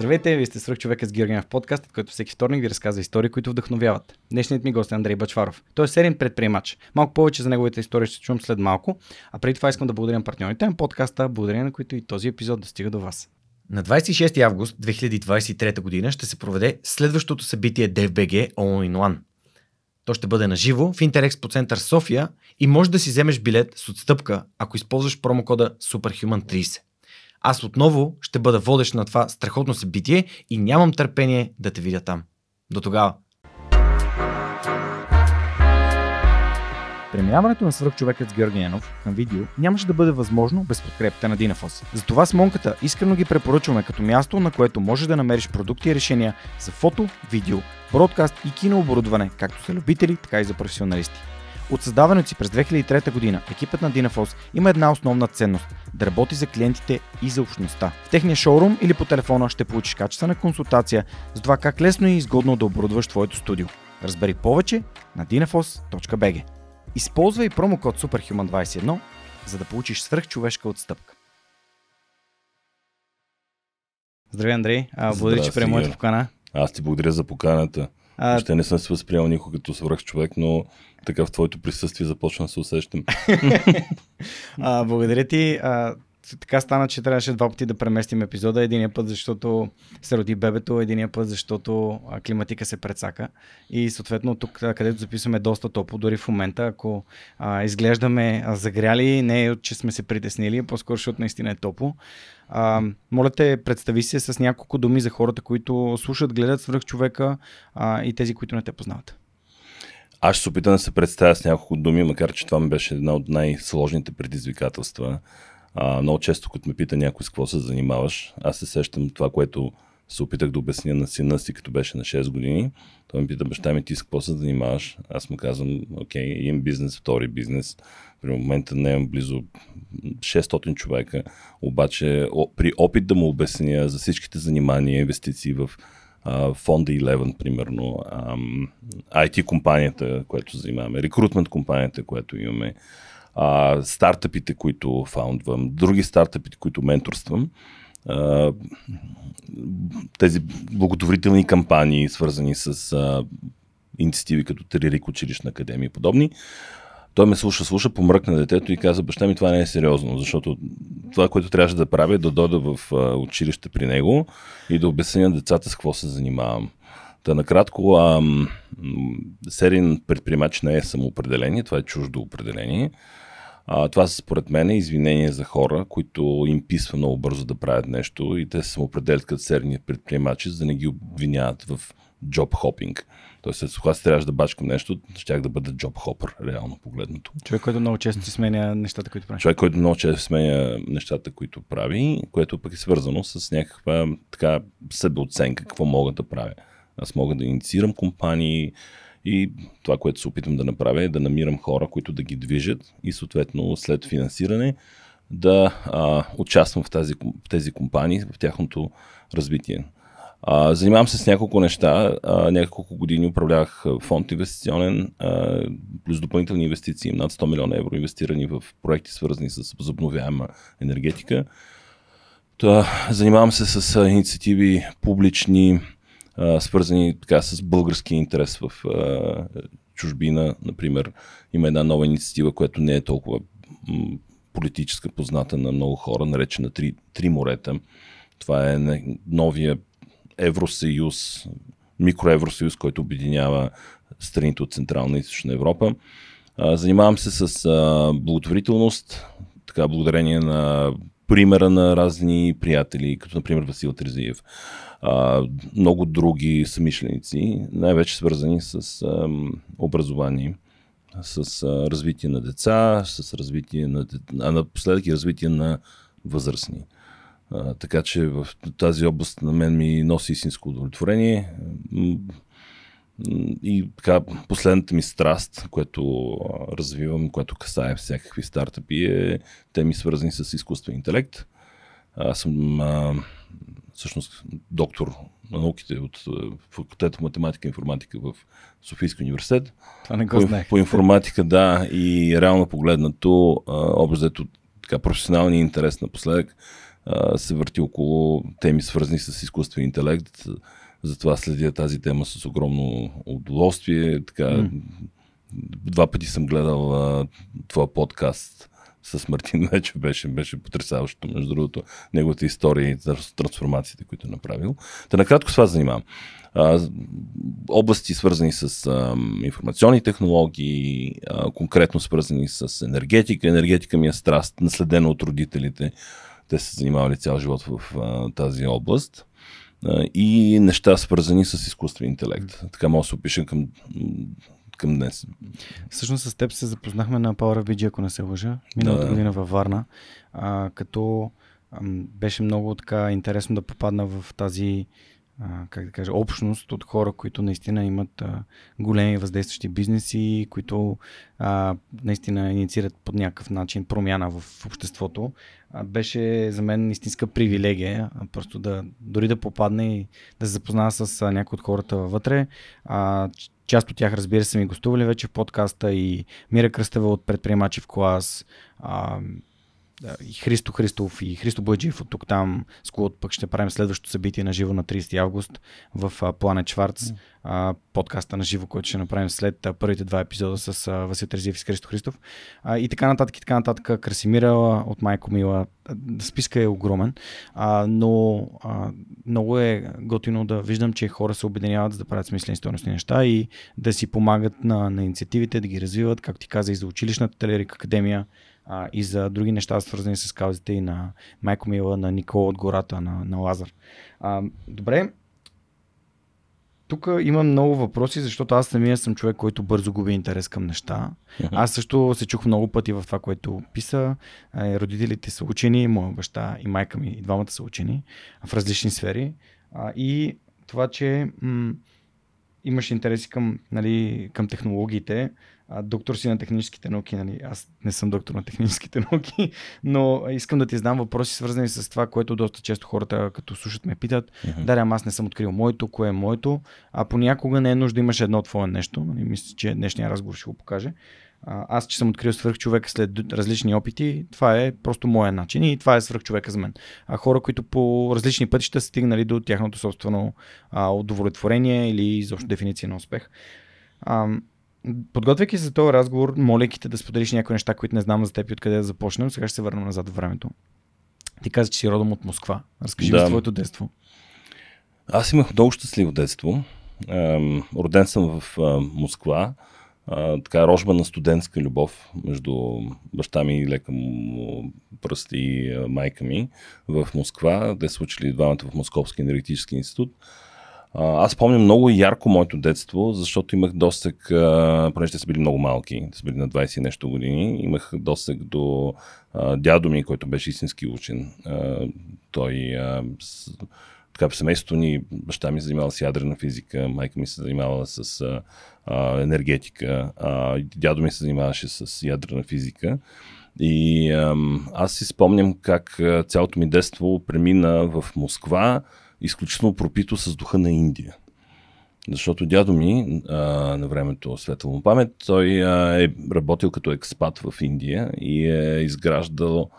Здравейте, вие сте свръх човека с Георгиев подкаст, който всеки вторник ви разказва истории, които вдъхновяват. Днешният ми гост е Андрей Бачваров. Той е сериен предприемач. Малко повече за неговите истории ще чувам след малко, а преди това искам да благодаря на партньорите на подкаста, благодаря на които и този епизод достига до вас. На 26 август 2023 година ще се проведе следващото събитие DFBG All in One. То ще бъде на живо в Интерекспо център София и можеш да си вземеш билет с отстъпка, ако използваш промокода SUPERHUMAN30. Аз отново ще бъда водещ на това страхотно събитие и нямам търпение да те видя там. До тогава! Преминаването на свръхчовекът с Георги Янов към видео нямаше да бъде възможно без подкрепата на Динафос. Затова с Монката искрено ги препоръчваме като място, на което можеш да намериш продукти и решения за фото, видео, бродкаст и кинооборудване, както за любители, така и за професионалисти. От създаването си през 2003 година екипът на Dinaforce има една основна ценност – да работи за клиентите и за общността. В техния шоурум или по телефона ще получиш качествена консултация за това как лесно и изгодно да оборудваш твоето студио. Разбери повече на dinafos.bg Използвай промокод SUPERHUMAN21, за да получиш свръхчовешка отстъпка. Здравей, Андрей. А, благодаря, че приема моята покана. Аз ти благодаря за поканата. А... Ще не съм се възприел никога като свръх човек, но така в твоето присъствие започна да се усещам. а, благодаря ти. А, така стана, че трябваше два пъти да преместим епизода. Единия път, защото се роди бебето, единия път, защото климатика се прецака. И съответно тук, където записваме доста топло, дори в момента, ако а, изглеждаме а, загряли, не е, че сме се притеснили, по-скоро, защото наистина е топло. А, моля те, представи се с няколко думи за хората, които слушат, гледат свръх човека а, и тези, които не те познават. Аз ще се опитам да се представя с няколко думи, макар че това ми беше една от най-сложните предизвикателства. А, много често, като ме пита някой с какво се занимаваш, аз се сещам това, което се опитах да обясня на сина си, като беше на 6 години. Той ме пита, баща ми, ти с какво се занимаваш? Аз му казвам, окей, имам бизнес, втори бизнес. При момента не имам близо 600 човека, обаче при опит да му обясня за всичките занимания, инвестиции в фонда 11, примерно, IT компанията, която занимаваме, рекрутмент компанията, която имаме, а, стартъпите, които фаундвам, други стартъпите, които менторствам, а, тези благотворителни кампании, свързани с а, инициативи като Теририк училищна академия и подобни. Той ме слуша, слуша, помръкна детето и каза, баща ми това не е сериозно, защото това, което трябваше да правя е да дойда в училище при него и да обясня децата с какво се занимавам. Та накратко, ам, сериен предприемач не е самоопределение, това е чуждо определение. А, това са според мен извинения за хора, които им писва много бързо да правят нещо и те се самоопределят като серни предприемачи, за да не ги обвиняват в джоб хопинг. Тоест, ако аз трябваше да бачкам нещо, щях да бъда джоб хопър, реално погледнато. Човек, който много често си сменя нещата, които прави. Човек, който много често сменя нещата, които прави, което пък е свързано с някаква така себеоценка, какво мога да правя. Аз мога да инициирам компании, и това, което се опитвам да направя е да намирам хора, които да ги движат и съответно след финансиране да а, участвам в тази, в тези компании, в тяхното развитие. А, занимавам се с няколко неща. А, няколко години управлявах фонд инвестиционен, а, плюс допълнителни инвестиции, над 100 милиона евро инвестирани в проекти, свързани с възобновяема енергетика. Та, занимавам се с инициативи публични, свързани така с български интерес в а, чужбина. Например, има една нова инициатива, която не е толкова м, политическа, позната на много хора, наречена Три, Три морета. Това е новия Евросъюз, микроевросъюз, който обединява страните от Централна и Източна Европа. А, занимавам се с а, благотворителност, така благодарение на примера на разни приятели, като например Васил Трезиев много други самишленици, най-вече свързани с образование, с развитие на деца, с развитие на, а напоследък и развитие на възрастни. Така че в тази област на мен ми носи истинско удовлетворение. И така, последната ми страст, което развивам, което касае всякакви стартъпи, е теми свързани с изкуствен интелект. Аз съм всъщност доктор на науките от е, факултета математика и информатика в Софийския университет. Това не го знаех. По, по информатика, да, и реално погледнато, образето така професионалния интерес напоследък а, се върти около теми свързани с изкуствен интелект. Затова следя тази тема с огромно удоволствие. Така, mm. Два пъти съм гледал а, твоя подкаст с Мартин вече беше, беше потрясаващо, между другото, неговата история и трансформациите, които е направил. Та накратко с това занимавам. А, области свързани с а, информационни технологии, а, конкретно свързани с енергетика. Енергетика ми е страст, наследена от родителите. Те са занимавали цял живот в а, тази област. И неща свързани с изкуствен интелект. Така може да се опишем към към днес. Всъщност с теб се запознахме на Power BG, ако не се лъжа, миналата да. година във Варна, а, като а, беше много така интересно да попадна в тази а, как да кажа, общност от хора, които наистина имат а, големи въздействащи бизнеси, които а, наистина инициират под някакъв начин промяна в обществото. Беше за мен истинска привилегия просто да дори да попадне и да се запознава с някои от хората вътре. А, Част от тях, разбира се, ми гостували вече в подкаста и Мира Кръстева от Предприемачи в клас, а, и Христо Христов и Христо Бойджиев от тук там, с когото пък ще правим следващото събитие на живо на 30 август в Планет Шварц, mm. подкаста на живо, който ще направим след първите два епизода с Васил Терзиев и с Христо Христов. И така нататък, и така нататък. Красимира от Майко Мила. Списка е огромен, но много е готино да виждам, че хора се обединяват за да правят смислени стойностни неща и да си помагат на, на инициативите, да ги развиват, както ти каза, и за училищната Телерик Академия, а, и за други неща, свързани с каузите и на Майко Мила, на Никола от гората, на, на Лазар. А, добре, тук имам много въпроси, защото аз самия съм човек, който бързо губи интерес към неща. Аз също се чух много пъти в това, което писа. Родителите са учени, моя баща и майка ми, и двамата са учени в различни сфери. И това, че м- имаш интереси към, нали, към технологиите, а, доктор си на техническите науки, нали? аз не съм доктор на техническите науки, но искам да ти задам въпроси, свързани с това, което доста често хората, като слушат, ме питат. Uh-huh. Да, аз не съм открил моето, кое е моето, а понякога не е нужда да имаш едно твое нещо. Нали? Мисля, че днешния разговор ще го покаже. А, аз, че съм открил свърх човека след различни опити, това е просто моя начин и това е свърх човека за мен. А хора, които по различни пътища са стигнали до тяхното собствено а, удовлетворение или изобщо дефиниция на успех. А, Подготвяйки се за този разговор, моляйки те да споделиш някои неща, които не знам за теб и откъде да започнем, сега ще се върнем назад в времето. Ти каза, че си родом от Москва. Разкажи да. за твоето детство. Аз имах много щастливо детство. Роден съм в Москва. Така рожба на студентска любов между баща ми и лека му пръсти и майка ми в Москва. Те са учили двамата в Московски енергетически институт. Аз помня много ярко моето детство, защото имах досег, понеже те са били много малки, са били на 20 и нещо години, имах досег до а, дядо ми, който беше истински учен. А, той а, с, така в семейството ни, баща ми се занимава с ядрена физика, майка ми се занимавала с а, енергетика, а, дядо ми се занимаваше с ядрена физика. И а, аз си спомням как цялото ми детство премина в Москва, изключително пропито с духа на Индия. Защото дядо ми, а, на времето светла му памет, той а, е работил като експат в Индия и е изграждал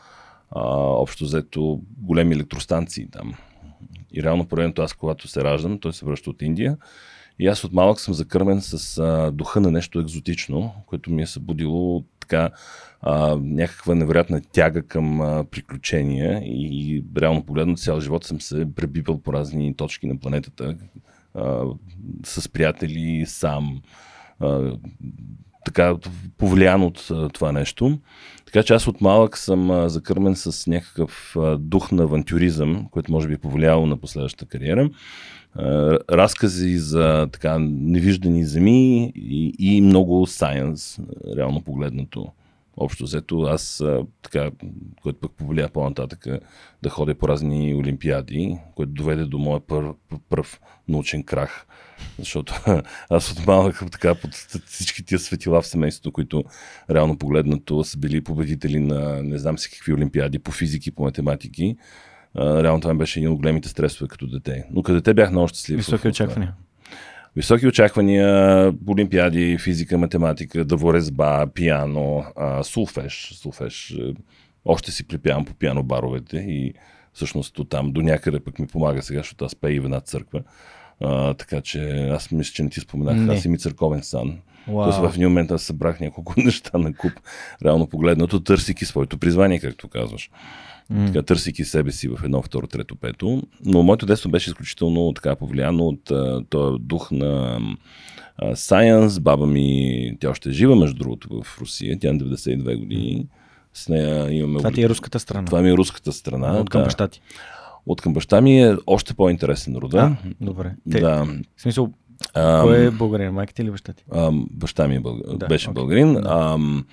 а, общо взето големи електростанции там. И реално поредното аз, когато се раждам, той се връща от Индия. И аз от малък съм закърмен с а, духа на нещо екзотично, което ми е събудило така а, някаква невероятна тяга към а, приключения и, и реално погледно цял живот съм се пребивал по разни точки на планетата а, с приятели, сам. А, така повлиян от това нещо. Така че аз от малък съм закърмен с някакъв дух на авантюризъм, който може би е повлияло на последващата кариера. А, разкази за така невиждани земи и, и много сайенс, реално погледнато. Общо взето, аз така, което пък повлия по-нататък да ходя по разни олимпиади, което доведе до моя пър, първ научен крах. Защото аз от малък така под всички тия светила в семейството, които реално погледнато са били победители на не знам си какви олимпиади по физики, по математики. Реално това беше един от големите стресове като дете. Но като дете бях много щастлив. Високи очаквания. Високи очаквания, олимпиади, физика, математика, дъворезба, пиано, а, сулфеш. сулфеш. Още си припявам по пиано баровете и Всъщност там до някъде пък ми помага сега, защото аз пея и в една църква. А, така че аз мисля, че не ти споменах. Не. Аз съм и църковен сан. Wow. Тоест в един момент аз събрах няколко неща на куп, реално погледнато, търсики своето призвание, както казваш. Mm. Така, търсики себе си в едно, второ, трето, пето. Но моето детство беше изключително така повлияно от този дух на Science. Баба ми, тя още е жива, между другото, в Русия. Тя е 92 години. С нея имаме... Това ти е руската страна. Това ми е руската страна. От към да. баща ти. От към баща ми е още по-интересен рода. А, добре. Те, да. В смисъл, кой е българин? Майка ти или баща ти? Ам, баща ми е бълг... да, беше okay. българин. Ам,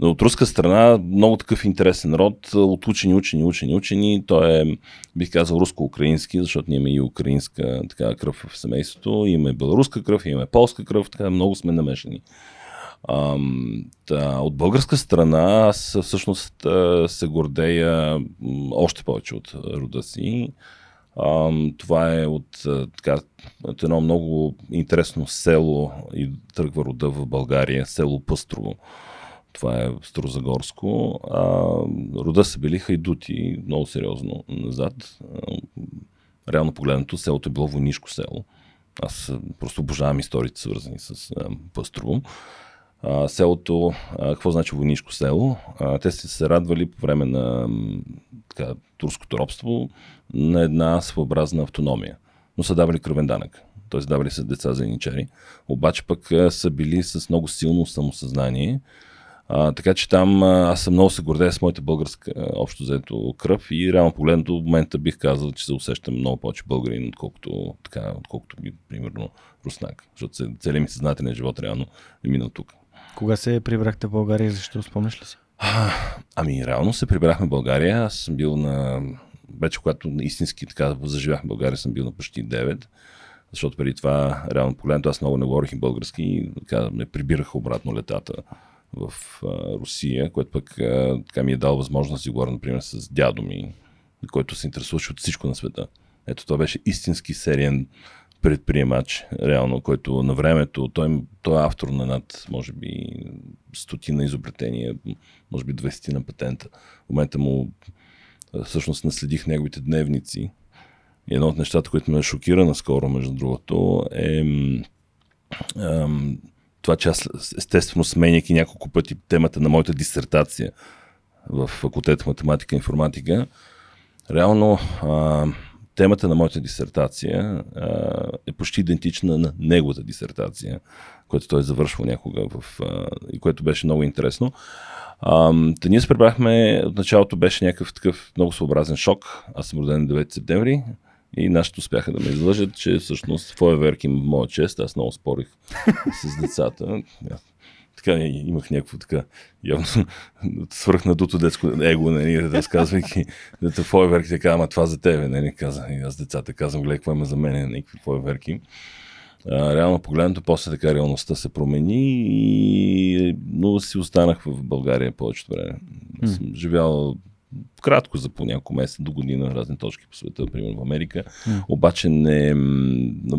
но от руска страна много такъв интересен род, от учени, учени, учени, учени. Той е, бих казал, руско-украински, защото ние имаме и украинска така, кръв в семейството, имаме беларуска кръв, имаме полска кръв, така много сме намешани. Ам, да, от българска страна аз всъщност се гордея още повече от рода си. Това е от, така, от едно много интересно село и тръгва рода в България, село Пъстрово. Това е Строзагорско. А, рода са били хайдути много сериозно назад. Реално погледнато селото е било войнишко село. Аз просто обожавам историите, свързани с Пъстрово. Селото, какво значи войнишко село? Те са се радвали по време на така, турското робство на една своеобразна автономия. Но са давали кръвен данък. Т.е. давали се деца за иничари. Обаче пък са били с много силно самосъзнание. А, така че там аз съм много се гордея с моята българска общо взето кръв и реално погледнато в момента бих казал, че се усещам много повече българин, отколкото, така, отколкото би, примерно, руснак. Защото целият ми съзнателен живот реално е минал тук. Кога се прибрахте в България, защо спомняш ли си? А, ами, реално се прибрахме в България. Аз съм бил на... Вече когато истински така заживях в България, съм бил на почти 9. Защото преди това, реално погледнато, аз много не говорих и български и така, ме прибираха обратно летата в а, Русия, което пък а, така ми е дал възможност да си говоря, например, с дядо ми, който се интересуваше от всичко на света. Ето това беше истински сериен предприемач, реално, който на времето, той, той е автор на над, може би, стотина изобретения, може би 20 на патента. В момента му всъщност наследих неговите дневници. И едно от нещата, което ме шокира наскоро, между другото, е ам, това, че аз естествено сменяйки няколко пъти темата на моята дисертация в факултет математика и информатика, реално а, темата на моята дисертация а, е почти идентична на неговата дисертация, която той е завършвал някога в, а, и което беше много интересно. Та ние се пребрахме, от началото беше някакъв такъв много своеобразен шок. Аз съм роден на 9 септември и нашите успяха да ме излъжат, че всъщност фойерверк има моя чест. Аз много спорих с децата така имах някакво така явно свръхнадуто детско его, нали, разказвайки дете фойверки, така, ама това за тебе, нали, каза. И аз децата казвам, гледай, какво има за мен, някакви фойверки. А, реално погледнато, после така реалността се промени, и, но си останах в България повечето време. Mm. Съм живял кратко за по няколко месеца до година на разни точки по света, примерно в Америка. Mm. Обаче не,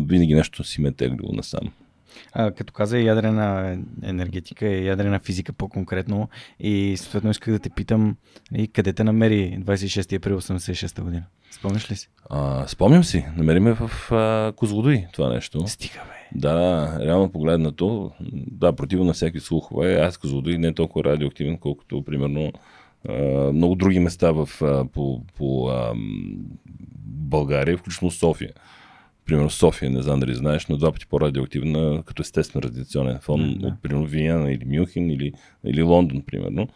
винаги нещо си ме теглило насам. А, като каза ядрена енергетика и ядрена физика по-конкретно и съответно исках да те питам и нали, къде те намери 26 април 86 година? Спомняш ли си? А, спомням си. Намериме в а, Козлодуй това нещо. Стига, бе. Да, реално погледнато, да, противно на всеки слухове, аз Козлодуй не е толкова радиоактивен, колкото примерно много други места в, по, по а, България, включително София примерно София, не знам дали знаеш, но два пъти по-радиоактивна като естествен радиационен фон mm, да. от примерно Виена или Мюнхен или, или Лондон, примерно.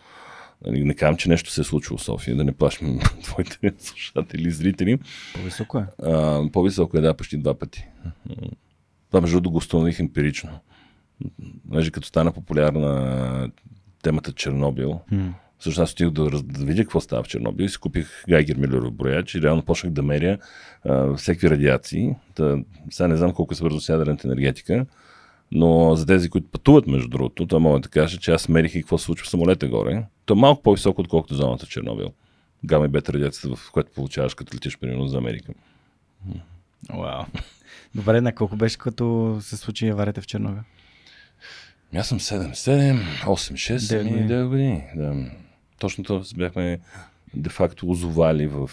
Нали, не казвам, че нещо се е случило в София, да не плашим твоите слушатели и зрители. По-високо е. А, по-високо е, да, почти два пъти. Това между другото го установих емпирично. Даже като стана популярна темата Чернобил, mm. Всъщност аз отидох да, да видя какво става в Чернобил и си купих Гайгер Милеров брояч и реално почнах да меря а, всеки радиации. Та, сега не знам колко е свързано с ядрената енергетика, но за тези, които пътуват, между другото, това мога да кажа, че аз мерих и какво се случва в самолета горе. То е малко по-високо, отколкото зоната в Чернобил. Гама и бета радиацията, в която получаваш като летиш, примерно, за Америка. Вау. Добре, на колко беше, като се случи аварията в Чернобил? Аз съм 7-7, 8-6, 9 години. Да. Точно това бяхме де-факто озовали в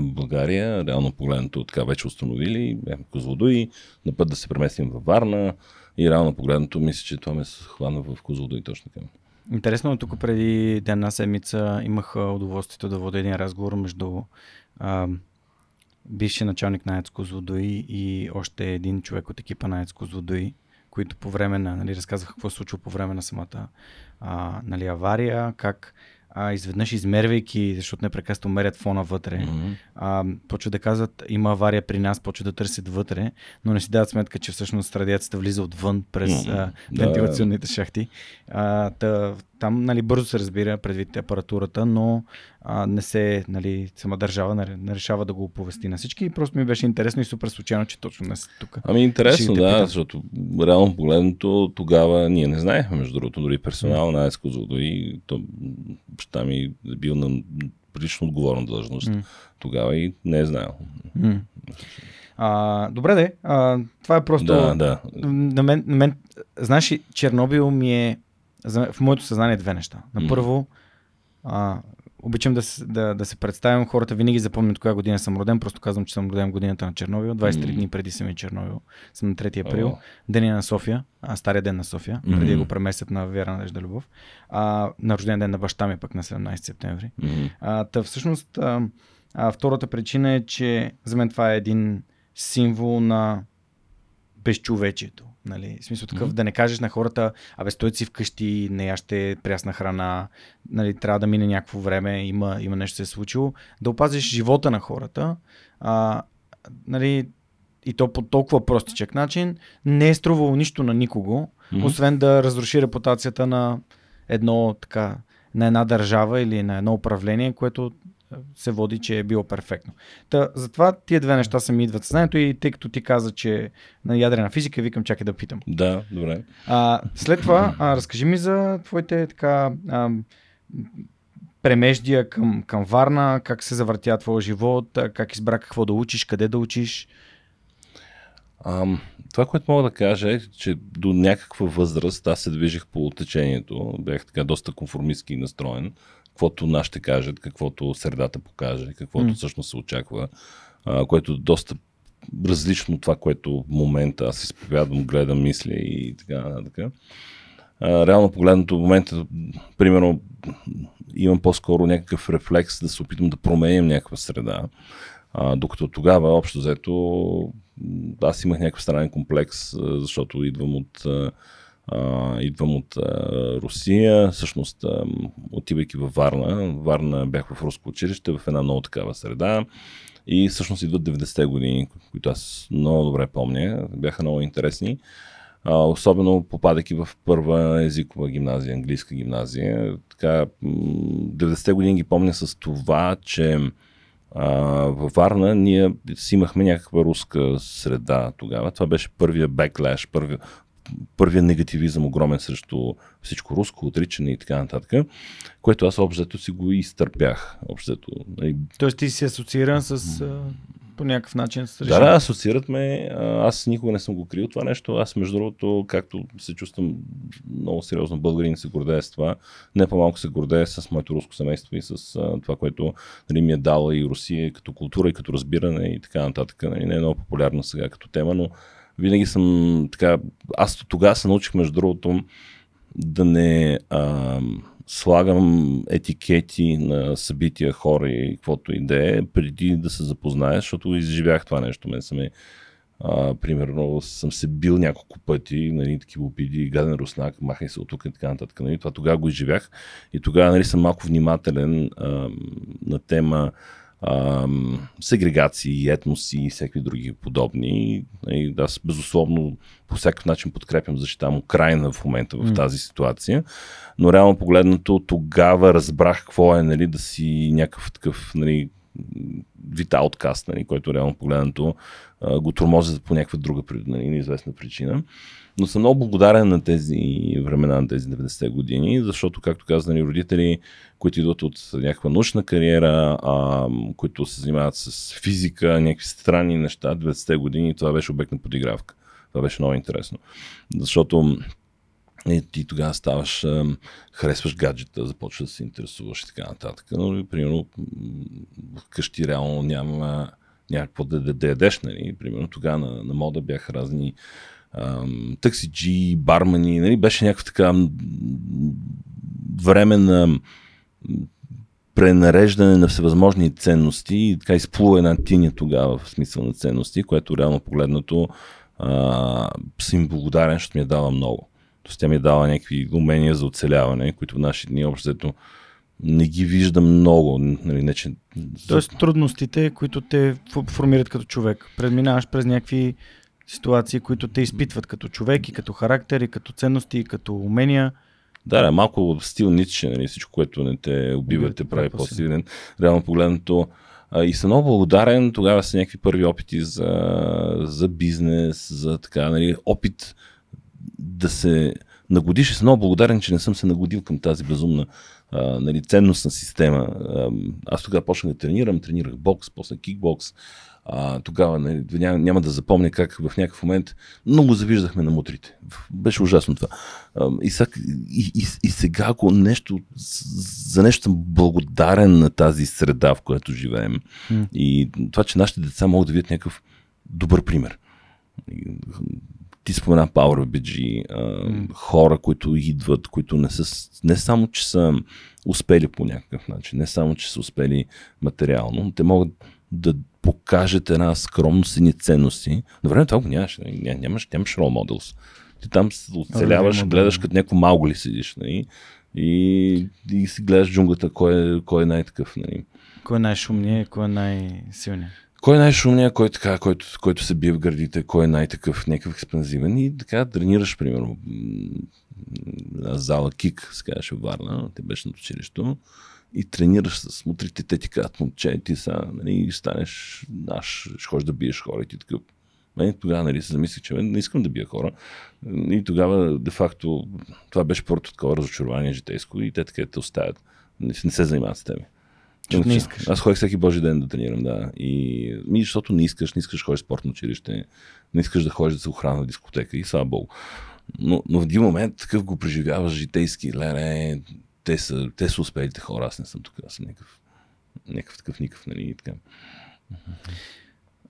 България, реално погледнато така вече установили, бяхме Козлодуи, на път да се преместим във Варна. И реално погледнато мисля, че това ме хвана в Козлодуи точно така. Интересно, тук преди една седмица имах удоволствието да водя един разговор между а, бившия началник на ЕЦ Козлодуи и още един човек от екипа на ЕЦ Козлодуи, които по време на, нали, разказаха какво се случва по време на самата а, нали, авария, как а, изведнъж измервайки, защото непрекъснато мерят фона вътре, mm-hmm. а, почва да казват, има авария при нас, почва да търсят вътре, но не си дават сметка, че всъщност радиацията влиза отвън през mm-hmm. а, вентилационните да. шахти. А, та, там нали, бързо се разбира предвид апаратурата, но а, не се, нали, сама държава не, не решава да го оповести на всички и просто ми беше интересно и супер случайно, че точно днес тук. Ами интересно, да, питам. защото реално погледнато тогава ние не знаехме, между другото, дори персонал на Айско и то, баща ми е бил на прилично отговорна длъжност mm. тогава и не е знаел. Mm. А, добре, де. А, това е просто. Да, да. На мен, на мен, знаеш, Чернобил ми е в моето съзнание две неща. На първо, а, обичам да, да, да се представям. Хората винаги запомнят коя година съм роден. Просто казвам, че съм роден годината на Чернобил. 23 mm. дни преди съм е Чернобил. Съм на 3 април. Oh. Деня на София. А, стария ден на София. Преди да го преместят на Вяра Надежда Любов. А, на рожден ден на баща ми пък на 17 септември. А, та всъщност а, а, втората причина е, че за мен това е един символ на безчовечието. Нали? В смисъл такъв, mm-hmm. да не кажеш на хората, абе стоят си вкъщи, не яще прясна храна, нали, трябва да мине някакво време, има, има нещо се е случило. Да опазиш живота на хората, а, нали, и то по толкова простичък начин, не е струвало нищо на никого, mm-hmm. освен да разруши репутацията на едно така, на една държава или на едно управление, което се води, че е било перфектно. Та, затова тия две неща са ми идват съзнанието и тъй като ти каза, че на ядрена физика, викам, чакай да питам. Да, добре. А, след това, а, разкажи ми за твоите така а, премеждия към, към Варна, как се завъртя твоя живот, как избра какво да учиш, къде да учиш. Ам, това, което мога да кажа е, че до някаква възраст аз се движих по течението. Бях така доста конформистски настроен каквото нас ще кажат, каквото средата покаже, каквото mm. всъщност се очаква, а, което е доста различно от това, което в момента аз изповядвам, гледам, мисля и така нататък. Реално погледнато в момента, примерно, имам по-скоро някакъв рефлекс да се опитам да променям някаква среда. А, докато тогава, общо взето, аз имах някакъв странен комплекс, защото идвам от идвам от Русия, всъщност отивайки във Варна, Варна бях в руско училище, в една много такава среда и всъщност идват 90-те години, които аз много добре помня, бяха много интересни. Особено попадайки в първа езикова гимназия, английска гимназия. Така, 90-те години ги помня с това, че във Варна ние си имахме някаква руска среда тогава. Това беше първия беклеш, първия, първия негативизъм огромен срещу всичко руско, отричане и така нататък, което аз общо си го изтърпях. Общото. Нали. Тоест ти си асоцииран с по някакъв начин с решение. Да, да, асоциират ме. Аз никога не съм го крил това нещо. Аз, между другото, както се чувствам много сериозно българин, се гордея с това. Не по-малко се гордея с моето руско семейство и с това, което нали, ми е дала и Русия като култура и като разбиране и така нататък. Нали, не е много популярно сега като тема, но винаги съм така. Аз тогава се научих, между другото, да не а, слагам етикети на събития, хора и каквото и да е, преди да се запозная, защото изживях това нещо. Мен съм е, а, примерно съм се бил няколко пъти, нали, такива обиди, гаден руснак, махай се от тук и така нататък. Нали, това тогава го изживях и тогава нали, съм малко внимателен а, на тема ам, сегрегации, етноси и всеки други подобни. И аз безусловно по всякакъв начин подкрепям, защитавам Украина в момента в mm. тази ситуация. Но реално погледнато тогава разбрах какво е нали, да си някакъв такъв нали, вид ауткаст, нали, който реално погледнато го тормозят по някаква друга нали, неизвестна причина. Но съм много благодарен на тези времена, на тези 90-те години, защото, както казани родители, които идват от някаква научна кариера, а, които се занимават с физика, някакви странни неща, 90-те години това беше обект на подигравка. Това беше много интересно. Защото И ти тогава ставаш, харесваш гаджета, започваш да се интересуваш и така нататък. Но, и, примерно, вкъщи реално няма някакво да, да, да ядеш, нали? Примерно тогава на, на мода бяха разни таксиджи, бармани, нали? Беше някаква така време на пренареждане на всевъзможни ценности и така изплува една тиня тогава в смисъл на ценности, което реално погледнато а, съм благодарен, защото ми е дала много. Тоест тя ми е дала някакви умения за оцеляване, които в наши дни общото не ги виждам много. Нали, не, че... Тоест трудностите, които те формират като човек. Преминаваш през някакви ситуации, които те изпитват като човек и като характер, и като ценности, и като умения. Да, да, малко стил Ницше, нали, всичко, което не те убива, те прави по-силен. Реално погледнато. И съм много благодарен. Тогава са някакви първи опити за, за бизнес, за така, нали, опит да се нагодиш. И съм много благодарен, че не съм се нагодил към тази безумна а, нали, ценностна система. Аз тогава почнах да тренирам, тренирах бокс, после кикбокс. А, тогава нали, няма, няма да запомня как в някакъв момент много завиждахме на мутрите. Беше ужасно това. А, и, сега, и, и, и сега, ако нещо, за нещо съм благодарен на тази среда, в която живеем, М. и това, че нашите деца могат да видят някакъв добър пример. Ти спомена Power BG, а, хора, които идват, които не са, не само, че са успели по някакъв начин, не само, че са успели материално, но те могат да покажат една скромност и ценности. На време това го нямаш, нали? Ня- нямаш, нямаш role models. Ти там се оцеляваш, гледаш да. като някакво малко ли седиш, нали? И, и си гледаш джунглата, кой е, кой е най-такъв, нали? Кой е най-шумният, кой е най-силният. Кой е най-шумният, кой, е така, който, който се бие в гърдите, кой е най-такъв, някакъв експанзивен и така тренираш, примерно, зала КИК, се казваше в Варна, те беше на училището, и тренираш с мутрите, те ти казват, момче, ти са, нали, станеш наш, ще ходиш да биеш хора и ти такъв. Мен тогава нали, се замислих, че не искам да бия хора. И тогава, де-факто, това беше първото такова разочарование житейско и те така те оставят. Не, не се занимават с тебе. Защото не искаш. Аз ходех всеки божи ден да тренирам, да. И ми, защото не искаш, не искаш да ходиш в спортно училище, не искаш да ходиш да се охрана в дискотека и слава богу. Но, но в един момент такъв го преживяваш житейски, леле, те са, те са успелите хора, аз не съм тук, аз съм някакъв, някакъв такъв никакъв, нали, и така.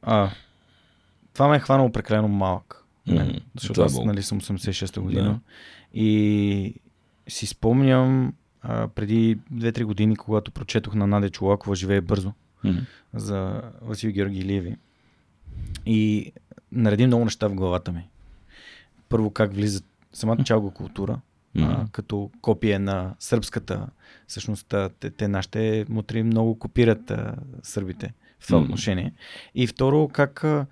А, това ме е хванало прекалено малък. Мен, защото е аз нали, съм 86-та година. Да. И си спомням а, преди 2-3 години, когато прочетох на Надя Чулакова Живее бързо Мгм. за Васил Георги Илиеви. И нареди много неща в главата ми. Първо как влизат самата чалга култура, а, Мгм. като копие на сръбската. Всъщност те, те нашите мутри много копират а, сърбите в това отношение. И второ, как а,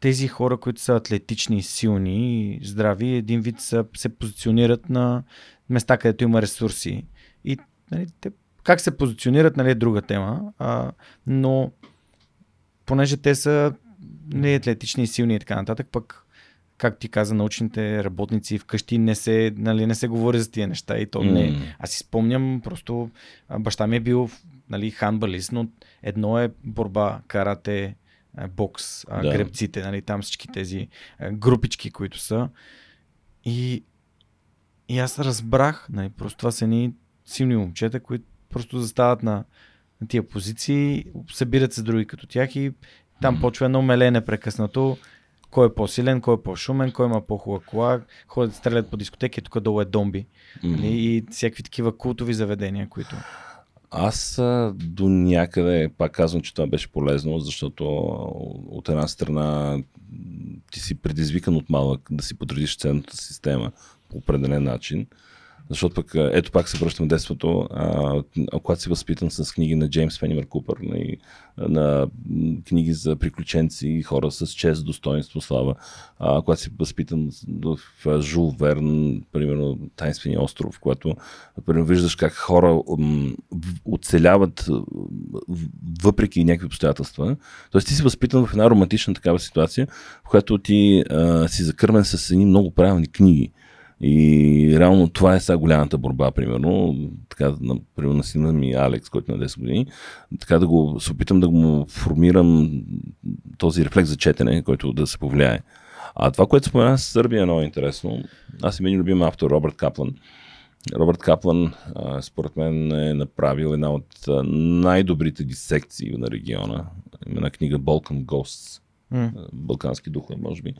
тези хора, които са атлетични, силни и здрави, един вид са, се позиционират на места, където има ресурси. И нали, те, как се позиционират, нали, е друга тема. А, но понеже те са не атлетични, силни и така нататък, пък как ти каза, научните работници вкъщи не се, нали, не се говори за тия неща и то не. М. Аз си спомням, просто баща ми е бил нали, ханбалист, но едно е борба, карате, бокс, Да. гребците, нали, там всички тези групички, които са. И, и аз разбрах, нали, просто това са едни силни момчета, които просто застават на, на тия позиции, събират се други като тях и там почва едно меле непрекъснато. Кой е по-силен, кой е по-шумен, кой има по-хубава кола, ходят, стрелят по дискотеки, тук долу е домби. Нали? И всякакви такива култови заведения, които... Аз до някъде пак казвам, че това беше полезно, защото от една страна ти си предизвикан от малък да си подредиш ценната система по определен начин. Защото пък, ето пак се връщам в детството, а, когато си възпитан с книги на Джеймс Фенимер Купър, на, на м, книги за приключенци, хора с чест, достоинство, слава, а, когато си възпитан в Жул Верн, примерно Тайнствения остров, когато примерно, виждаш как хора оцеляват въпреки някакви обстоятелства. Тоест ти си възпитан в една романтична такава ситуация, в която ти а, си закърмен с едни много правилни книги. И реално това е сега голямата борба, примерно, така, на, примерно на сина ми Алекс, който е на 10 години, така да го, се опитам да го му формирам този рефлекс за четене, който да се повлияе. А това, което спомена с Сърбия е много интересно. Аз имам един любим автор, Робърт Каплан. Робърт Каплан, според мен, е направил една от най-добрите дисекции на региона. Има една книга Balkan Ghosts. М. Балкански духове, може би.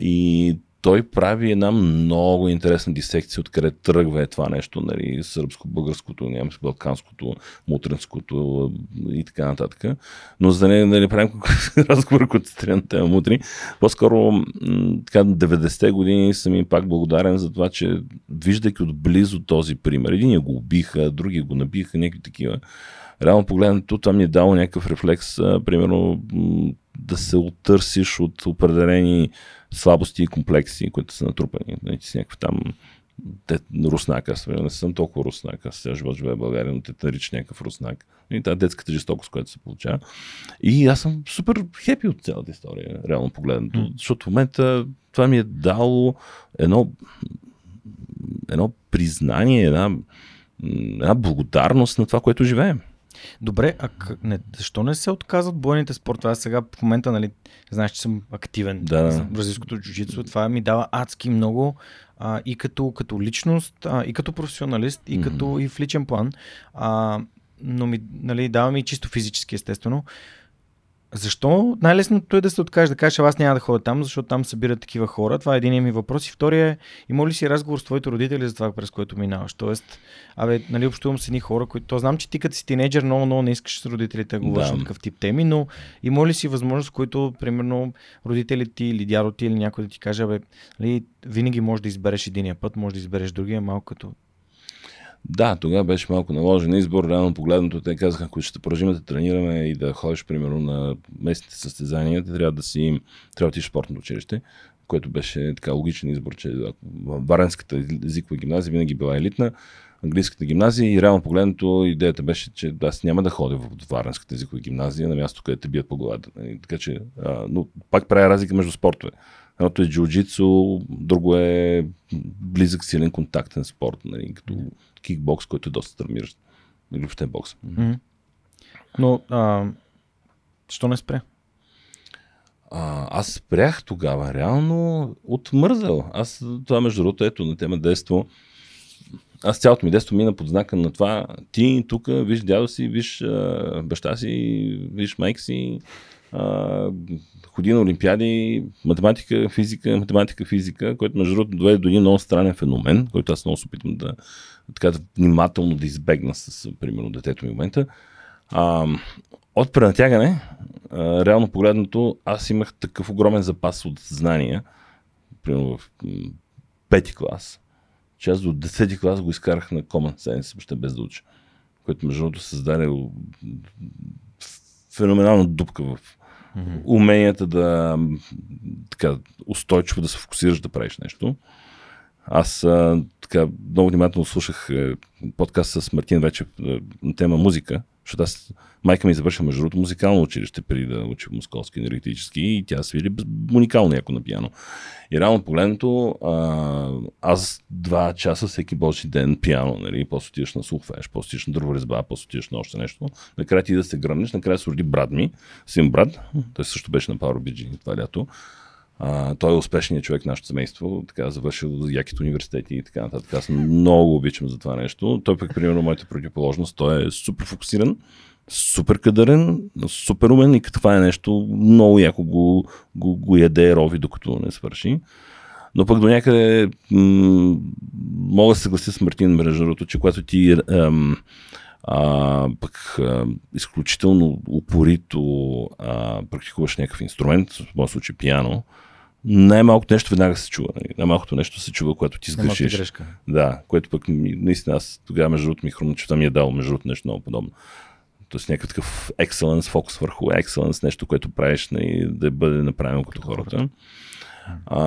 И той прави една много интересна дисекция, откъде тръгва е това нещо, нали, сръбско-българското, немско, балканското, мутринското и така нататък. Но за да не, да не правим разговор, се на тема мутри, по-скоро така, 90-те години съм им пак благодарен за това, че виждайки отблизо този пример, един го убиха, други го набиха, някакви такива. Реално погледнато, това ми е дало някакъв рефлекс, примерно да се оттърсиш от определени слабости и комплекси, които са натрупани. Нали, ти си някакъв там те, руснак, аз не съм толкова руснак, аз сега живот живея в България, но те наричат някакъв руснак. И тази детската жестокост, която се получава. И аз съм супер хепи от цялата история, реално погледнато. М. Защото в момента това ми е дало едно, едно признание, една, една благодарност на това, което живеем. Добре, а к- не, защо не се отказват бойните спортове? Аз сега в момента, нали, знаеш, че съм активен Да, бразилското джуджицу. Това ми дава адски много а, и като, като личност, а, и като професионалист, и Мгм. като и в личен план. А, но ми, нали, дава ми чисто физически, естествено. Защо най-лесното е да се откажеш, да кажеш, «А, аз няма да ходя там, защото там събират такива хора. Това е един ми въпрос. И втория е, има ли си разговор с твоите родители за това, през което минаваш? Тоест, абе, нали, общувам с едни хора, които... То знам, че ти като си тинейджър много, много не искаш с родителите да говориш Да. такъв тип теми, но има ли си възможност, които, примерно, родителите ти или дядо ти или някой да ти каже, абе, нали, винаги можеш да избереш единия път, можеш да избереш другия, малко като... Да, тогава беше малко наложен избор. Реално погледнато, те казаха, ако ще продължим да тренираме и да ходиш, примерно, на местните състезания, ти трябва да си, трябва да отидеш в спортното училище, което беше така логичен избор, че Варенската езикова гимназия винаги била елитна, английската гимназия и реално погледнато идеята беше, че аз няма да ходя в Варенската езикова гимназия на място, където те бият по главата. Нали, Така че, а, но пак правя разлика между спортове. Едното е джиу-джитсу, друго е близък, силен контактен спорт, нали, като кикбокс, който е доста травмиращ. Или въобще бокс. Но, а, що не спре? А, аз спрях тогава, реално от мързел. Аз това между другото, ето на тема детство. Аз цялото ми детство мина под знака на това. Ти тук, виж дядо си, виж а, баща си, виж майка си, ходи на олимпиади, математика, физика, математика, физика, което между другото доведе до един много странен феномен, който аз много се опитвам да, така, внимателно да избегна с, примерно, детето ми в момента. А, от пренатягане, реално погледнато, аз имах такъв огромен запас от знания, примерно в пети клас, че аз до 10 клас го изкарах на Common Sense, въобще без да уча, което между другото създаде феноменална дупка в уменията да така, устойчиво да се фокусираш да правиш нещо. Аз така много внимателно слушах е, подкаст с Мартин Вечев е, на тема музика, защото аз, майка ми завършва между другото музикално училище преди да учи Московски енергетически и тя свири уникално яко на пиано. И реално погледнато, аз два часа всеки божи ден пиано, нали, после отиваш на сулфеш, после отиваш на дърворезба, после отиваш на още нещо. Накрая ти да се гръмнеш, накрая се роди брат ми, син брат, той също беше на Power BG това лято. А, той е успешният човек в нашето семейство, така завършил яките университети и така нататък. Аз много обичам за това нещо. Той пък, примерно, моята противоположност, той е супер фокусиран, супер кадърен, супер умен и това е нещо, много яко го, го, го яде рови, докато не свърши. Но пък до някъде м- мога да се съглася с Мартин между другото, че когато ти ам, а, пък а, изключително упорито а, практикуваш някакъв инструмент, в моят случай пиано, най-малкото нещо веднага се чува. нали? Най-малкото нещо се чува, когато ти сгрешиш. грешка. Да, което пък наистина аз тогава между другото ми хрумна, че това ми е дало между другото нещо много подобно. Тоест някакъв такъв excellence, фокус върху excellence, нещо, което правиш нали, да бъде направено като хората. А,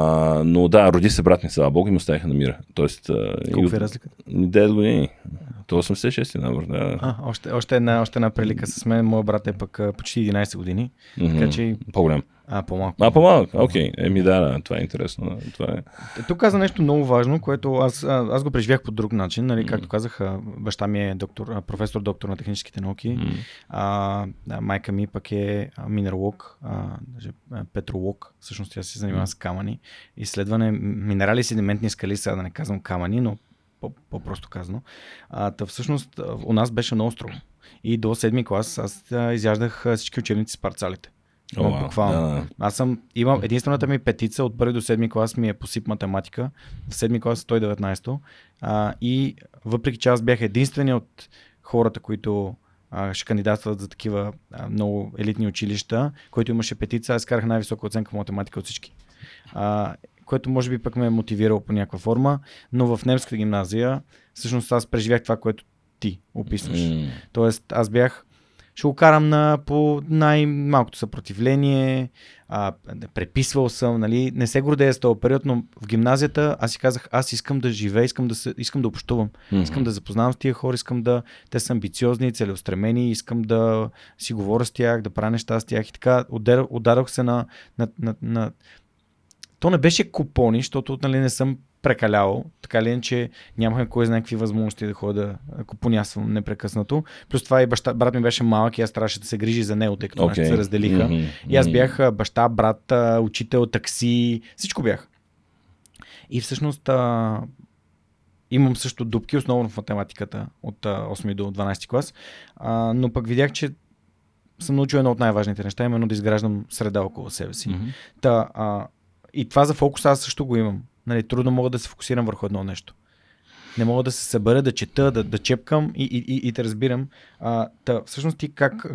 но да, роди се брат ми, слава Бог, и му оставиха на мира. Тоест, и Колко е разликата? 9 години. То 86 набор, да. А, още, още, една, още една прилика с мен. Моят брат е пък почти 11 години. Така че По-голям. А, по-малко. А, по-малък, окей. Okay. Еми да, да, това е интересно. Това е... Тук каза нещо много важно, което аз, аз го преживях по друг начин. Нали, както казах, баща ми е доктор, професор, доктор на техническите науки. Mm. А, майка ми пък е минералог, а, даже петролог. Всъщност тя се занимава mm. с камъни. Изследване минерали, седиментни скали, сега да не казвам камъни, но по-просто казано. А, та всъщност у нас беше на остров. И до седми клас аз изяждах всички учебници с парцалите. О, wow. буквално. Да, да. Аз съм, имам, единствената ми петица от първи до седми клас ми е по СИП математика. В седми клас 119 а, и въпреки че аз бях единствения от хората, които а, ще кандидатстват за такива а, много елитни училища, който имаше петица, аз карах най-висока оценка в математика от всички. А, което може би пък ме е мотивирало по някаква форма, но в немската гимназия всъщност аз преживях това, което ти описваш. Mm. Тоест аз бях ще го карам на, по най-малкото съпротивление, а, преписвал съм, нали, не се гордея с този период, но в гимназията аз си казах, аз искам да живея, искам да, се, искам да общувам, mm-hmm. искам да запознавам с тия хора, искам да, те са амбициозни, целеустремени, искам да си говоря с тях, да правя неща с тях и така, отдадох се на, на, на, на то не беше купони, защото нали, не съм прекалявал, така ли че нямахме кой знае какви възможности да ходя да купонясвам непрекъснато. Плюс това и баща, брат ми беше малък и аз трябваше да се грижи за него, тъй като okay. се разделиха. Mm-hmm. И аз бях баща, брат, учител, такси, всичко бях. И всъщност а, имам също дупки, основно в математиката от 8 до 12 клас, а, но пък видях, че съм научил едно от най-важните неща, именно да изграждам среда около себе си. Mm-hmm. Та, а, и това за фокус аз също го имам. Нали, трудно мога да се фокусирам върху едно нещо. Не мога да се събера, да чета, да, да чепкам и, и, и, и да разбирам. А, та, всъщност ти как,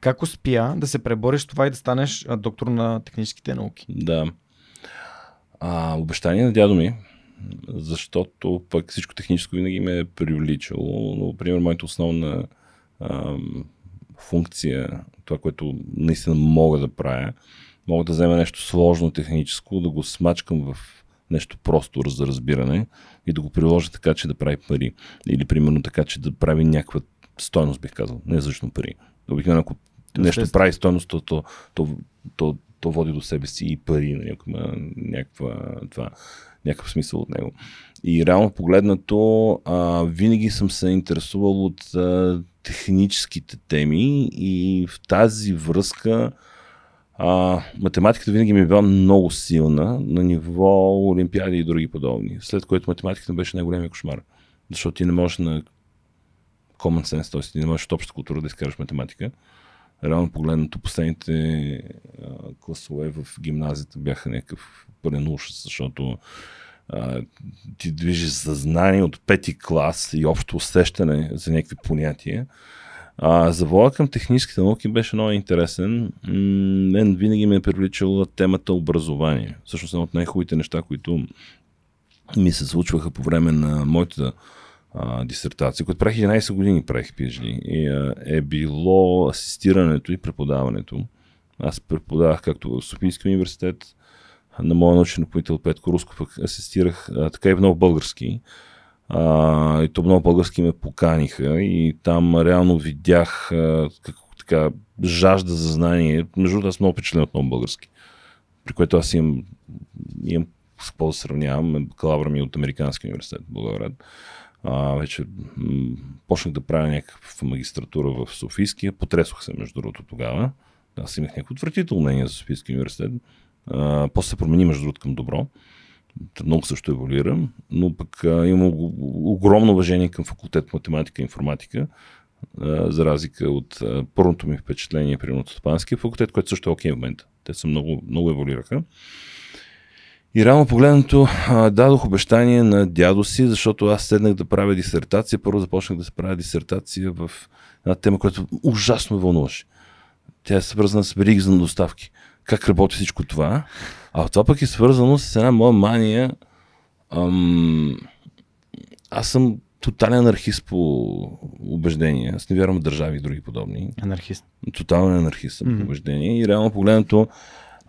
как успя да се пребориш това и да станеш доктор на техническите науки? Да. А, обещание на дядо ми, защото пък всичко техническо винаги ме е привличало. Но, например, моята основна а, функция, това, което наистина мога да правя, мога да взема нещо сложно техническо, да го смачкам в нещо просто за разбиране и да го приложа така, че да прави пари. Или примерно така, че да прави някаква стойност, бих казал. Не защото пари. Обикновено, ако нещо прави стойност, то, то, то, то, то води до себе си и пари, някаква, някаква, това, някакъв смисъл от него. И реално погледнато, а, винаги съм се интересувал от а, техническите теми и в тази връзка а, математиката винаги ми е била много силна на ниво олимпиади и други подобни. След което математиката беше най-големия кошмар. Защото ти не можеш на common sense, т.е. ти не можеш от обща култура да изкараш математика. Реално погледнато, последните а, класове в гимназията бяха някакъв пълен ужас, защото а, ти движиш съзнание от пети клас и общо усещане за някакви понятия а, завоя към техническите науки беше много интересен. Мен винаги ме е привличала темата образование. Всъщност едно от най-хубавите неща, които ми се случваха по време на моята а, дисертация, която правих 11 години, правих PhD, и а, е било асистирането и преподаването. Аз преподавах както в Софийския университет, на моя научен ръководител Петко пък асистирах а, така и в много български. А, и то много български ме поканиха и там реално видях а, как, така, жажда за знание. Между другото, аз много впечатлен от много български. При което аз имам, имам с какво да сравнявам. Бакалавра ми е от Американския университет в Благоевград. А, вече м- почнах да правя някаква магистратура в Софийския. Потресох се, между другото, тогава. Аз имах някакво отвратително мнение за Софийския университет. А, после се промени, между другото, към добро много също еволюира, но пък имам огромно уважение към факултет математика и информатика, за разлика от а, първото ми впечатление при от Стопанския факултет, който също е окей в момента. Те са много, много еволюираха. И реално погледнато дадох обещание на дядо си, защото аз седнах да правя дисертация. Първо започнах да се правя дисертация в една тема, която ужасно вълнуваше. Тя е свързана с вериги на доставки. Как работи всичко това? А това пък е свързано с една моя мания. Ам, аз съм тотален анархист по убеждение. Аз не вярвам в държави и други подобни. Анархист. Тотален анархист съм mm-hmm. по убеждение. И реално погледнато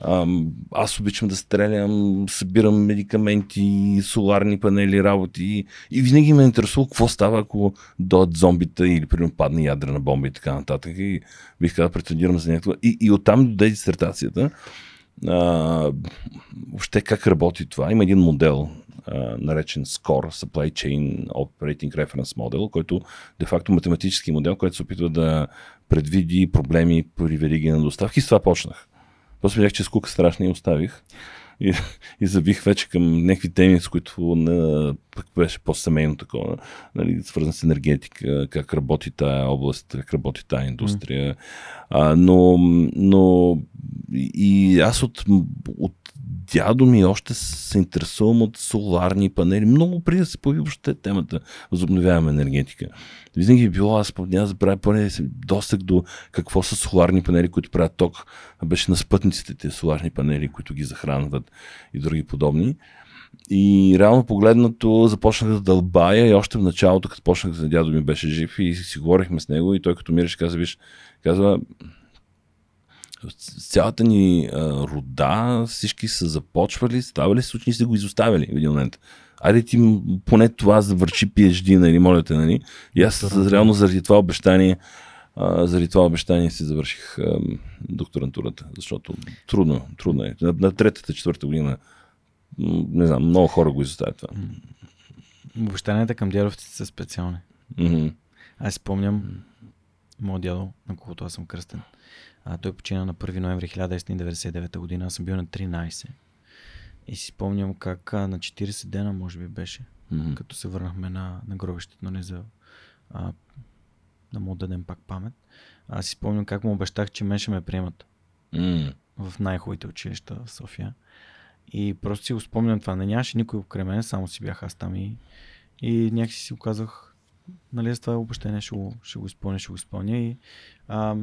Ам, аз обичам да стрелям, събирам медикаменти, соларни панели, работи и винаги ме интересува какво става, ако дойдат зомбита или примерно падне ядрена бомба и така нататък. И бих казал, претендирам за някакво. И, и оттам дойде дисертацията. А, въобще как работи това? Има един модел, а, наречен SCORE, Supply Chain Operating Reference Model, който де-факто математически модел, който се опитва да предвиди проблеми при вериги на доставки. С това почнах. После видях, че скука страшна и оставих. И, и забих вече към някакви теми, с които не, пък беше по-семейно такова, нали, свързан с енергетика, как работи тая област, как работи тая индустрия. Mm. А, но, но и аз от, от дядо ми още се интересувам от соларни панели. Много преди да се появи въобще темата възобновяема енергетика. Винаги е било, аз няма да забравя поне достъг до какво са соларни панели, които правят ток. Беше на спътниците тези соларни панели, които ги захранват и други подобни. И реално погледнато започнах да дълбая и още в началото, като почнах за дядо ми беше жив и си говорихме с него и той като мириш каза, виж, казва, цялата ни а, рода, всички са започвали, ставали се учени, са го изоставили в един момент. Айде ти поне това завърши PhD, нали, моля те, нали? И аз реално заради това обещание, а, заради това обещание си завърших а, докторантурата, защото трудно, трудно е. На, на третата, четвърта година, не знам, много хора го изоставят това. Обещанията към дядовците са специални. Mm-hmm. Аз спомням моят дядо, на когото аз съм кръстен. А, той почина на 1 ноември 1999 година. Аз съм бил на 13. И си спомням как а, на 40 дена, може би беше, mm-hmm. като се върнахме на, на гробището, но не за а, да му дадем пак памет. Аз си спомням как му обещах, че мен ще ме приемат mm. в най-хубавите училища в София. И просто си го спомням това. Не нямаше никой покрай мен, само си бях аз там и, и някакси си оказах, нали, с това обещание ще го, ще го изпълня, ще го изпълня. И а,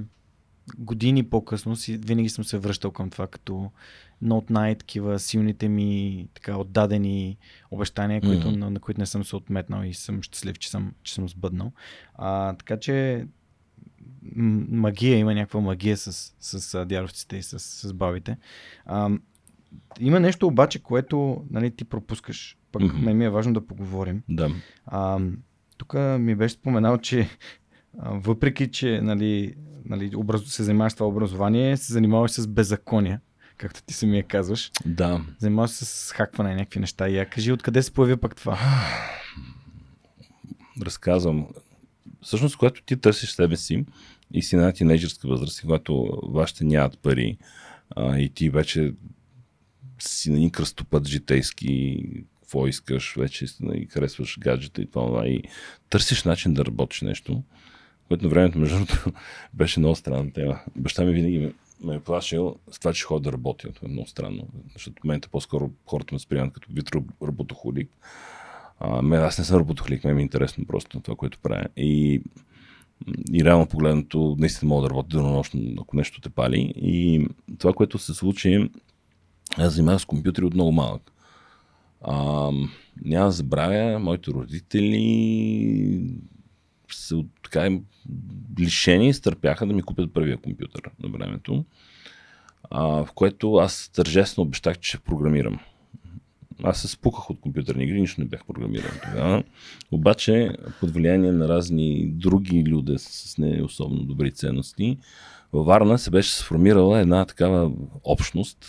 години по-късно си, винаги съм се връщал към това, като едно от най-такива силните ми така отдадени обещания, mm-hmm. които, на, на които не съм се отметнал и съм щастлив, че съм, че съм сбъднал. А, така че магия, има някаква магия с, с, дяровците и с, с бабите. А, има нещо обаче, което нали, ти пропускаш. Пък mm-hmm. ми е важно да поговорим. Да. А, тук ми беше споменал, че въпреки, че нали, нали, образ... се занимаваш с това образование, се занимаваш с беззакония, както ти самия казваш. Да. Занимаваш се с хакване на някакви неща. И я кажи, откъде се появи пък това? Разказвам. Всъщност, когато ти търсиш себе си и си на тинейджърска възраст, когато вашите нямат пари а, и ти вече си на един кръстопът житейски, какво искаш, вече и харесваш гаджета и това, и търсиш начин да работиш нещо, което на времето, между другото, беше много странна тема. Баща ми винаги ме, е плашил с това, че ходи да работи. Това е много странно, защото в момента по-скоро хората ме сприемат като вид работохолик. А, ме, аз не съм работохолик, ме е интересно просто това, което правя. И, и реално погледнато, наистина мога да работя денонощно, ако нещо те пали. И това, което се случи, аз занимавам с компютри от много малък. А, няма да забравя, моите родители се така лишени изтърпяха да ми купят първия компютър на времето, а, в което аз тържествено обещах, че ще програмирам. Аз се спуках от компютърни игри, нищо не бях програмиран тогава. Обаче, под влияние на разни други люди с не особено добри ценности, във Варна се беше сформирала една такава общност,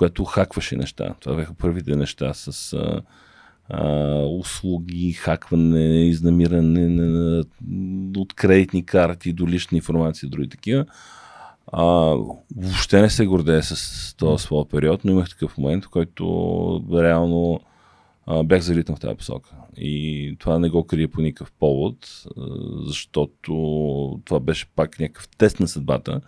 която хакваше неща. Това бяха първите неща с а, а, услуги, хакване, изнамиране на, от кредитни карти до лична информация и други такива. А, въобще не се гордея с този своя период, но имах такъв момент, в който реално а, бях залитан в тази посока. И това не го крия по никакъв повод, защото това беше пак някакъв тест на съдбата.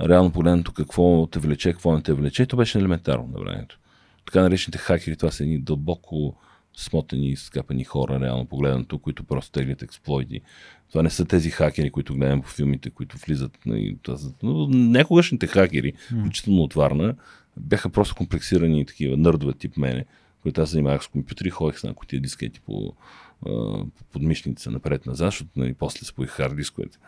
Реално погледнато какво те влече, какво не те влече, то беше елементарно на времето. Така наречените хакери, това са едни дълбоко смотани скапани хора, реално погледнато, които просто теглят експлойти. Това не са тези хакери, които гледам по филмите, които влизат. Нали, но некогашните хакери, включително от Варна, бяха просто комплексирани такива нърдове тип мене, когато аз занимавах с компютри, ходех с някои тия дискети по подмишница напред-назад, защото нали, после споих хард дисковете.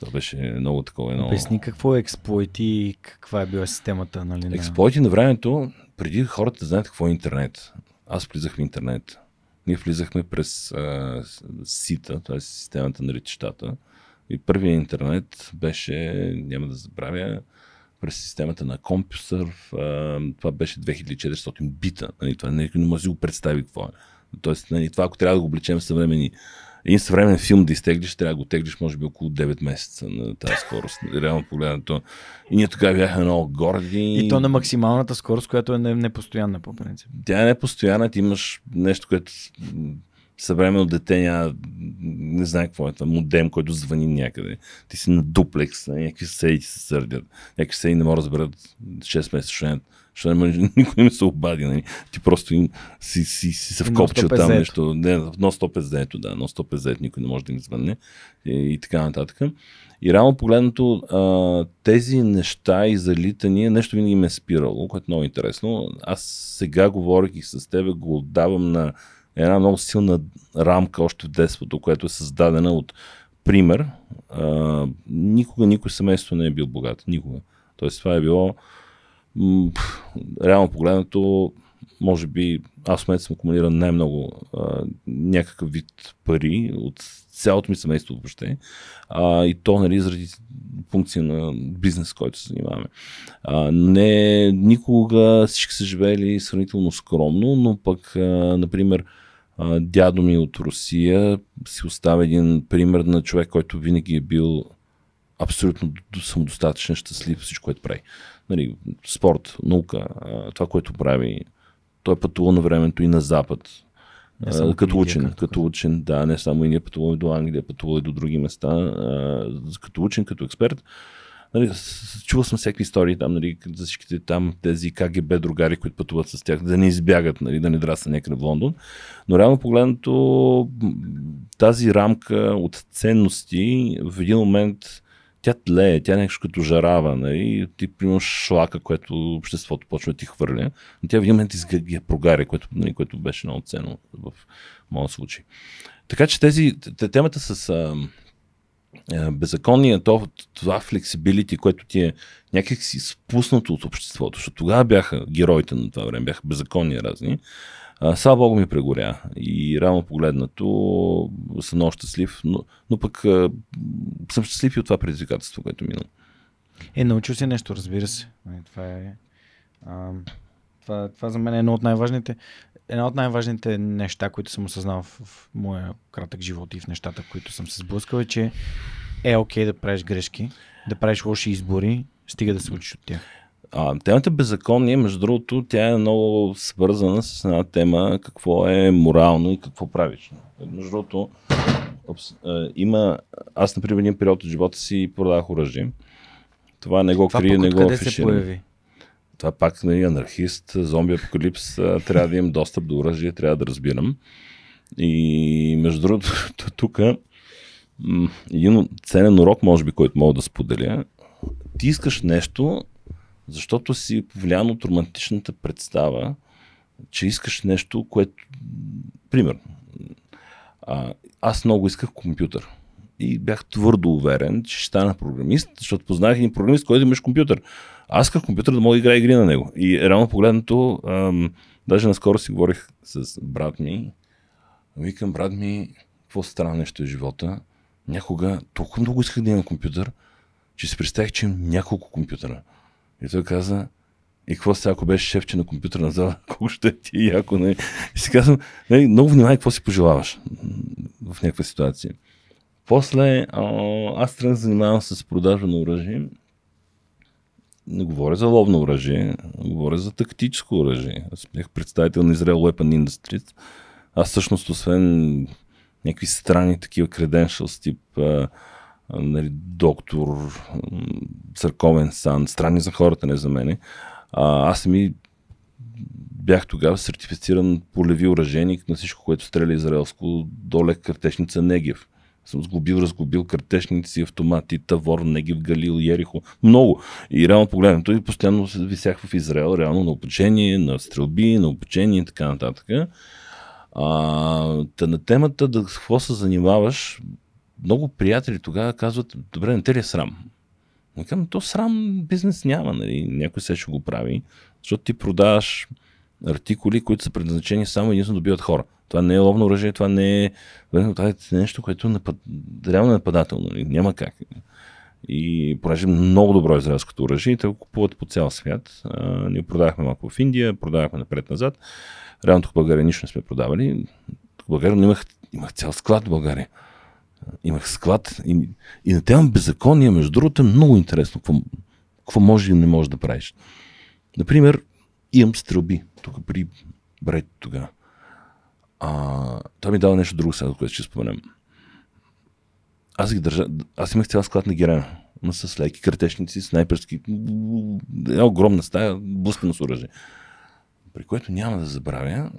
Това беше много такова едно. Обясни какво е експлойт и каква е била системата. Нали, Експлойти на времето, преди хората да знаят какво е интернет. Аз влизах в интернет. Ние влизахме през а, сита, т.е. системата на летищата. И първият интернет беше, няма да забравя, през системата на компюсър. Това беше 2400 бита. Нали, това не, не може да си го представи какво е. Тоест, нали, това ако трябва да го облечем съвремени един съвременен филм да изтеглиш, трябва да го теглиш може би около 9 месеца на тази скорост. Реално погледнато. И ние тогава бяхме много горди. И то на максималната скорост, която е непостоянна по принцип. Тя е непостоянна, ти имаш нещо, което съвременно дете няма, не знае какво е това, модем, който звъни някъде. Ти си на дуплекс, някакви съседи ти се сърдят. Някакви съседи не могат да разберат 6 месеца, защото не може, никой не се обади. Нали? Ти просто им, си, си, си се вкопчил там нещо. Не, но 150 да, но 150 никой не може да им звънне и, и така нататък. И реално погледнато а, тези неща и залитания, нещо винаги ме е спирало, което е много интересно. Аз сега говорих с тебе, го отдавам на една много силна рамка още в детството, която е създадена от пример. А, никога никой семейство не е бил богат. Никога. Тоест това е било реално погледнато може би аз в момента съм акумулиран най-много а, някакъв вид пари от цялото ми семейство въобще. А, и то, нали, заради функция на бизнес, който се занимаваме. А, не, никога всички са живели сравнително скромно, но пък, а, например, а, дядо ми от Русия си оставя един пример на човек, който винаги е бил абсолютно самодостатъчен, щастлив всичко, което прави. Нали, спорт, наука, това, което прави. Той е пътувал на времето и на Запад. Не като учен, като, като учен, да, не само и ние пътуваме до Англия, пътували до други места, а, като учен, като експерт. Нали, чувал съм всеки истории там, нали, за всичките там тези КГБ другари, които пътуват с тях, да не избягат, нали, да не драснат някъде в Лондон. Но реално погледнато тази рамка от ценности в един момент тя тлее, тя е нещо като жарава, нали? ти примерно шлака, което обществото почва да ти хвърля, но тя в един момент ги прогаря, което, нали, което беше много ценно в моят случай. Така че тези, темата с а, беззаконие, то, това флексибилити, което ти е някак си спуснато от обществото, защото тогава бяха героите на това време, бяха беззаконни разни, а, слава Богу ми прегоря и реално погледнато съм много щастлив, но, но пък а, съм щастлив и от това предизвикателство, което е минало. Е, научил си нещо, разбира се. Нали, това е... А, това, това за мен е едно от най-важните, една от най-важните неща, които съм осъзнал в, в моя кратък живот и в нещата, които съм се сблъскал, е, че е окей okay да правиш грешки, да правиш лоши избори, стига да се учиш от тях. А, темата беззаконие, между другото, тя е много свързана с една тема какво е морално и какво правиш. Между другото, опс, а, има, аз, например, един период от живота си продавах оръжие. Това не го крие, не го афиширам. Това пак нали, анархист, зомби апокалипс, трябва да имам достъп до оръжие, трябва да разбирам. И между другото, тук един ценен урок, може би, който мога да споделя. Ти искаш нещо, защото си повлиян от романтичната представа, че искаш нещо, което... Примерно, аз много исках компютър. И бях твърдо уверен, че ще стана програмист, защото познах един програмист, който имаш компютър. Аз исках компютър да мога да играя игри на него. И реално погледнато, ам, даже наскоро си говорих с брат ми. Викам, брат ми, какво странно нещо е живота. Някога толкова много исках да имам компютър, че си представих, че имам няколко компютъра. И той каза, и какво сега, ако беше шефче на компютърна зала, колко ще ти яко, не? Нали? И си казвам, не, нали, много внимай какво си пожелаваш в някаква ситуация. После аз трябва да занимавам с продажа на оръжие. Не говоря за ловно оръжие, говоря за тактическо оръжие. Аз бях представител на Израел Weapon Industries. Аз всъщност, освен някакви странни такива credentials, тип нали, доктор, църковен сан, странни за хората, не за мене. А, аз ми бях тогава сертифициран полеви ураженик на всичко, което стреля израелско до лек картечница Негев. съм сглобил, разглобил картешници, автомати, Тавор, Негив, Галил, Ерихо. Много. И реално погледнато и постоянно висях в Израел, реално на обучение, на стрелби, на обучение и така нататък. А, та на темата да какво се занимаваш, много приятели тогава казват, добре, не те ли е срам? Викам, то срам бизнес няма, нали? някой се ще го прави, защото ти продаваш артикули, които са предназначени само единствено да добиват хора. Това не е ловно оръжие, това не е, това е нещо, което е напад... реално е нападателно. Нали? Няма как. И понеже много добро израелското оръжие, те го купуват по цял свят. А, ние продавахме малко в Индия, продавахме напред-назад. Реално тук в България нищо не сме продавали. В България имах, имах цял склад в България. Имах склад и, и на тема беззакония, между другото, е много интересно какво, какво може и не може да правиш. Например, имам стрелби тук при Бред тогава. Той ми дава нещо друго сега, което ще споменем. Аз ги държа, аз имах цял склад на Герена. Ма с леки картешници, снайперски, една огромна стая, блъскана с оръжие. При което няма да забравя,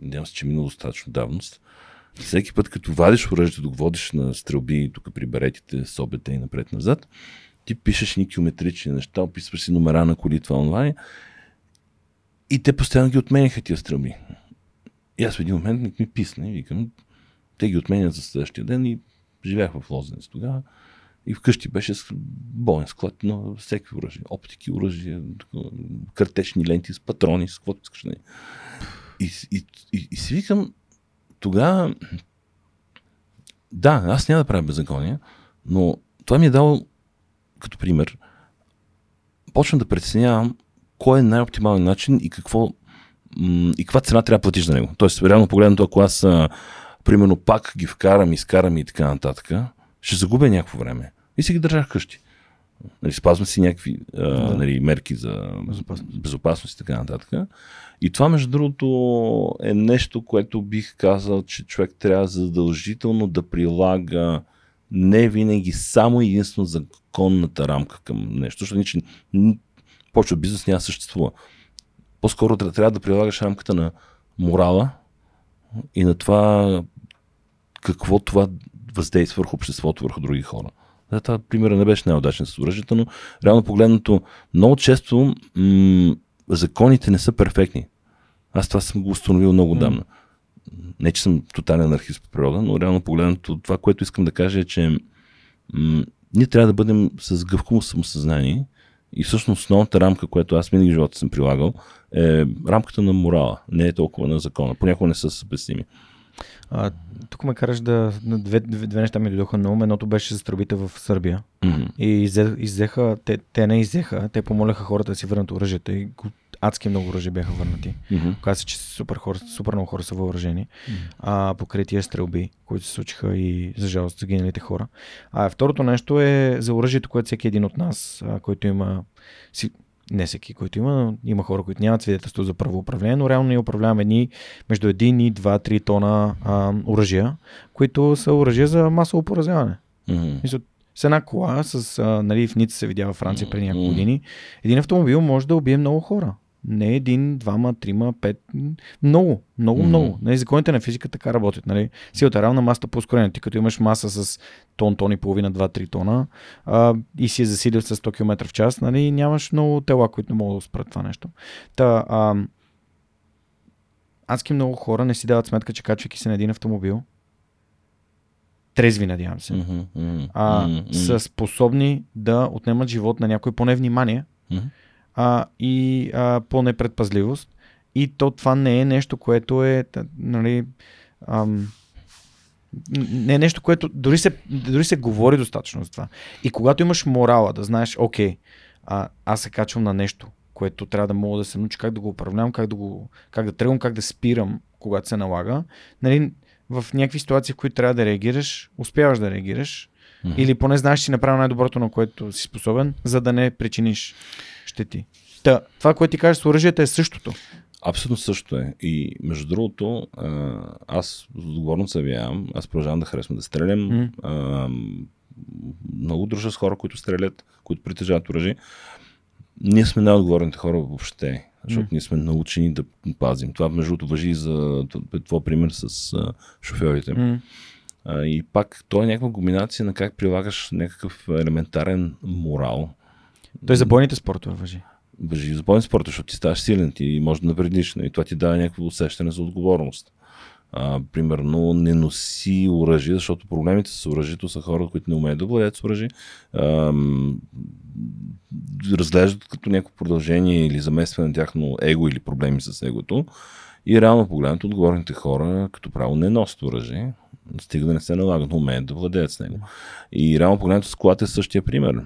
надявам се, че е минало достатъчно давност, всеки път, като вадиш оръжието, го водиш на стрелби, тук при с обете и напред-назад, ти пишеш ни километрични неща, описваш си номера на коли, това онлайн. И те постоянно ги отмениха тия стрелби. И аз в един момент ми писне, викам, те ги отменят за следващия ден и живях в Лозенец тогава. И вкъщи беше боен склад на всеки оръжия. Оптики, оръжия, картечни ленти с патрони, с каквото искаш. И, и, и, и си викам, тогава, да, аз няма да правя беззакония, но това ми е дало като пример. Почвам да преценявам кой е най-оптимален начин и какво и каква цена трябва да платиш за него. Тоест, реално погледнато, ако аз а, примерно пак ги вкарам, изкарам и така нататък, ще загубя някакво време. И си ги държах къщи. Нали, спазвам си някакви а, да. нали, мерки за безопасност. безопасност и така нататък. И това, между другото, е нещо, което бих казал, че човек трябва задължително да прилага не винаги само единствено законната рамка към нещо, защото ниче, повече бизнес няма съществува. По-скоро трябва да прилагаш рамката на морала и на това какво това въздейства върху обществото, върху други хора. Да, това пример не беше най-удачен с оръжията, но реално погледнато много често м- законите не са перфектни. Аз това съм го установил много давно. Не, че съм тотален анархист по природа, но реално погледнато това, което искам да кажа е, че м- ние трябва да бъдем с гъвково самосъзнание и всъщност основната рамка, която аз винаги в живота съм прилагал, е рамката на морала, не е толкова на закона. Понякога не са съвместими. А, тук ме караш да... Две, две, две неща ми дойдоха на ум. Едното беше за стрелбите в Сърбия. Mm-hmm. И иззеха, те, те не иззеха, те помоляха хората да си върнат оръжията и адски много оръжия бяха върнати. Mm-hmm. Каза се, че супер, хора, супер много хора са въоръжени. Mm-hmm. А, покрай тия стрелби, които се случиха и за жалост загиналите хора. А второто нещо е за оръжието, което всеки един от нас, а, който има си, не всеки, който има, има хора, които нямат свидетелство за правоуправление, но реално ние управляваме едни между 1 и 2-3 тона а, оръжия, които са оръжия за масово поразяване. Mm-hmm. С една кола, с, а, нали, в Ница се видя във Франция преди няколко години, един автомобил може да убие много хора. Не един, двама, трима, пет. Много, много, mm-hmm. много. Нали, законите на физика така работят. Нали? Силата реална масата по ускорение. Ти като имаш маса с тон, тон и половина, 2-3 тона а, и си е засилил с 100 км в час, нали, нямаш много тела, които не могат да спрат това нещо. Та, а, адски много хора не си дават сметка, че качвайки се на един автомобил, трезви, надявам се, mm-hmm, mm-hmm, а, mm-hmm. са способни да отнемат живот на някой по невнимание, mm-hmm а, и а, по непредпазливост. И то това не е нещо, което е, нали, ам, не е нещо, което дори се, дори се говори достатъчно за това. И когато имаш морала да знаеш, окей, а, аз се качвам на нещо, което трябва да мога да се науча как да го управлявам, как да, го, как да тръгвам, как да спирам, когато се налага. Нали, в някакви ситуации, в които трябва да реагираш, успяваш да реагираш. Mm-hmm. Или поне знаеш, че си направил най-доброто, на което си способен, за да не причиниш щети. Та, това, което ти кажеш с оръжията е същото. Абсолютно също е. И между другото, аз отговорно се явявам, аз продължавам да харесвам да стрелям. Mm. А, много дружа с хора, които стрелят, които притежават оръжие. Ние сме най-отговорните хора въобще, защото mm. ние сме научени да пазим. Това, между другото, въжи и за това пример с шофьорите. Mm. А, и пак, то е някаква комбинация на как прилагаш някакъв елементарен морал. Той за бойните спортове въжи. Въжи за бойните спортове, защото ти ставаш силен, ти може да напредиш. И това ти дава някакво усещане за отговорност. А, примерно не носи оръжие, защото проблемите с оръжието са хора, които не умеят да владеят с оръжие. Разглеждат като някакво продължение или заместване на тяхно его или проблеми с егото. И реално погледнато, отговорните хора като право не носят оръжие, стига да не се налагат, но умеят да владеят с него. И реално погледнато с колата е същия пример. М-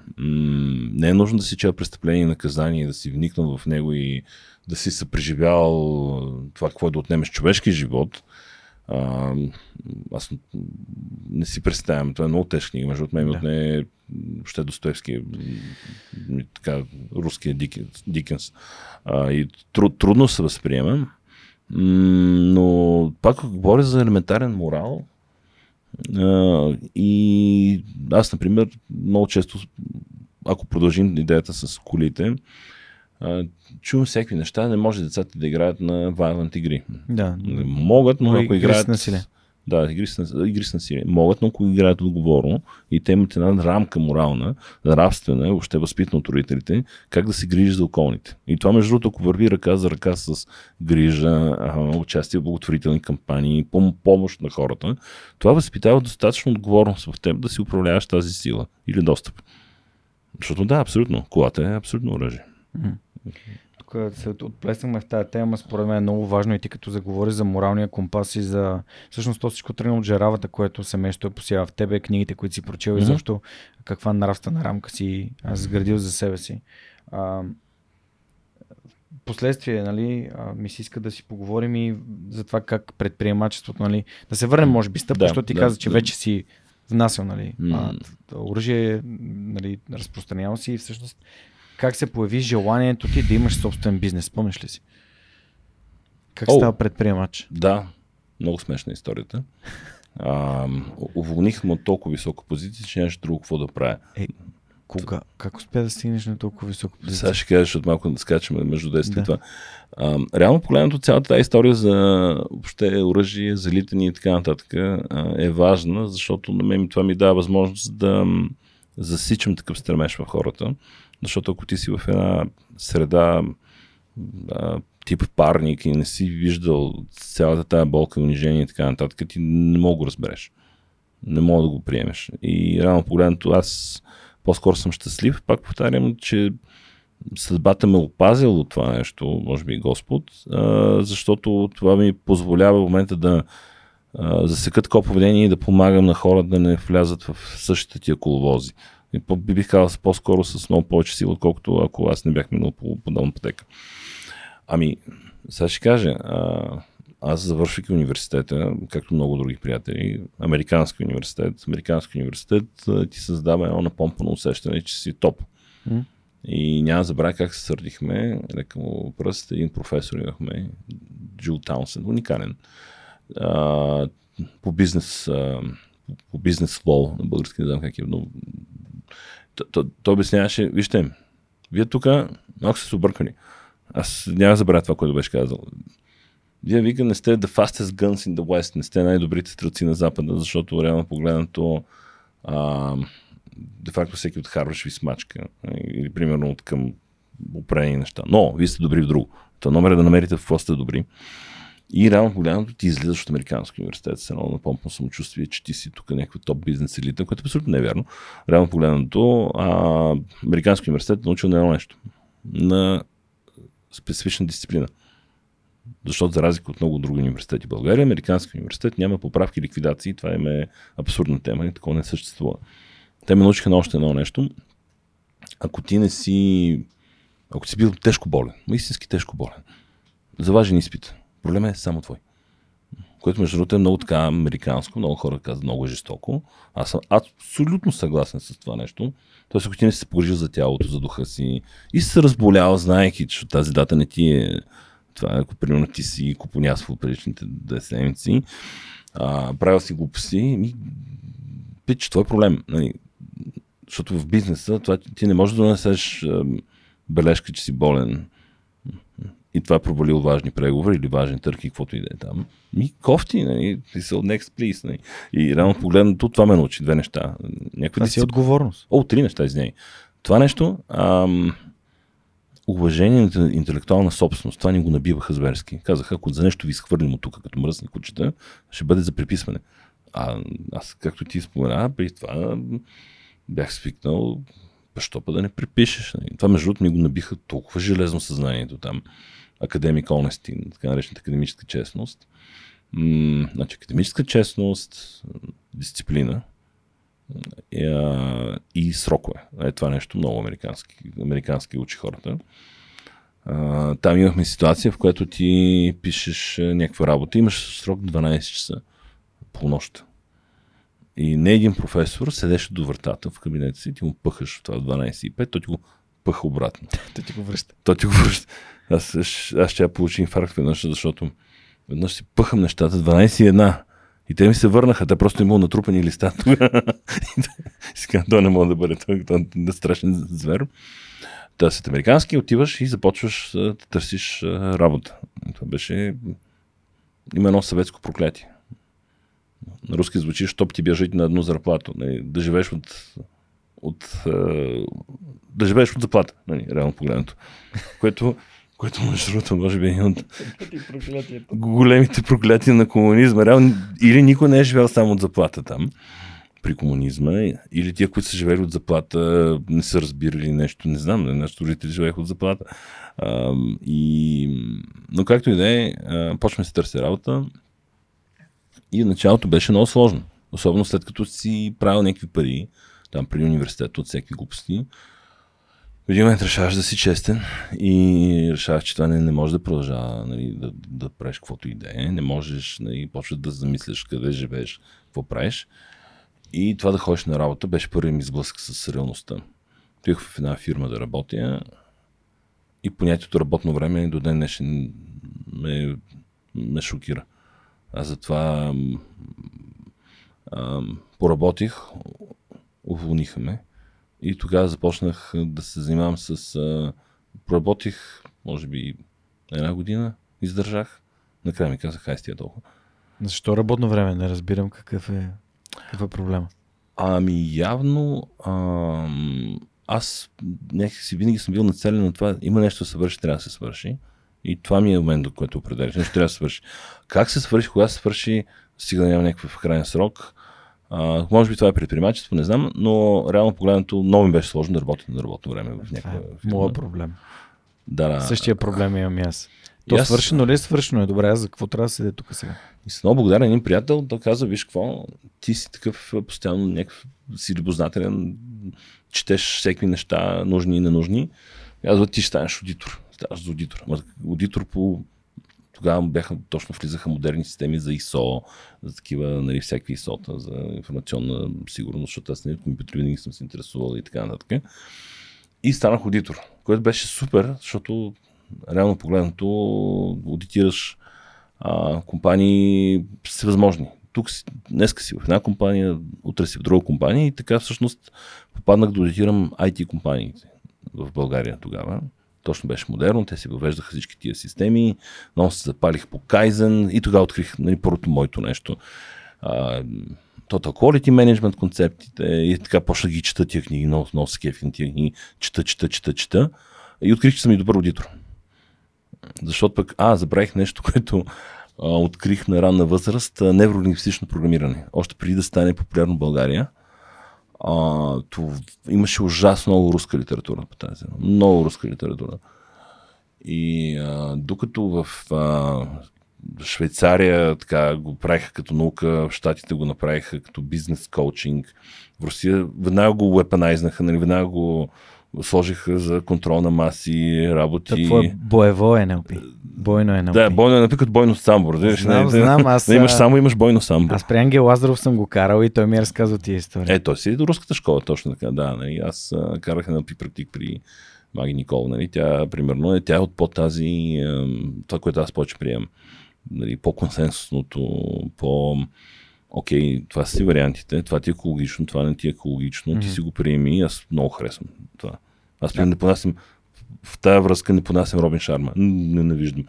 не е нужно да си чел престъпление и наказание, да си вникнал в него и да си съпреживял това, какво е да отнемеш човешки живот. А, аз не си представям, това е много тежка книга, между мен да. отне въобще Достоевски, така, руския Дикенс. Дикенс. А, и труд, трудно се възприема, но пак говоря за елементарен морал, и аз, например, много често, ако продължим идеята с колите, чувам всякакви неща, не може децата да играят на violent игри. Да. Могат, но ако играят... насилие. Да, игри с, игри с насилие. Могат, но ако играят отговорно и те имат една рамка морална, нравствена, въобще възпитана от родителите, как да се грижи за околните. И това, между другото, ако върви ръка за ръка с грижа, участие в благотворителни кампании, помощ на хората, това възпитава достатъчно отговорност в теб да си управляваш тази сила или достъп. Защото да, абсолютно. Колата е абсолютно оръжие. Тук се отплеснахме в тази тема, според мен е много важно и ти като заговори за моралния компас и за... Всъщност то всичко тръгна от жаравата, което семейството е посява в тебе, книгите, които си прочел mm-hmm. и защо каква нравствена рамка си сградил за себе си. А, последствие, нали, ми се иска да си поговорим и за това как предприемачеството, нали, да се върнем, може би, стъпка, да, защото ти да, каза, че да. вече си внасял, нали, mm. оръжие, нали, разпространява си и всъщност как се появи желанието ти да имаш собствен бизнес? Помниш ли си? Как О, става предприемач? Да, много смешна историята. А, уволнихме от толкова висока позиция, че нямаше друго какво да правя. Е, кога? Как успя да стигнеш на толкова висока позиция? Сега ще кажа, защото малко да скачаме между 10 да. и това. А, реално погледнато цялата тази история за въобще оръжие, залитане и така нататък а, е важна, защото на мен това ми дава възможност да засичам такъв стремеж в хората. Защото ако ти си в една среда а, тип парник и не си виждал цялата тая болка, унижение и така нататък, ти не мога да го разбереш. Не мога да го приемеш. И реално погледнато аз по-скоро съм щастлив. Пак повтарям, че съдбата ме опазил от това нещо, може би Господ, а, защото това ми позволява в момента да засекат такова поведение и да помагам на хора да не влязат в същите тия коловози. И по, бих казал по-скоро с много повече сила, отколкото ако аз не бях минал по подобна пътека. Ами, сега ще кажа, а, аз завършвайки университета, както много други приятели, Американски университет, Американски университет ти създава едно напомпано усещане, че си топ. Mm. И няма забравя как се сърдихме, лека му пръст, един професор имахме, Джул Таунсен, уникален. А, по бизнес, а, по бизнес лоу на български, не знам как е, но той обясняваше, вижте, вие тук малко сте се объркани. Аз няма забравя това, което беше казал. Вие вика не сте the fastest guns in the west, не сте най-добрите стрелци на запада, защото реално погледнато а, де факто всеки от Харвард ви смачка. Или примерно от към определени неща. Но, вие сте добри в друго. То номер е да намерите в какво сте добри. И реално погледнато ти излизаш от Американски университет с едно напомпно самочувствие, че ти си тук някаква топ бизнес елита, което е абсолютно невярно. Реално погледнато, а, Американски университет е научил на едно нещо. На специфична дисциплина. Защото за разлика от много други университети в България, Американски университет няма поправки и ликвидации. Това им е абсурдна тема и такова не съществува. Те ме научиха на още едно нещо. Ако ти не си ако си бил тежко болен, истински тежко болен, за важен изпит, Проблемът е само твой. Което между другото е много така американско, много хора казват много жестоко. Аз съм абсолютно съгласен с това нещо. Тоест, ако ти не се погрижил за тялото, за духа си и се разболял, знаеки, че тази дата не ти е това, ако примерно ти си купонясвал предишните две седмици, правил си глупости, ми, пич, това е проблем. Нали? Защото в бизнеса това, ти не можеш да донесеш бележка, че си болен и това е провалил важни преговори или важен търг и каквото и да е там. Ми кофти, нали, писал next please. Нали. И реално погледнато това ме научи две неща. Някаква това си е отговорност. О, три неща, извиняй. Това нещо, ам, уважение на интелектуална собственост, това ни го набиваха зверски. Казаха, ако за нещо ви изхвърлим от тук като мръсни кучета, ще бъде за приписване. А аз, както ти спомена, при това бях свикнал, защо па да не припишеш. Нали? Това между другото ми го набиха толкова железно съзнанието там. Академик honesty, така наречената академическа честност. М- значи, академическа честност, дисциплина и, а, и срокове. Е, това нещо много американски, американски учи хората. А, там имахме ситуация, в която ти пишеш някаква работа, имаш срок 12 часа по нощта. И не един професор седеше до вратата в кабинета си, ти му пъхаш това в 12.5, той ти го пъха обратно. той ти го връща. Той ти го връща. Аз, аз ще я получи инфаркт веднъж, защото веднъж си пъхам нещата 12.1 и те ми се върнаха, те просто имало натрупани листа тогава. то не мога да бъде, той, е страшен звер. Та след американски отиваш и започваш да търсиш работа. Това беше има едно съветско проклятие на руски звучи, чтоб ти жить на едно заплата. Нали, да живееш от, от да живееш от заплата, нали, реално погледнато. Което, което между другото може би е един от големите проклятия на комунизма. Реално, или никой не е живел само от заплата там при комунизма, или тия, които са живели от заплата, не са разбирали нещо, не знам, не, нашите родители живееха от заплата. А, и, но както и да е, почваме се търси работа. И началото беше много сложно. Особено след като си правил някакви пари, там при университета от всеки глупости. В един момент решаваш да си честен и решаваш, че това не, не може да продължава нали, да, да правиш каквото и е. Не можеш, нали, почваш да замисляш къде живееш, какво правиш. И това да ходиш на работа беше първият ми сблъсък с реалността. Тоех в една фирма да работя и понятието работно време до ден днешен ме, ме шокира. Аз затова а, поработих, уволниха ме и тогава започнах да се занимавам с... А, поработих, може би, една година, издържах. Накрая ми казах, хай стия толкова. Защо работно време? Не разбирам какъв е, какъв е проблема. Ами явно а, аз някакси винаги съм бил нацелен на това, има нещо да се върши, трябва да се свърши. И това ми е момент, до което определяш. Нещо трябва да свърши. Как се свърши, кога се свърши, стига да няма някакъв крайен срок. А, може би това е предприемачество, не знам, но реално погледнато много ми беше сложно да работя на работно време в някаква фирма. Моя проблем. Да, да. Същия проблем имам и аз. То аз... свършено ли е свършено? Е добре, аз за какво трябва да седя тук сега? И съм много благодарен един приятел, да каза, виж какво, ти си такъв постоянно някакъв си любознателен, четеш всеки неща, нужни и ненужни. Казва, ти ще станеш аудитор ставаш за аудитор. Аудитор по тогава бяха, точно влизаха модерни системи за ISO, за такива, нали, всякакви ISO-та, за информационна сигурност, защото аз не нали, компютри винаги съм се интересувал и така нататък. И станах аудитор, което беше супер, защото реално погледнато аудитираш а, компании всевъзможни. Тук си, днеска си в една компания, утре си в друга компания и така всъщност попаднах да аудитирам IT компаниите в България тогава точно беше модерно, те си въвеждаха всички тия системи, много се запалих по Кайзен и тогава открих нали, първото моето нещо. А, Total Quality Management концептите и така почна ги чета тия книги, много, много се кефи тия книги, чета, чета, чета, чета и открих, че съм и добър аудитор. Защото пък, а, забравих нещо, което а, открих на ранна възраст, невролингвистично програмиране. Още преди да стане популярно в България – а, това, имаше ужасно много руска литература по тази. Много руска литература. И а, докато в а, Швейцария така го правиха като наука, в Штатите го направиха като бизнес коучинг, в Русия веднага го вепанайзнаха, нали, веднага го сложиха за контрол на маси, работи. Това е боево НЛП. Бойно НЛП. Да, бойно НЛП като бойно самбо. Знам, не, знам, аз... Не, имаш само, имаш бойно самбо. Аз при Ангел Лазаров съм го карал и той ми е разказал тия истории. Е, той си е до руската школа, точно така, да. Нали, аз а, карах НЛП практик при Маги Никол, нали, тя, примерно, е, тя е от по тази, това, което аз повече приемам. Нали, по-консенсусното, по окей, това са си вариантите, това ти е екологично, това не ти е екологично, mm-hmm. ти си го приеми, аз много харесвам това. Аз да. не понасям в тази връзка не понасям Робин Шарма. Ненавиждам.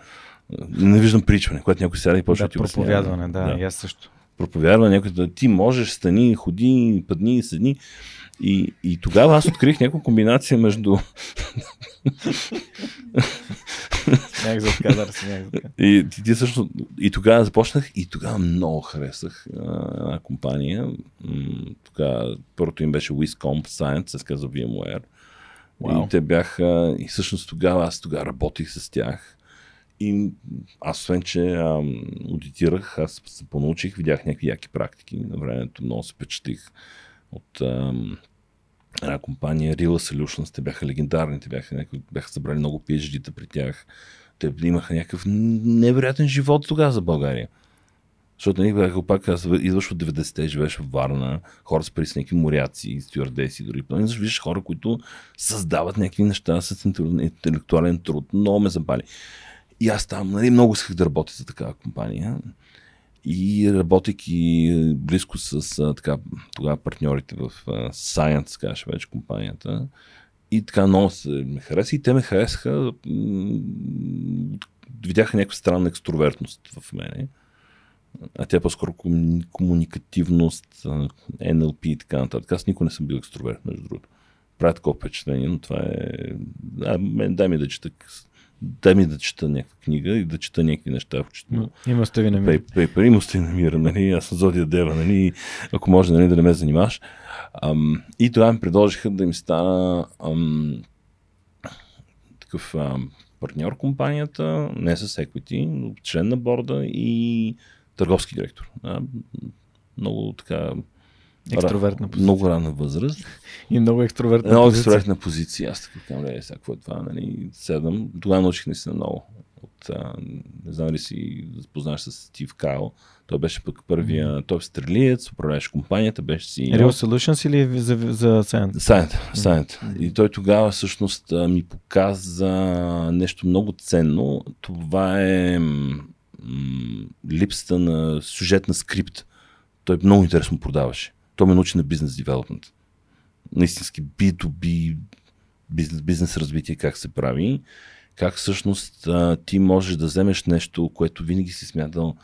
Ненавиждам причване, когато някой сяда и почва да, ти проповядване, да, да, и аз също. Проповядване, някой да ти можеш, стани, ходи, падни, седни. И, и тогава аз открих някаква комбинация между... смях за кадър, смях за И, ти, ти също, и тогава започнах и тогава много харесах една компания. тогава първото им беше Wiscomp Science, се казва VMware. Wow. И те бяха, и всъщност тогава аз тогава работих с тях. И аз, освен че ам, аудитирах, аз се понаучих, видях някакви яки практики. На времето много се впечатлих от ам, една компания, Real Solutions. Те бяха легендарни, те бяха, някакви, бяха събрали много PhD-та при тях. Те имаха някакъв невероятен живот тогава за България. Защото нали, бяха пак аз идваш от 90-те, живееш в Варна, хора с пари някакви моряци, стюардеси, дори. Но виждаш хора, които създават някакви неща с интелектуален труд. Много ме забали. И аз там нали, много исках да работя за такава компания. И работейки близко с така, тогава партньорите в Science, казваше вече компанията, и така много се ме хареса и те ме харесаха. Видяха някаква странна екстровертност в мене. А тя по-скоро комуникативност, NLP и така нататък. Аз никога не съм бил екстроверт, между другото. Правя такова впечатление, но това е... А, дай ми да чета дай ми да чета някаква книга и да чета някакви неща, включително. Има остави на мира. Пейпер, има остави на мира, нали? Аз съм Зодия Дева, нали? Ако може, нали, да не ме занимаваш. Ам, и тогава ми предложиха да им стана ам, такъв ам, партньор компанията, не с equity, но член на борда и търговски директор. А, много така Екстровертна позиция. Много рана възраст. И много екстровертна много позиция. екстровертна позиция. Аз така казвам, сега какво е това, нали, седам. Тогава научих наистина много. От, а, не знам ли си запознаш с Стив Кайл. Той беше пък първия, mm-hmm. той е стрелиец, управляваше компанията, беше си. Real Solutions или за, за Science? Science, Science. Mm-hmm. И той тогава всъщност ми показа нещо много ценно. Това е м- липсата на сюжет на скрипт. Той много интересно продаваше. Той ме научи на бизнес девелопмент. Наистински B2B бизнес, бизнес развитие как се прави. Как всъщност а, ти можеш да вземеш нещо, което винаги си смятал,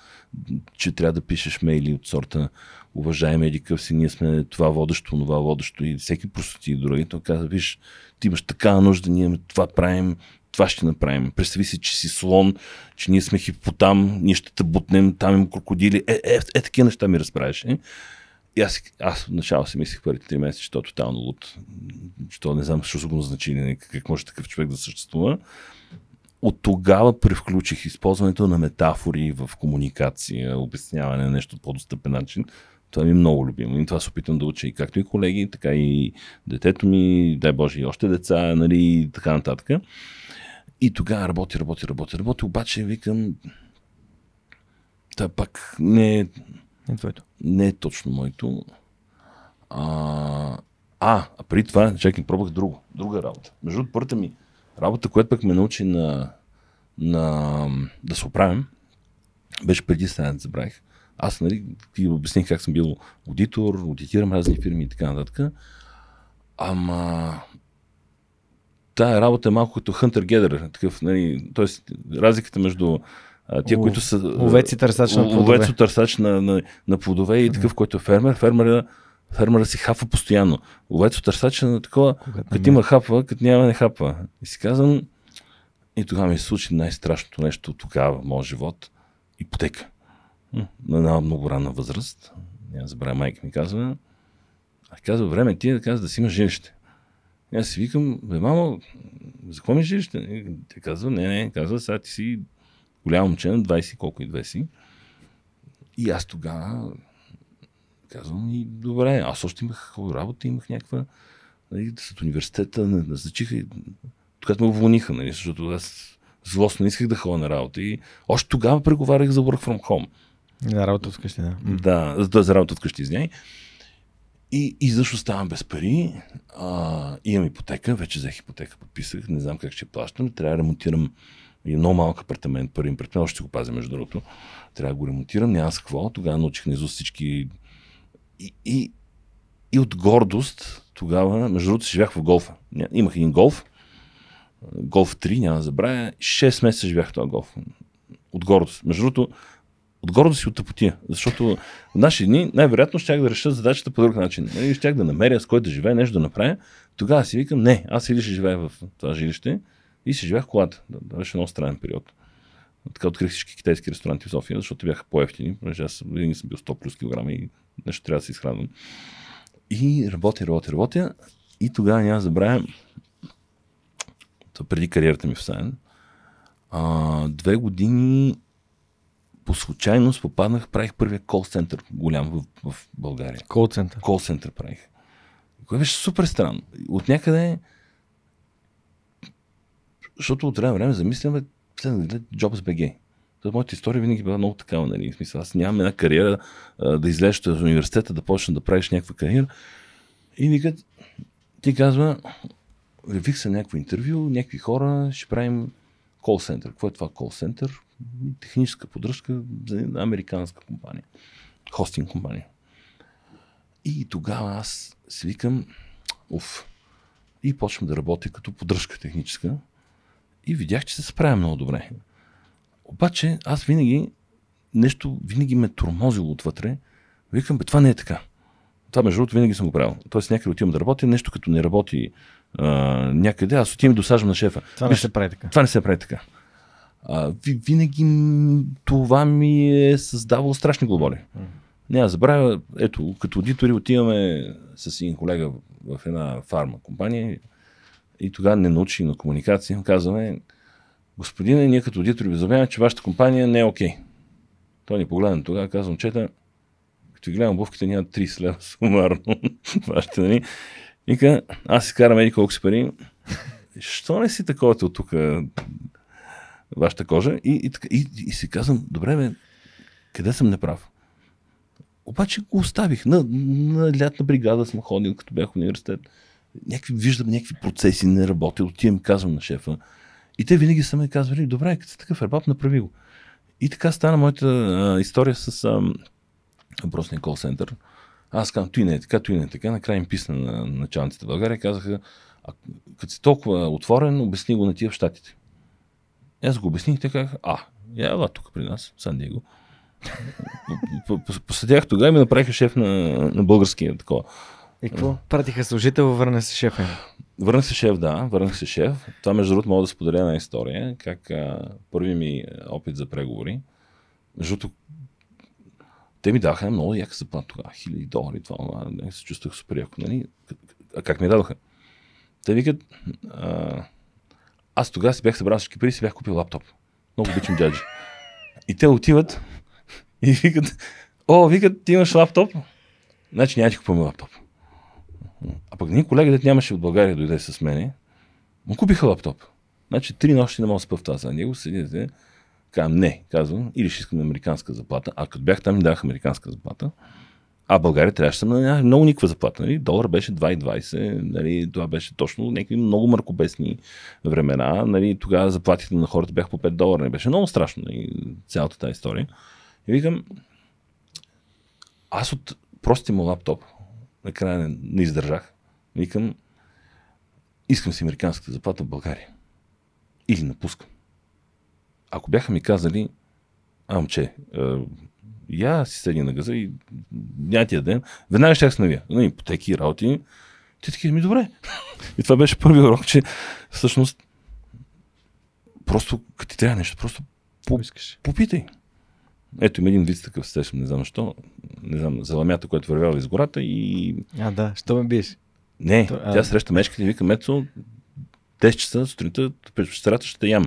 че трябва да пишеш мейли от сорта уважаеми еди къв си, ние сме това водещо, това водещо и всеки простоти и други. Той каза, виж, ти имаш такава нужда, ние това правим, това ще направим. Представи си, че си слон, че ние сме хипотам, ние ще те бутнем, там има крокодили. Е, е, е, е такива неща ми разправяше. И аз, аз в начало си мислих първите три месеца, че то е тотално луд. Че то не знам, защо го нали, как може такъв човек да съществува. От тогава превключих използването на метафори в комуникация, обясняване на нещо по достъпен начин. Това ми е много любимо и това се опитвам да уча и както и колеги, така и детето ми, дай Боже, и още деца, нали, и така нататък. И тогава работи, работи, работи, работи, обаче викам, та пак не, не, твоето. не е точно моето. А, а, а преди това, чакай, пробвах друго, друга работа. Между другото, първата ми работа, която пък ме научи на, на, да се оправим, беше преди сега, забравих. Аз, нали, ти обясних как съм бил аудитор, аудитирам разни фирми и така нататък. Ама тая работа е малко като Hunter Gatherer, такъв, нали, т.е. разликата между тия, които са... Овец и търсач на плодове. Овец и търсач на, на, на плодове и такъв, който е фермер. Фермера, фермера си хапва постоянно. Овец търсач на такова, като има хапва, като няма не хапва. И си казвам, и тогава ми се случи най-страшното нещо тогава в моят живот. Ипотека. На една много ранна възраст. Няма забравя, майка ми казва. А казва, време ти е да казва да си имаш жилище. И аз си викам, бе, мамо, за какво ми жилище? Те казва, не, не, казва, сега ти си голямо момче на 20 колко и 2 си. И аз тогава казвам и добре, аз още имах работа, имах някаква нали, след университета, назначиха и когато ме уволниха, нали, защото аз злостно не исках да ходя на работа и още тогава преговарях за work from home. За работа вкъщи, да. Да, за работа вкъщи, извиняй. И, и защо ставам без пари? А, имам ипотека, вече взех ипотека, подписах, не знам как ще плащам, трябва да ремонтирам и много малък апартамент, първи апартамент, ще го пазя между другото. Трябва да го ремонтирам, няма с какво. Тогава научих на всички. И, и, и от гордост, тогава, между другото, живях в голфа. Имах един голф Голф 3, няма да забравя. 6 месеца живях в този голф. От гордост. Между другото, от гордост и от тъпотия. Защото в наши дни най-вероятно щях да реша задачата по друг начин. Нали, щях да намеря с кой да живее, нещо да направя. Тогава си викам, не, аз или ще живея в това жилище и ще живея в колата. Да, беше много странен период. Така открих всички китайски ресторанти в София, защото бяха по-ефтини, понеже аз винаги съм бил 100 плюс килограми и нещо трябва да се изхранвам. И работя, работя, работя. И тогава няма забравя, преди кариерата ми в Сайн, а, две години по случайност попаднах, правих първия кол център голям в, в България. Кол център. Кол център правих. Кое беше супер странно. От някъде, защото от време време замислям, следва да Jobs BG. Това моята история винаги била много такава, нали? В смисъл, аз нямам една кариера да излезеш от университета, да почна да правиш някаква кариера. И викат, ти казва, явих се някакво интервю, някакви хора, ще правим кол център. Какво е това кол център? Техническа поддръжка за американска компания. Хостинг компания. И тогава аз си викам, уф, и почвам да работя като поддръжка техническа. И видях, че се справя много добре. Обаче аз винаги нещо винаги ме тормозило отвътре. Викам, бе, това не е така. Това между другото винаги съм го правил. Тоест някъде отивам да работя, нещо като не работи а, някъде, аз отивам и досаждам на шефа. Това не се прави така. Това не се прави така. А, винаги това ми е създавало страшни глоболи. Mm. Няма да забравя, ето, като аудитори отиваме с един колега в една фарма компания и тогава не научи на комуникация, казваме, господине, ние като аудитори ви че вашата компания не е окей. Okay. Той ни погледна тогава, казвам, чета, като гледам обувките, няма 30 лева сумарно. Вашите, нали? Вика, аз си карам еди колко си пари. Що не си такова от тук вашата кожа? И, и, и, и, си казвам, добре, бе, къде съм неправ? Обаче го оставих. На, на лятна бригада съм ходил, като бях в университет. Някакви, виждам някакви процеси, не работят. Отивам, казвам на шефа. И те винаги са ме казвали, добре, като си такъв ребат, направи го. И така стана моята а, история с а, въпросния кол център. Аз казвам, той не е така, той не е така. Накрая им писна на началниците в България казаха, а, като си толкова отворен, обясни го на тия в Штатите. Аз го обясних, те казаха, а, я ела тук при нас, Сан Диего. Посъдях тогава и ми направиха шеф на, на българския такова. И какво? Пратиха служител, върна се шефа. Върнах се шеф, да, върнах се шеф. Това между другото мога да споделя една история, как а, първи ми опит за преговори. Другото, те ми даха много яка заплата тогава, хиляди долари, това, не се чувствах супер яко, нали? А как ми дадоха? Те викат, а, аз тогава си бях събрал всички пари и си бях купил лаптоп. Много обичам дяджи. И те отиват и викат, о, викат, ти имаш лаптоп? Значи няма ти купуваме лаптоп. Пък ние колега, дет нямаше от България дойде с мене, му купиха лаптоп. Значи три нощи не мога да спа в тази за него, седите, казвам не, казвам, или ще искам американска заплата, а като бях там ми давах американска заплата, а България трябваше да на много никаква заплата. Нали? Долар беше 2,20, нали? това беше точно някакви много мъркобесни времена. Нали? Тогава заплатите на хората бяха по 5 долара. Не беше много страшно нали? цялата тази история. И викам, аз от простия му лаптоп, накрая не, не издържах. Викам, искам си американската заплата в България. Или напускам. Ако бяха ми казали, амче, я си седи на газа и няма тия ден, веднага ще се навия. На ипотеки работи. Ти таки ми добре. И това беше първи урок, че всъщност просто, като ти трябва нещо, просто по, попитай. Ето има един вид такъв сещам, не знам защо. Не знам, за ламята, която вървяла из гората и... А, да, що ме биеш? Не, а... тя среща мечката и вика, Мецо, 10 часа сутринта през вечерата ще ям.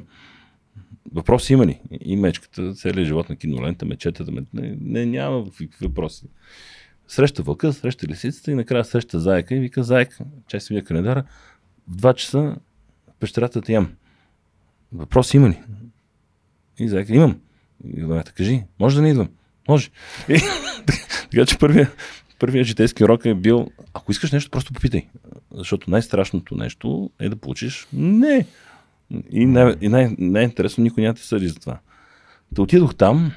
Въпрос има ли? И мечката, целият живот на кинолента, мечетата, не, не, няма въпроси. Среща вълка, среща лисицата и накрая среща заека и вика, заека, чай си вия календара, в 2 часа пещерата те ям. Въпрос има ли? И заека, имам. И кажи, може да не идвам? Може. И, така че първият първия житейски урок е бил, ако искаш нещо, просто попитай. Защото най-страшното нещо е да получиш не. И, най- и най- най-интересно, никой няма те съди за това. Та отидох там,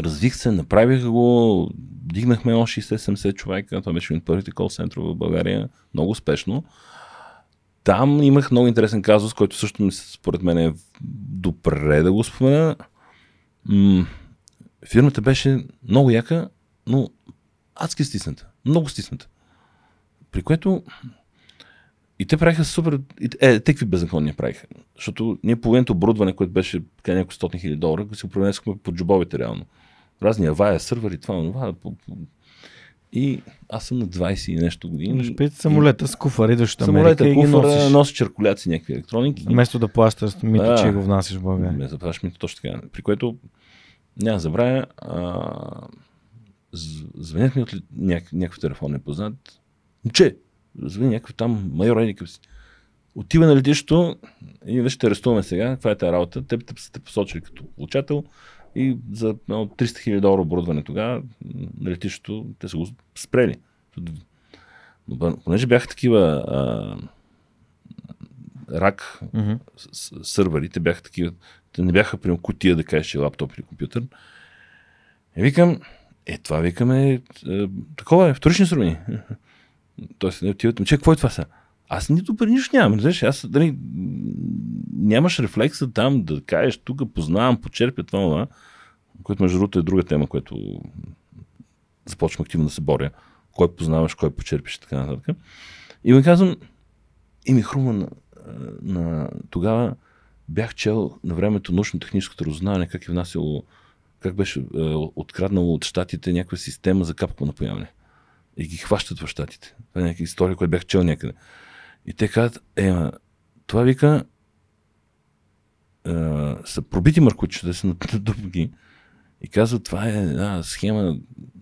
развих се, направих го, дигнахме още 60-70 човека, това беше един първите кол центрове в България, много успешно. там имах много интересен казус, който също според мен е добре да го спомена. М- фирмата беше много яка, но адски стисната. Много стисната. При което и те правиха супер... и- Е, те какви беззаконни правиха. Защото ние половината оборудване, което беше няколко стотни хиляди долара, го си го пренесохме по джобовете реално. Разни авая, сървъри, това, това. по- И аз съм на 20 и нещо години. Ще пият самолета с куфар, идваш от Америка и ги носиш. носи черкуляци, някакви електроники. Вместо да плащаш мито, Да. че го внасяш в България. Не заплащаш ми точно така. При което няма забравя, а, звънят ми от няк- някакъв телефон непознат. Че, звъни някакъв там майор Едикъв си. Отива на летището и вече те арестуваме сега. Каква е тази работа? Те, те са те посочили като получател и за no, 300 хиляди долара оборудване тогава на летището те са го спрели. Но понеже бяха такива а, рак с- сървърите бяха такива, те не бяха прямо кутия да кажеш, че е лаптоп или компютър. И викам, е, това викаме, е, такова е, вторични суровини. Тоест, не отиват, че какво е това са? Аз нито пари нищо нямам, разбираш, аз дали, нямаш рефлекса там да кажеш, тук познавам, почерпя това, това, което между другото е друга тема, която започвам активно да се боря. Кой познаваш, кой почерпиш и така нататък. И ми казвам, и ми хрума на, на тогава бях чел на времето научно-техническото разузнаване, как е внасяло, как беше е, откраднало от щатите някаква система за капково напояване. И ги хващат в щатите. Това е някаква история, която бях чел някъде. И те казват, е, това вика, е, са пробити маркучета, да са надупки. И казват, това е една схема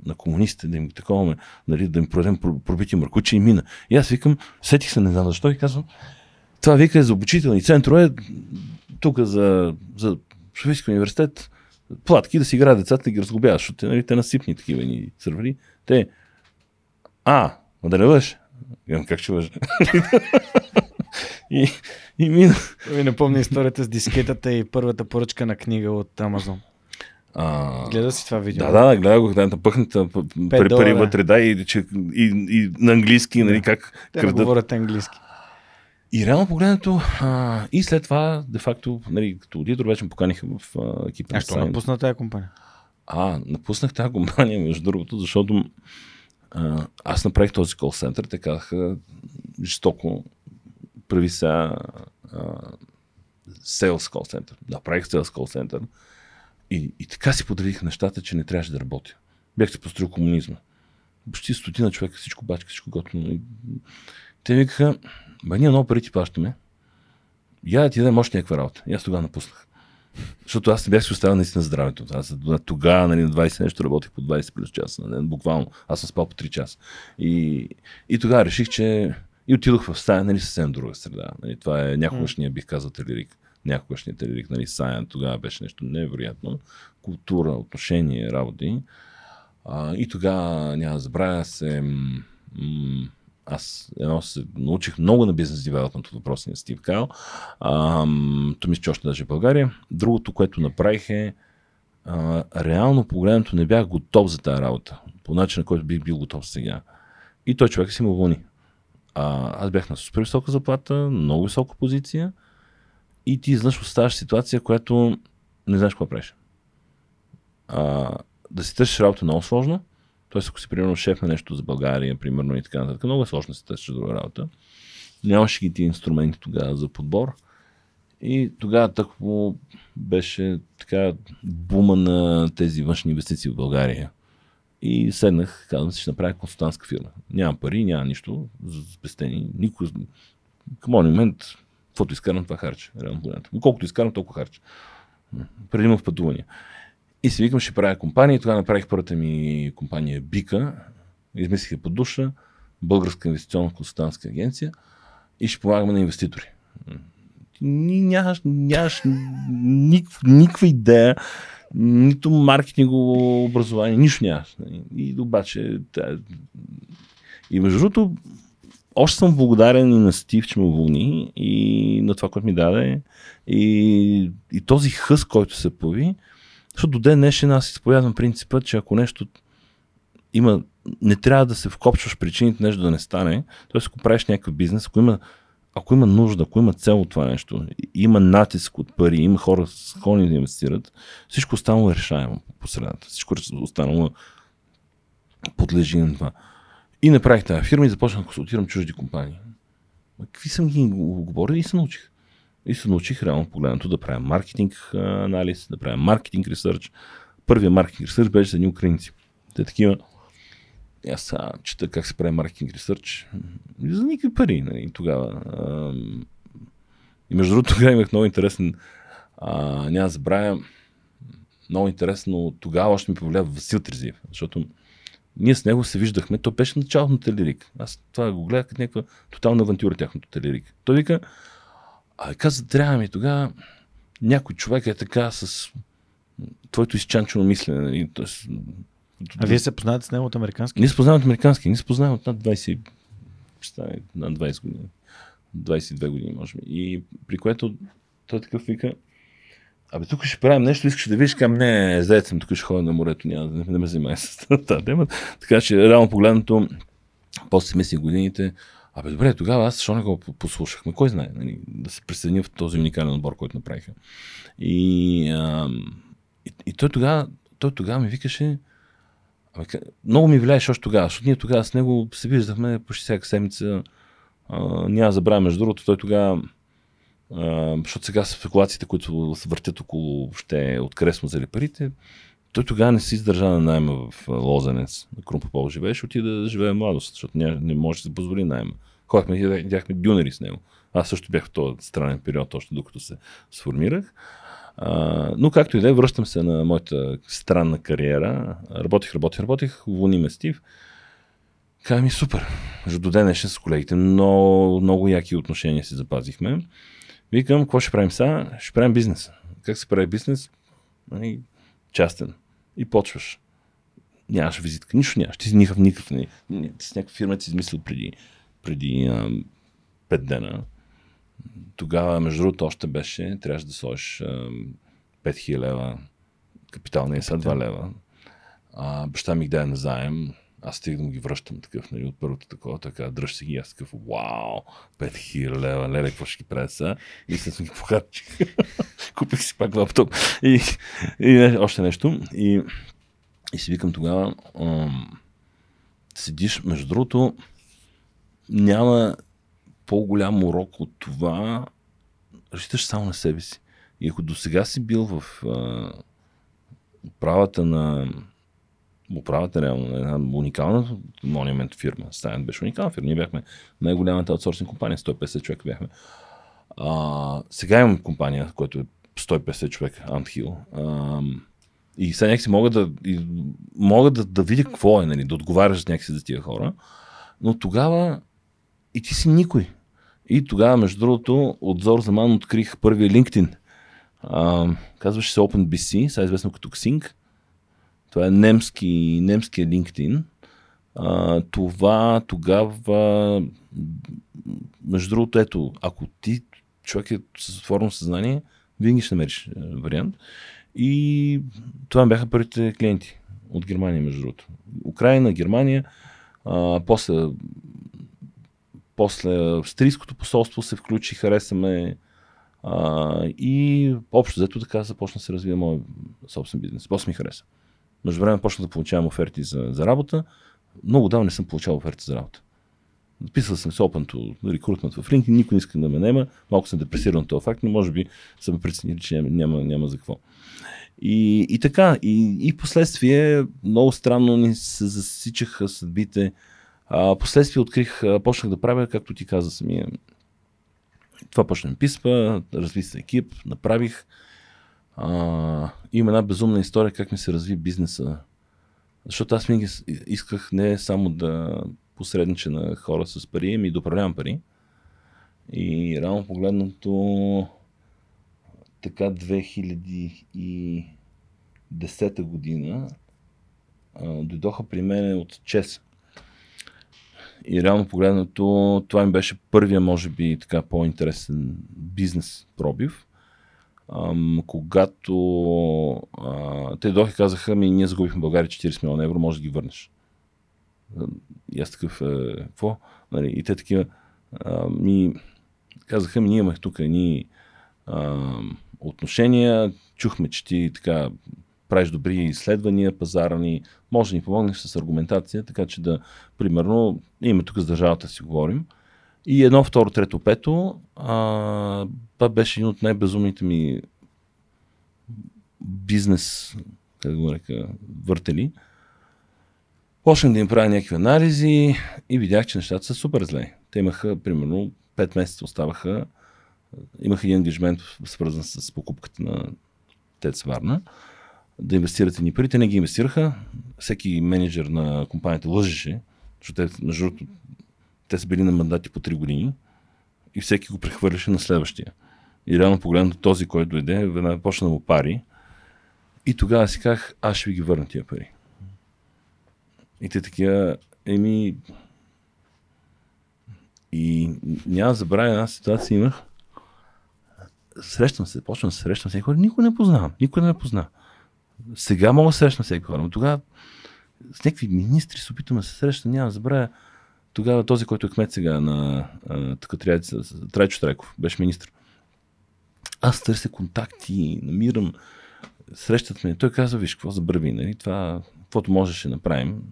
на комунистите, да им такова, нали, да им продадем про- пробити маркучи и мина. И аз викам, сетих се, не знам защо, и казвам, това вика е за обучителни центрове, тук за, за Софийски университет, платки да си играят децата и ги разглобяват, защото те, нали, те насипни такива ни сървъри. Те, а, ма да не лъж. Как ще лъжа. и, и мина. Ми напомня историята с дискетата и първата поръчка на книга от Амазон. А, Гледа си това видео. Да, да, да, гледах го, да, пъхната п- п- пари, пари вътре, да, и, че, и, и на английски, нали, как Те не крадат. говорят английски. И реално погледнато, а, и след това, де факто, нали, като аудитор вече ме поканиха в а, екипа А що напусна тази компания? А, напуснах тази компания, между другото, защото а, аз направих този кол център, те казаха жестоко, прави сега sales call center. Направих sales call center и, и така си подредих нещата, че не трябваше да работя. Бях се построил комунизма. Почти стотина човека, всичко бачка, всичко готино. Те ми бе, ние много пари ти плащаме. Я да ти дадем още някаква работа. И аз тогава напуснах. Защото аз не бях си оставил наистина здравето. Аз тогава нали, на 20 нещо работех по 20 плюс часа. Нали, буквално. Аз съм спал по 3 часа. И, и тогава реших, че и отидох в стая, нали, съвсем друга среда. Нали, това е някогашния, бих казал, телерик. Някогашния телерик, нали, Саян, тогава беше нещо невероятно. Култура, отношение, работи. А, и тогава, няма забравя, се... м- аз едно се научих много на бизнес девелопмент от въпросния Стив Кайл. Ам, То мисля, че още даже в България. Другото, което направих е а, реално погледнато не бях готов за тази работа. По начин, на който бих бил готов сега. И той човек си му вълни. А, аз бях на супер висока заплата, много висока позиция и ти изнъж оставаш ситуация, която не знаеш какво правиш. А, да си търсиш работа е много сложно. Тоест, ако си примерно шеф на нещо за България, примерно и така нататък, много е сложно си търсиш друга работа. Нямаше ги ти инструменти тогава за подбор. И тогава тъкмо беше така бума на тези външни инвестиции в България. И седнах, казвам си, ще направя консултантска фирма. Няма пари, няма нищо за спестени. Никой. Към момент, каквото изкарам, това харча. Реално погледнато. Колкото изкарам, толкова харча. Предимно в пътувания. И си викам, ще правя компания. Тогава направих първата ми компания Бика. Измислих я под душа. Българска инвестиционна консултантска агенция. И ще помагаме на инвеститори. Нямаш, нямаш никаква, никаква идея, нито маркетингово образование, нищо нямаш. И обаче, тя- и между другото, още съм благодарен и на Стив, че ме уволни и на това, което ми даде. И, и този хъс, който се появи, защото до ден днешен аз изповядвам принципа, че ако нещо има, не трябва да се вкопчваш причините нещо да не стане, т.е. ако правиш някакъв бизнес, ако има ако има нужда, ако има цел от това нещо, има натиск от пари, има хора склонни да инвестират, всичко останало е решаемо по средата. Всичко останало подлежи на това. И направих тази фирма и започнах да консултирам чужди компании. Какви съм ги говорил и се научих. И се научих реално погледнато да правя маркетинг анализ, да правя маркетинг ресърч. Първият маркетинг ресърч беше за едни украинци. Те такива, аз сега чета как се прави маркетинг ресърч. За никакви пари нали, тогава. И между другото тогава имах много интересен, а, няма забравя, много интересно, тогава още ми повлия Васил Трезиев, защото ние с него се виждахме, то беше началото на Телерик. Аз това го гледах като някаква тотална авантюра тяхното Телерик. Той вика, а каза, трябва ми тогава някой човек е така с твоето изчанчено мислене. Нали? Тоест, а вие се познавате с него от американски? Ние се познаваме от американски. Ние се познаваме от над 20, над 20 години. 22 години, може би. И при което той такъв вика, Абе, тук ще правим нещо, искаш да видиш към не, заед съм, тук ще ходя на морето, няма да не ме занимай с тази тема. Така че, реално погледнато, после си годините, абе, добре, тогава аз защо не го послушахме? Кой знае, нали, да се присъединя в този уникален отбор, който направиха. И, и, и той тогава, той тогава ми викаше, абе, много ми влияеше още тогава, защото ние тогава с него се виждахме почти всяка седмица. Няма забравя, между другото, той тогава защото сега спекулациите, които се въртят около въобще откъде сме взели парите, той тогава не си издържа на найма в Лозенец, на Крумпопол живееше, отида да живее младост, защото не, не може да се позволи найма. Ходихме и видяхме дюнери с него. Аз също бях в този странен период, още докато се сформирах. А, но както и да е, връщам се на моята странна кариера. Работих, работих, работих, уволни ме Стив. Каза ми супер. До днешен с колегите много, много яки отношения си запазихме. Викам, какво ще правим сега? Ще правим бизнес. Как се прави бизнес? Нали, частен. И почваш. Нямаш визитка, нищо нямаш. Ти си никакъв, никакъв. Не, с някаква фирма ти си измислил преди, преди а, 5 дена. Тогава, между другото, още беше, трябваше да сложиш 5000 лева капитал, не са 2 лева. А, баща ми даде на заем, аз стих да ги връщам такъв, нали, от първото такова, така, дръж си ги, аз такъв, вау, 5000 лева, леле, какво ще ги правя? И след ги похарчих. Купих си пак лаптоп. И, и не, още нещо. И, и си викам тогава, ам, седиш, между другото, няма по-голям урок от това, разчиташ само на себе си. И ако до сега си бил в а, правата на управата реално една уникална монумент фирма. Стайнт беше уникална фирма. Ние бяхме най-голямата аутсорсинг компания, 150 човека бяхме. А, сега имам компания, която е 150 човека, Anthill. И сега някакси мога да, и, мога да, да видя какво е, нали, да отговаряш някакси за тия хора. Но тогава и ти си никой. И тогава, между другото, от Зор Заман открих първия LinkedIn. А, казваше се OpenBC, сега е известно като Xing. Това е немски, немския LinkedIn. А, това тогава, между другото, ето, ако ти човек е с отворено съзнание, винаги ще намериш е, вариант. И това бяха първите клиенти от Германия, между другото. Украина, Германия, а, после, после австрийското посолство се включи, харесаме а, и общо взето така започна да се развива моят собствен бизнес. После ми хареса. Между време почнах да получавам оферти за, за работа. Много давно не съм получавал оферти за работа. Написал съм се Open to Recruitment в LinkedIn, никой не иска да ме нема. Малко съм депресиран този факт, но може би съм преценили, че няма, няма, няма за какво. И, и така, и, и последствие много странно ни се засичаха съдбите. А, последствие открих, почнах да правя, както ти каза самия. Това почна ми писва, разви се екип, направих. А, има една безумна история как ми се разви бизнеса. Защото аз винаги исках не само да посреднича на хора с пари, ами да управлявам пари. И рано погледнато така 2010 година а, дойдоха при мен от ЧЕС. И реално погледнато това ми беше първия, може би, така по-интересен бизнес пробив. Когато те дойдоха и казаха, ми ние загубихме България 40 милиона евро, може да ги върнеш. И аз такъв, е, какво? Нали, и те такива, ми, казаха ми, ние имах тук едни отношения, чухме, че ти така правиш добри изследвания, пазарани, може да ни помогнеш с аргументация, така че да, примерно, имаме тук с държавата си говорим. И едно, второ, трето, пето, а, това беше един от най-безумните ми бизнес, как го река, въртели. Почнах да им правя някакви анализи и видях, че нещата са супер зле. Те имаха, примерно, 5 месеца оставаха, имаха един ангажмент свързан с покупката на ТЕЦ Варна, да инвестират ни пари. Те не ги инвестираха. Всеки менеджер на компанията лъжеше, защото между другото, те са били на мандати по 3 години и всеки го прехвърляше на следващия. И реално погледнато този, който дойде, веднага почна да му пари. И тогава си казах, аз ще ви ги върна тия пари. И те такива, еми... И няма да забравя една ситуация имах. Срещам се, почвам да срещам с хора, никой не познавам, никой не ме позна. Сега мога да срещна всеки хора, но тогава с някакви министри се опитвам да се среща, няма да забравя. Тогава този, който е кмет сега на Трайчо Трайков, беше министр. Аз търся контакти, намирам, срещат ме. Той казва, виж, какво забърви, нали? Това, каквото можеше да направим.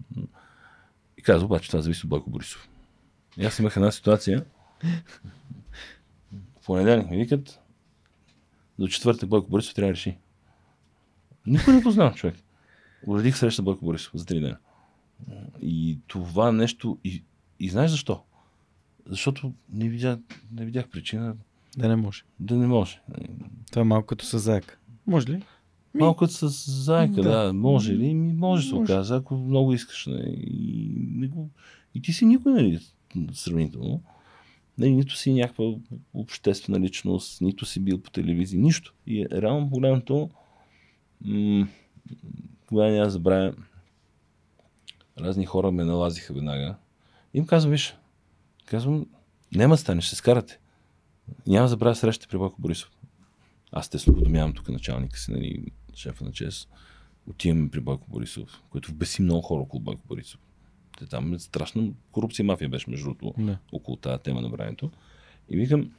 И казва, обаче това зависи от Бойко Борисов. И аз имах една ситуация. В понеделник ми викат, до четвъртък Бойко Борисов трябва да реши. Никой не познава човек. Уредих среща Бойко Борисов за три дена. И това нещо... И, и знаеш защо? Защото не видях, не видях причина да не може. Да не може. Това е малко като с заека. Може ли? Малко като с заека, да. да. Може ли? Ми, може да се оказа, ако много искаш. Не. Нали. И, и ти си никой, нали, сравнително. Не, нали, нито си някаква обществена личност, нито си бил по телевизия, нищо. И реално погледнато, м- тогава няма забравя, разни хора ме налазиха веднага. И им казвам, виж, казвам, няма стане, ще се скарате. Няма забравя среща при Бойко Борисов. Аз те уведомявам тук началника си, нали, шефа на ЧЕС. Отиваме при Бойко Борисов, който вбеси много хора около Бойко Борисов. Те там е страшна корупция мафия беше между другото около тази тема на времето. И викам,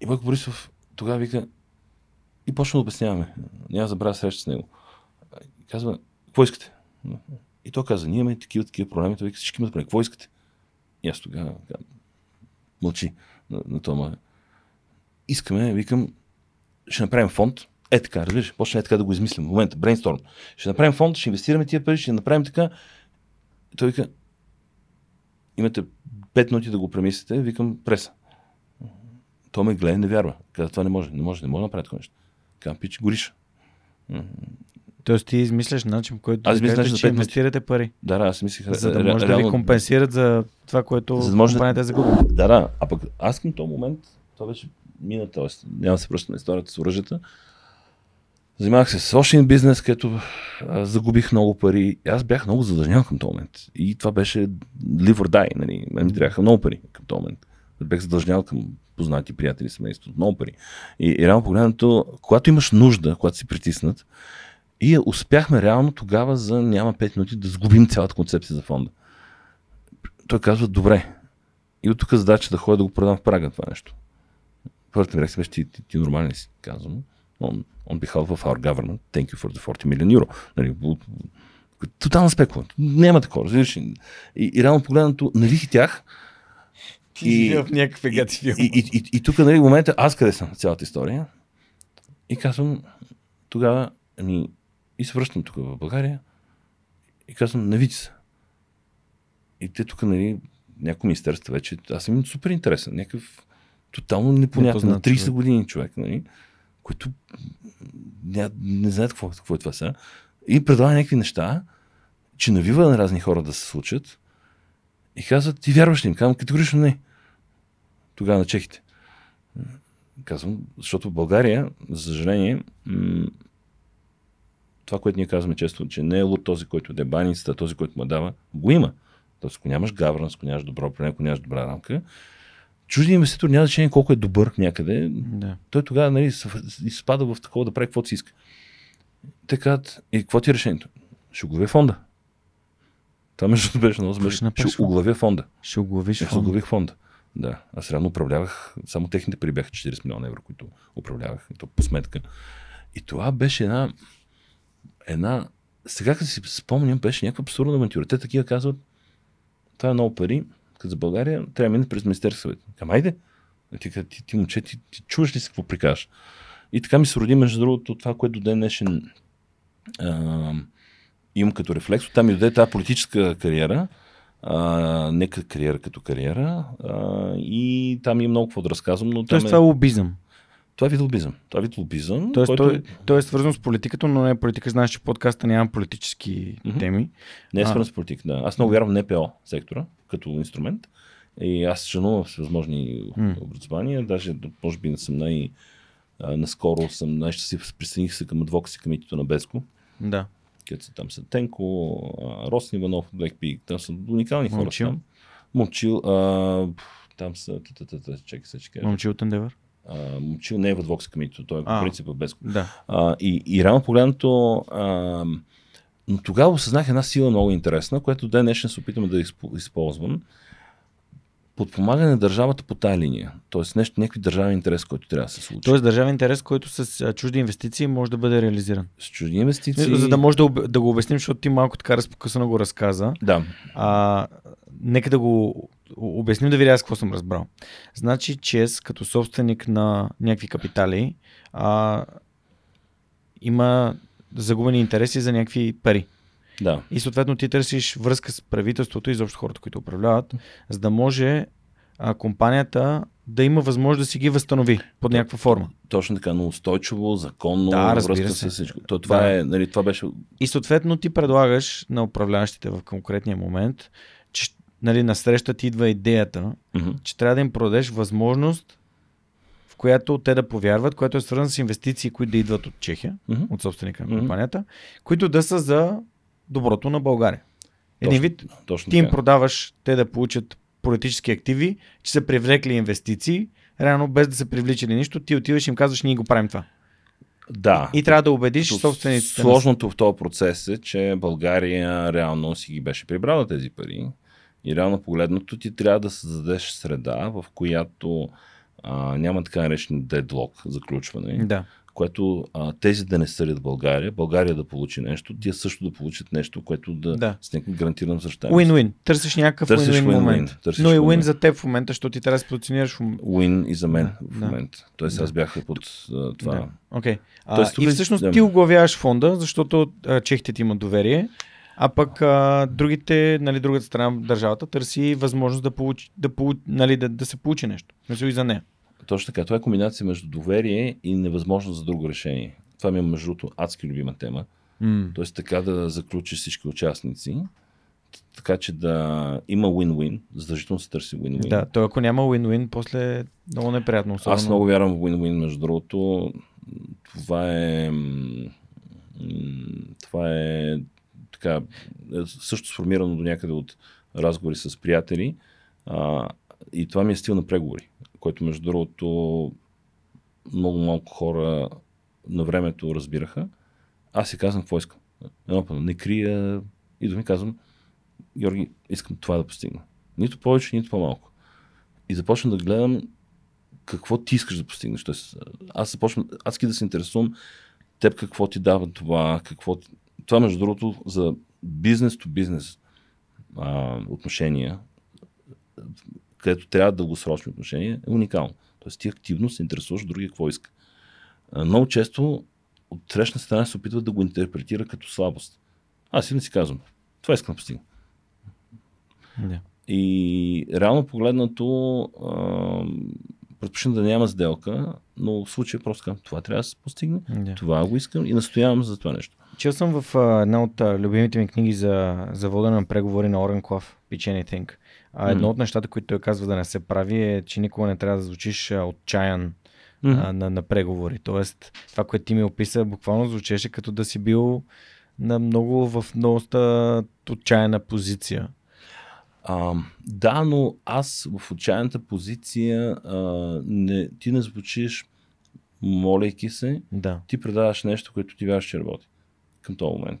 и Бойко Борисов тогава вика, и почна да обясняваме. Няма забравя среща с него. Казва, какво искате? И той каза, ние имаме такива, такива проблеми. Той всички имат проблеми. Какво искате? И аз тогава мълчи на, на това. Искаме, викам, ще направим фонд. Е така, разбираш, почне е така да го измислим. В момента, брейнсторм. Ще направим фонд, ще инвестираме тия пари, ще направим така. Той вика, имате 5 минути да го премислите, викам преса. То ме гледа, не вярва. Каза, това не може, не може, не може да направи такова нещо. Казвам, пич, гориш. Тоест ти измисляш начин, по който аз да кажете, че инвестирате пари. Да, да, аз мислих. За да може ре, да ви компенсират за това, което за да може компанията е загубила. Да, да. А пък аз към този момент, това беше мина, т.е. няма да се връща на историята с оръжията. Занимавах се с още бизнес, където загубих много пари. Аз бях много задължен към този момент. И това беше live or die. Нали? Мен ми трябваха много пари към този момент. Бях задължнял към познати приятели, семейство, много пари. И, и реално погледнато, когато имаш нужда, когато си притиснат, и успяхме реално тогава за няма 5 минути да сгубим цялата концепция за фонда. Той казва, добре. И от тук задача да ходя да го продам в Прага това нещо. Първата ми реакция беше, ти, ти, ти нормален си, казвам. On, on behalf of our government, thank you for the 40 million euro. Нали, тотална спекула. Няма такова, разбираш. И, и реално погледнато, навих тях. И, в някакви гати филм. И, и, и, и тук, нали, в момента, аз къде съм цялата история. И казвам, тогава, ами, и се връщам тук в България и казвам, навици се. И те тук, нали, някои министерства вече, аз съм супер интересен, някакъв тотално непонятен, на 30 човек. години човек, нали, който не, не знаят какво, какво е това сега. И предлага някакви неща, че навива на разни хора да се случат и казват, ти вярваш ли им? Казвам, категорично не. Тогава на чехите. Казвам, защото България, за съжаление, това, което ние казваме често, че не е луд този, който е баницата, този, който му дава, го има. Тоест, ако нямаш гавранс, ако нямаш добро време, ако нямаш добра рамка, чужди инвеститор няма значение колко е добър някъде. Да. Той тогава нали, изпада в такова да прави каквото си иска. Така, и какво ти е решението? Ще оглавя фонда. Това между беше много смешно. Ще оглавя фонда. Ще оглавиш фонда. Ще оглавих фонда. Да, аз реално управлявах, само техните пари бяха 40 милиона евро, които управлявах, и то по сметка. И това беше една, една, сега като си спомням, беше някаква абсурдна авантюра. Те такива казват, това е много пари, като за България, трябва да мине през Министерски съвет. Към айде, ти, ти, ти, момче, ти, ти чуваш ли си какво прикажеш? И така ми се роди, между другото, това, което до ден днешен а, имам като рефлекс. Там ми дойде тази политическа кариера, а, не кариера като кариера. А, и там има много какво да разказвам. Но Тоест там това е лобизъм. Това е вид лобизъм. Това е вид лобизъм. Тоест, който той, той е свързан с политиката, но не е политика. Знаеш, че подкаста няма политически Мгм. теми. не е свързан с политика. Да. Аз много вярвам в НПО сектора като инструмент. И аз членувам с възможни М. образования. Даже, може би, не съм най- наскоро съм най-щастлив. Присъединих се към адвокаси комитето на Беско. Да. където са там са Тенко, а, Росен Иванов, Blackpig, там са уникални хора. Момчил. Там. Момчил, а, там са, чакай се, че кажа. Момче от Ендевър. А, Момчил не е в Advox Committee, той е по принцип в Безко. Да. А, и, и реално погледнато, а, но тогава осъзнах една сила много интересна, която ден днешен се опитваме да изпо- използвам. Подпомагане на държавата по тая линия. Тоест нещо, някакви държавен интерес, който трябва да се случи. Тоест държавен интерес, който с чужди инвестиции може да бъде реализиран. С чужди инвестиции. За да може да, да го обясним, защото ти малко така разпокъсано го разказа. Да. А, нека да го обясним да видя аз какво съм разбрал. Значи, ЧЕС като собственик на някакви капитали а, има загубени интереси за някакви пари. Да. И съответно ти търсиш връзка с правителството и изобщо хората, които управляват, за да може а, компанията да има възможност да си ги възстанови под някаква форма. Точно така, но устойчиво, законно, Да, връзка се. с всичко. То, това, Да. е, нали, това беше И съответно ти предлагаш на управляващите в конкретния момент, нали, на среща ти идва идеята, Мгм. че трябва да им продадеш възможност, в която те да повярват, което е свързано с инвестиции, които да идват от Чехия, Мгм. от собственика на компанията, които да са за доброто на България. Един Точно, вид, точно ти им така. продаваш те да получат политически активи, че са привлекли инвестиции, реално без да са привличали нищо, ти отиваш и им казваш, ние го правим това. Да. И трябва да убедиш Като собствениците. Сложното в този процес е, че България реално си ги беше прибрала тези пари. И реално погледнато ти трябва да създадеш среда, в която а, няма така наречен дедлок, заключване, Да. което а, тези да не съдят България, България да получи нещо, тия също да получат нещо, което да, Да. с някакъв гарантиран защитаемост. Win-win. Търсиш някакъв Търсиш win-win win-win. момент. Търсиш Но и win-win. win за теб в момента, защото ти трябва да се позиционираш. Win и за мен Да, в да. момента. Тоест аз бях под а, това. Да. Окей. А, Тоест, и е- всъщност да. ти оглавяваш фонда, защото а, чехите ти имат доверие, а пък а, другите, нали, другата страна, държавата, търси възможност да, получи, да, получи, нали, да, да се получи нещо. Мисля и за нея. Точно така. Това е комбинация между доверие и невъзможност за друго решение. Това ми е между другото адски любима тема. М. Тоест така да заключиш всички участници, така че да има win-win, задължително се търси win-win. Да, то ако няма win-win, после е много неприятно. Особено. Аз много вярвам в win-win, между другото. Това е... Това е така, е също сформирано до някъде от разговори с приятели. А, и това ми е стил на преговори, който между другото много малко хора на времето разбираха. Аз си казвам какво искам. Едно път не крия и да ми казвам, Георги, искам това да постигна. Нито повече, нито по-малко. И започвам да гледам какво ти искаш да постигнеш. Тоест, аз започвам адски да се интересувам теб какво ти дава това, какво. Това, между другото, за бизнес то бизнес отношения, където трябва дългосрочни отношения, е уникално. Тоест ти активно се интересуваш другия какво иска. А, много често от срещна страна се опитват да го интерпретира като слабост. Аз си не си казвам, това искам да постигна. И реално погледнато, предпочитам да няма сделка, но в случая просто казвам, това трябва да се постигне, Да. това го искам и настоявам за това нещо. Чел съм в а, една от а, любимите ми книги за, за водене на преговори на Орен Клав, Pitch Anything. А, едно от нещата, които той казва да не се прави е, че никога не трябва да звучиш а, отчаян Мгм. а, на, на преговори. Тоест, това, което ти ми описа, буквално звучеше като да си бил на много в доста отчаяна позиция. А, да, но аз в отчаяната позиция а, не, ти не звучиш молейки се, Да. ти предаваш нещо, което ти вярваш, че работи към този момент.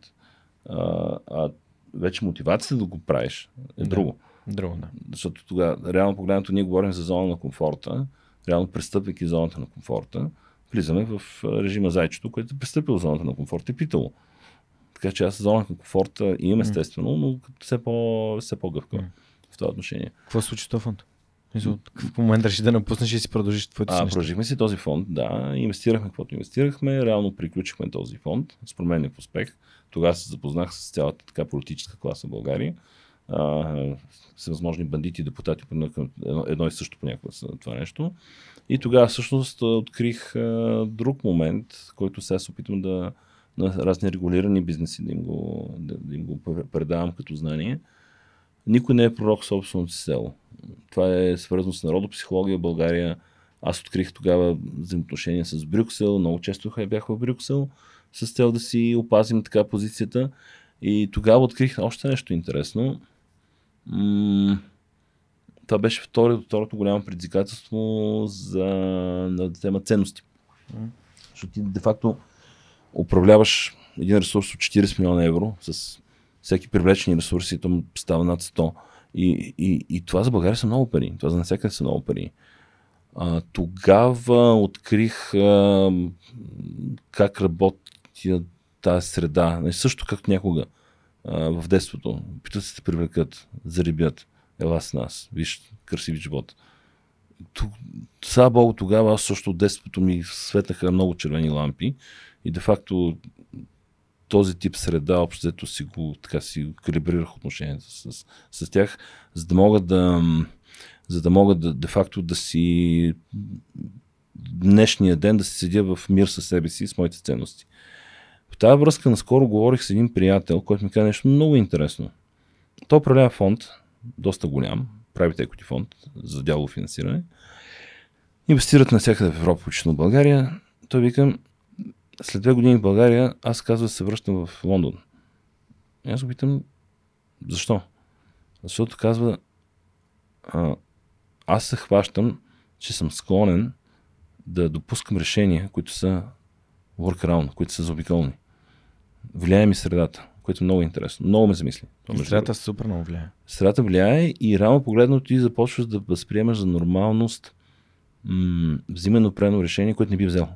А, а вече мотивацията да го правиш е Да. друго. Друго, да. Защото тогава, реално погледнато, ние говорим за зона на комфорта. Реално, престъпвайки зоната на комфорта, влизаме в режима зайчето, което е престъпило зоната на комфорта и питало. Така че аз зона на комфорта имам естествено, но все, по, все по-гъвкава в това отношение. Какво се случи с този фонд? В момент реши да напуснеш и си продължиш твоето си А, продължихме си този фонд, да. Инвестирахме каквото инвестирахме. Реално приключихме този фонд с променлив успех. Тогава се запознах с цялата така политическа класа в България. А, всевъзможни бандити, депутати, едно, едно и също понякога са това нещо. И тогава всъщност открих а, друг момент, който сега се опитвам да на разни регулирани бизнеси да им го, да, да им го предавам като знание. Никой не е пророк в собственото си село. Това е свързано с народопсихология в България. Аз открих тогава взаимоотношения с Брюксел, много често бях в Брюксел, с цел да си опазим така позицията. И тогава открих още нещо интересно. М- това беше второто, второто голямо предизвикателство за на тема ценности. Mm. Защото ти де-факто управляваш един ресурс от 40 милиона евро с всеки привлечени ресурси, то става над 100. И, и, и това за България са много пари. Това за навсякъде са много пари. А, тогава открих а, как работи тази среда. Не също как някога а, в детството. Питат се те привлекат, заребят. Ела с нас. Виж, красиви живот. Слава Богу, тогава аз също от детството ми светнаха много червени лампи и де-факто този тип среда, общо си го, така си калибрирах отношенията с, с тях, за да могат да, за да могат да, де-факто да си днешния ден да си седя в мир със себе си и с моите ценности. В тази връзка наскоро говорих с един приятел, който ми каза нещо много интересно. Той управлява фонд, доста голям, прави екоти фонд за дялово финансиране. Инвестират навсякъде в Европа, включително България. Той вика, след две години в България, аз казвам се връщам в Лондон. И аз го питам, защо? Защото казва, а, аз се хващам, че съм склонен да допускам решения, които са workaround, които са заобиколни. Влияе ми средата, което е много интересно. Много ме замисли. Средата супер много влияе. Средата влияе и рано погледнато ти започваш да възприемаш за нормалност м- взимано прено решение, което не би взел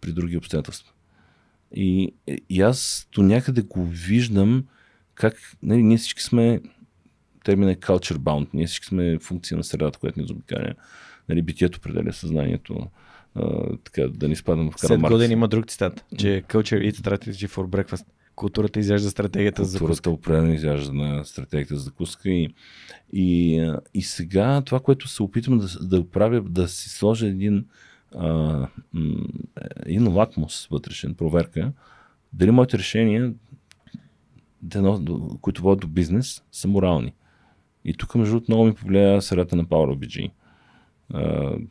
при други обстоятелства. И, и аз до някъде го виждам как нали, ние всички сме термина е culture bound, ние всички сме функция на средата, която ни заобикаля. Нали, битието определя съзнанието. А, така, да ни спадам в Карл След години има друг цитат, че culture eats strategy for breakfast. Културата изяжда стратегията за закуска. Културата определено изяжда на стратегията за закуска. И, и, и сега това, което се опитвам да, да правя, да си сложа един а, един лакмус вътрешен, проверка, дали моите решения, които водят до бизнес, са морални. И тук, между другото, много ми повлия средата на PowerBG.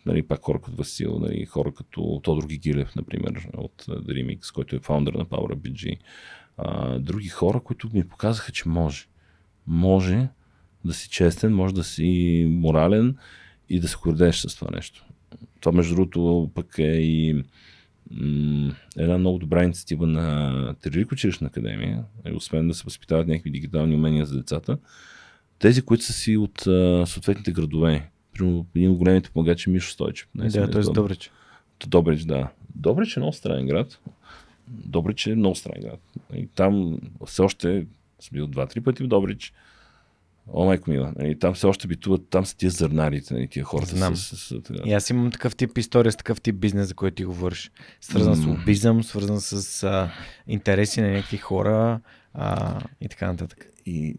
Нали, пак хора като Васил, нали, хора като Тодор Гигилев, например, от Dreamix, който е фаундър на PowerBG. Uh, други хора, които ми показаха, че може. Може да си честен, може да си морален и да се гордееш с това нещо. Това, между другото, пък е и м- една много добра инициатива на Терелик училищна академия, е, освен да се възпитават някакви дигитални умения за децата, тези, които са си от а, съответните градове. Примерно един от големите помагачи е Мишо Стойчев. Не, да, той е Добрич. Добрич, да. Добрич е много странен град. Добрич е много странен град. И там все още съм бил два-три пъти в Добрич. О, майко мила, нали, там все още битуват, там са тия зърнарите, нали, тия хората. Знам. С, с, с, И аз имам такъв тип история с такъв тип бизнес, за който ти говориш. Свързан mm. с лобизъм, свързан с а, интереси на някакви хора а, и така нататък. И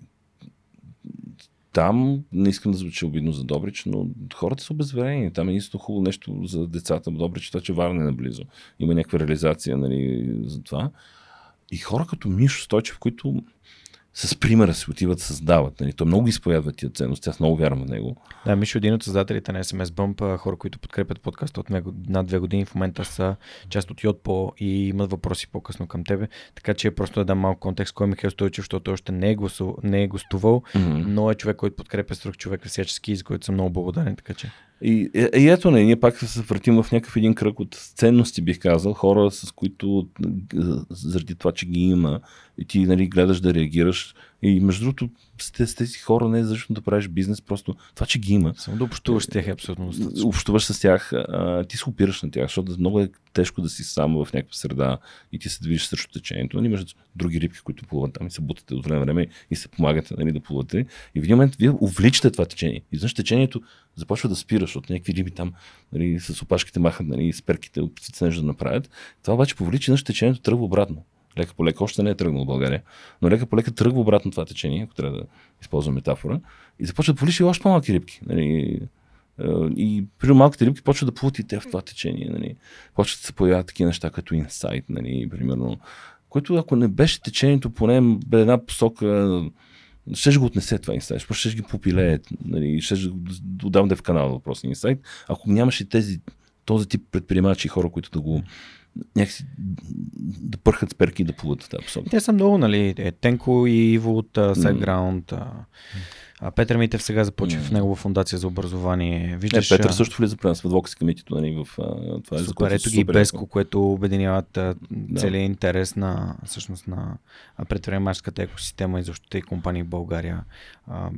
там, не искам да звучи обидно за Добрич, но хората са обезверени. Там е истинно хубаво нещо за децата в Добрич, това, че Варна е наблизо. Има някаква реализация нали, за това. И хора като Мишо Стойчев, които с примера си отиват да създават. Нали? Той много изповядва тия ценности, аз много вярвам в него. Да, Мишо един от създателите на SMS Bump, хора, които подкрепят подкаста от над две години, в момента са част от Йотпо и имат въпроси по-късно към тебе. Така че просто да дам малко контекст, кой е Михаил Стойчев, защото още не е, гласу, не е гостувал, mm-hmm. но е човек, който подкрепя свърх човек всячески, за който съм много благодарен. Така че. И, и, и ето не, ние пак се въртим в някакъв един кръг от ценности, бих казал, хора с които заради това, че ги има и ти нали, гледаш да реагираш, И между другото, с тези, хора не е защото да правиш бизнес, просто това, че ги има. Само да общуваш с тях е абсолютно достатъчно. Общуваш с тях, а, ти се опираш на тях, защото много е тежко да си сам в някаква среда и ти се движиш срещу течението. Нали, между други рибки, които плуват там и се бутате от време време и се помагате нали, да плувате. И в един момент вие увличате това течение. И знаеш, течението започва да спира, защото някакви риби там нали, с опашките махат, нали, с перките опитват се нещо да направят. Това обаче повлича, течението тръгва обратно. Лека по лека още не е тръгнал България, но лека по лека тръгва обратно това течение, ако трябва да използвам метафора, и започва да повлича още по-малки рибки. Нали, и при малките рибки почват да плуват и те в това течение. Нали. Почват да се появяват такива неща като инсайт, нали, примерно. Което ако не беше течението поне една посока, ще го отнесе това инсайт, ще ще ги попилее, нали, ще да отдам да е в канала въпрос инсайт. Ако нямаше тези, този тип предприемачи и хора, които да го някакси да пърхат с перки и да плуват в тази посока. Те са много, нали? Е, Тенко и Иво от uh, SiteGround. А Петър Митев сега започва mm. в негова фундация за образование. Виждаш, не, Петър също влиза при нас в адвокатски комитето нали, в а, това. Супер, ето ги Беско, което обединяват а, да. целият интерес на, всъщност, на предприемаческата екосистема и защото и компании в България. А,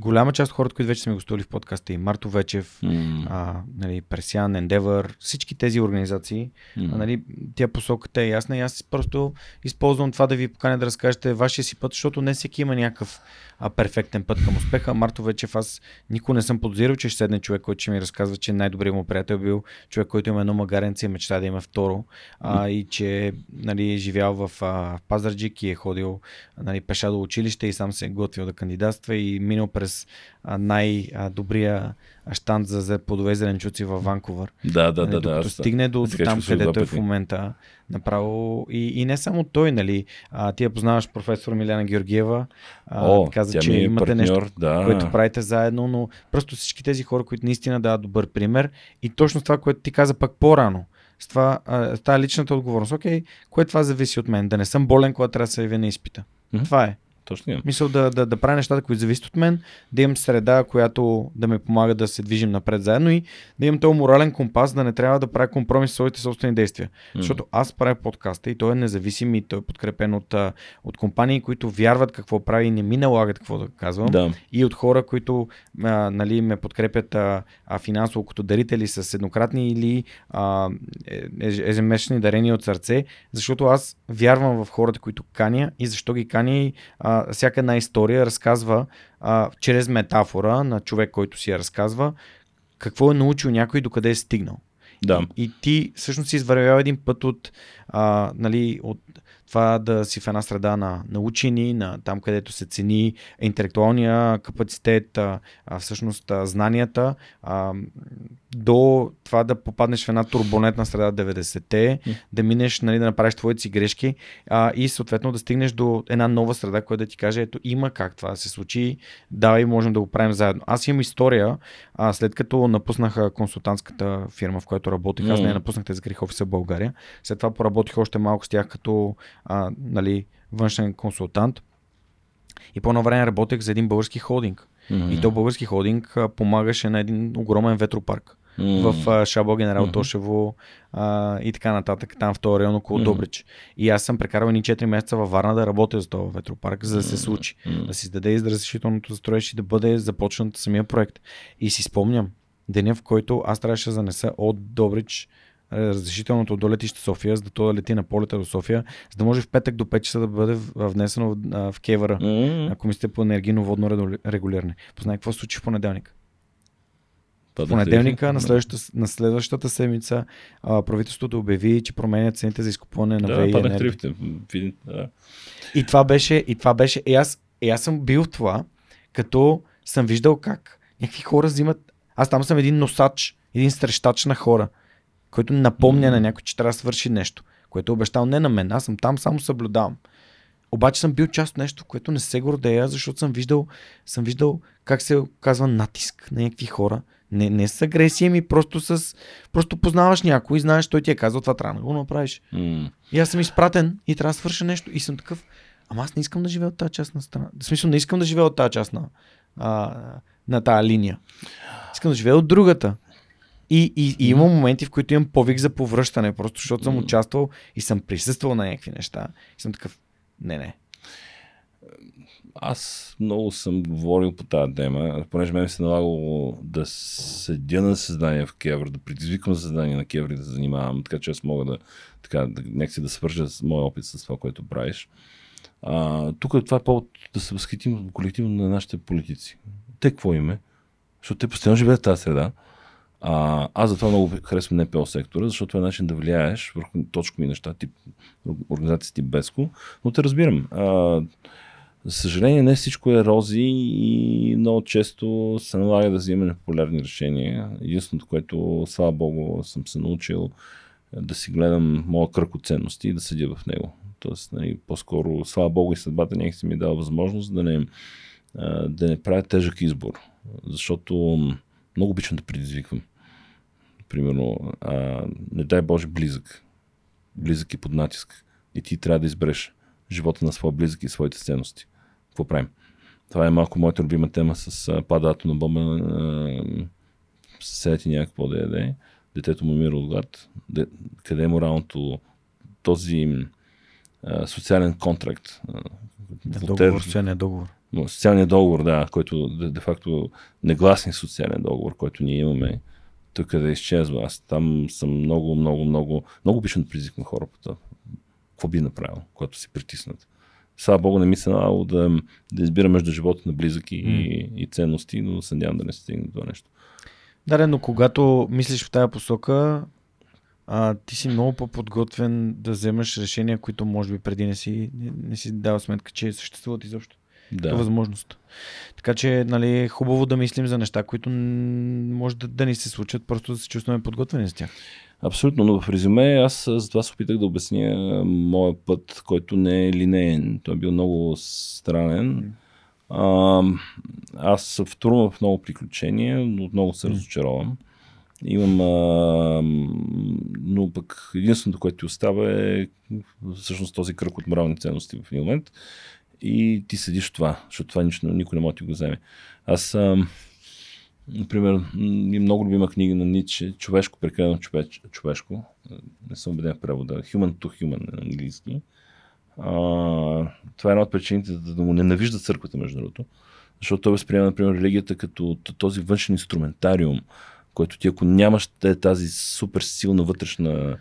голяма част от хората, които вече сме гостували в подкаста и Марто Вечев, mm. а, нали, Пресян, Endeavor, всички тези организации, mm. а, нали, тя посоката е ясна и аз просто използвам това да ви поканя да разкажете вашия си път, защото не всеки има някакъв а, перфектен път към успеха. Марто вече аз никога не съм подозирал, че ще седне човек, който ще ми разказва, че най-добрият му приятел е бил човек, който има едно магаренце и мечта да има второ. А, и че нали, е живял в а, Пазарджик и е ходил нали, пеша до училище и сам се е готвил да кандидатства и минал през най-добрия штант за плодове зеленчуци във Ванкувър. Да, да, да. да стигне до, до там, където е в момента. Направо. И, и не само той, нали. А, ти я познаваш професор Миляна Георгиева. А, О, каза, че е имате партньор, нещо, да. което правите заедно, но просто всички тези хора, които наистина дават добър пример. И точно това, което ти каза пък по-рано с това, а, с тази личната отговорност. Окей, кое това зависи от мен? Да не съм болен, когато трябва да се явя на изпита. Mm-hmm. Това е. Точно е. Мисъл да, да, да правя нещата, които зависят от мен, да имам среда, която да ме помага да се движим напред заедно и да имам този морален компас, да не трябва да правя компромис с своите собствени действия. Mm. Защото аз правя подкаста и той е независим и той е подкрепен от, от компании, които вярват какво прави и не ми налагат какво да казвам. Да. И от хора, които а, нали, ме подкрепят а, а, финансово като дарители с еднократни или а, е, ежемесечни дарения от сърце, защото аз вярвам в хората, които каня и защо ги каня и а, всяка една история разказва а, чрез метафора на човек, който си я разказва, какво е научил някой, докъде е стигнал. Да. И, и ти всъщност си извървява един път от, а, нали, от това да си в една среда на, на учени, на там където се цени интелектуалния капацитет, а, всъщност а, знанията, а, до това да попаднеш в една турбулентна среда 90-те, mm. да минеш, нали, да направиш твоите си грешки а, и съответно да стигнеш до една нова среда, която да ти каже, ето има как това да се случи, давай можем да го правим заедно. Аз имам история, а, след като напуснах консултантската фирма, в която работих, mm. аз не напуснах тези грех офиса в България, след това поработих още малко с тях като а, нали, външен консултант. И по-на време работех за един български холдинг. Mm-hmm. И то български холдинг а, помагаше на един огромен ветропарк mm. в а, Шабо, Генерал mm-hmm. Тошево а, и така нататък, там в този район около mm-hmm. Добрич. И аз съм прекарал ни 4 месеца във Варна да работя за този ветропарк, за да се случи. Mm-hmm. Да си издаде разрешителното за и да бъде започнат самия проект. И си спомням, деня в който аз трябваше да занеса от Добрич разрешителното до летище София, за да то да лети на полета до София, за да може в петък до 5 часа да бъде внесено в, в Кевъра, mm-hmm. комисията по енергийно водно регулиране. Познай какво се случи в понеделник. В понеделника на следващата, на следващата седмица а, правителството обяви, че променят цените за изкупуване на да, ВИ енергия. Да. И това беше, и това беше, и аз, и аз съм бил това, като съм виждал как някакви хора взимат, аз там съм един носач, един срещач на хора, който напомня mm-hmm. на някой, че трябва да свърши нещо, което е обещал не на мен, аз съм там, само съблюдавам. Обаче съм бил част от нещо, което не се гордея, защото съм виждал, съм виждал как се казва натиск на някакви хора. Не, не с агресия ми, просто с... Просто познаваш някой и знаеш, той ти е казал това трябва да го направиш. Mm. И аз съм изпратен и трябва да свърша нещо. И съм такъв, ама аз не искам да живея от тази част на страна. В смисъл, не искам да живея от тази част на, а, на тази линия. Искам да живея от другата. И, и, и има моменти, в които имам повик за повръщане, просто защото съм участвал и съм присъствал на някакви неща. И съм такъв, не, не. Аз много съм говорил по тази тема, понеже мен се налагало да седя на създание в Кевър, да предизвикам създание на Кевър и да занимавам, така че аз мога да, така, да, нека си да свържа с моя опит с това, което правиш. А, тук това е повод да се възхитим колективно на нашите политици. Те какво име? Защото те постоянно живеят в тази среда. А, аз затова много харесвам НПО сектора, защото е начин да влияеш върху точкови неща, тип организации тип Беско, но те разбирам. А, за съжаление, не всичко е рози и много често се налага да взимаме популярни решения. Единственото, което, слава богу, съм се научил е да си гледам моя кръг от ценности и да седя в него. Тоест, нали, по-скоро, слава богу и съдбата някак си ми дава възможност да не, да не правя тежък избор. Защото много обичам да предизвиквам. Примерно, а, не дай Боже, близък. Близък и под натиск. И ти трябва да избереш живота на своя близък и своите ценности. Какво правим? Това е малко моята любима тема с падато на бомба. Съседи някакво да яде. Детето му умира от глад. Де, къде е моралното този а, социален контракт? Договор, социалния договор. Социалният договор, да, който де-факто негласен социален договор, който ние имаме, тук да изчезва. Аз там съм много, много, много, много обичам да предизвикам хора по това. Какво би направил, когато си притиснат? Слава Богу, не ми се налагало да, да избира между живота на близък и, mm. и, ценности, но се надявам да не стигне това нещо. Да, но когато мислиш в тази посока, а, ти си много по-подготвен да вземаш решения, които може би преди не си, не, не си дава сметка, че съществуват изобщо. Да. възможност. Така че, нали, е хубаво да мислим за неща, които може да, да ни се случат, просто да се чувстваме подготвени с тях. Абсолютно, но в резюме аз за това се опитах да обясня моя път, който не е линейен. Той е бил много странен. А, аз втурвам в много приключения, но отново се разочаровам. Имам, а, но пък единственото, което ти остава е всъщност този кръг от морални ценности в един момент. И ти седиш това, защото това нищо, никой не може да ти го вземе. Аз а, Например, много любима книга на Ниче, Човешко, прекалено човеч, човешко. Не съм убеден в превода. Human to Human на английски. А, това е една от причините да, му ненавижда църквата, между другото. Защото той възприема, например, религията като този външен инструментариум, който ти, ако нямаш тази супер силна вътрешна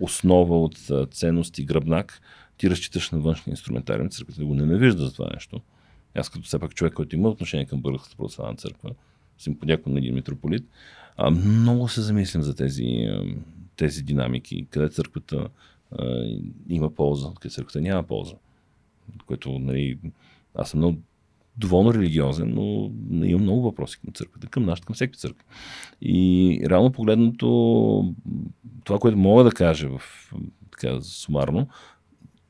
основа от ценности гръбнак, ти разчиташ на външния инструментариум. Църквата го ненавижда за това нещо. Аз като все пак човек, който има отношение към Българската православна църква, симподякон на един митрополит, а, много се замислям за тези, тези динамики, къде църквата а, има полза, къде църквата няма полза. Което, нали, аз съм много доволно религиозен, но имам много въпроси към църквата, към нашата, към всеки църква. И реално погледното, това, което мога да кажа в, така, сумарно,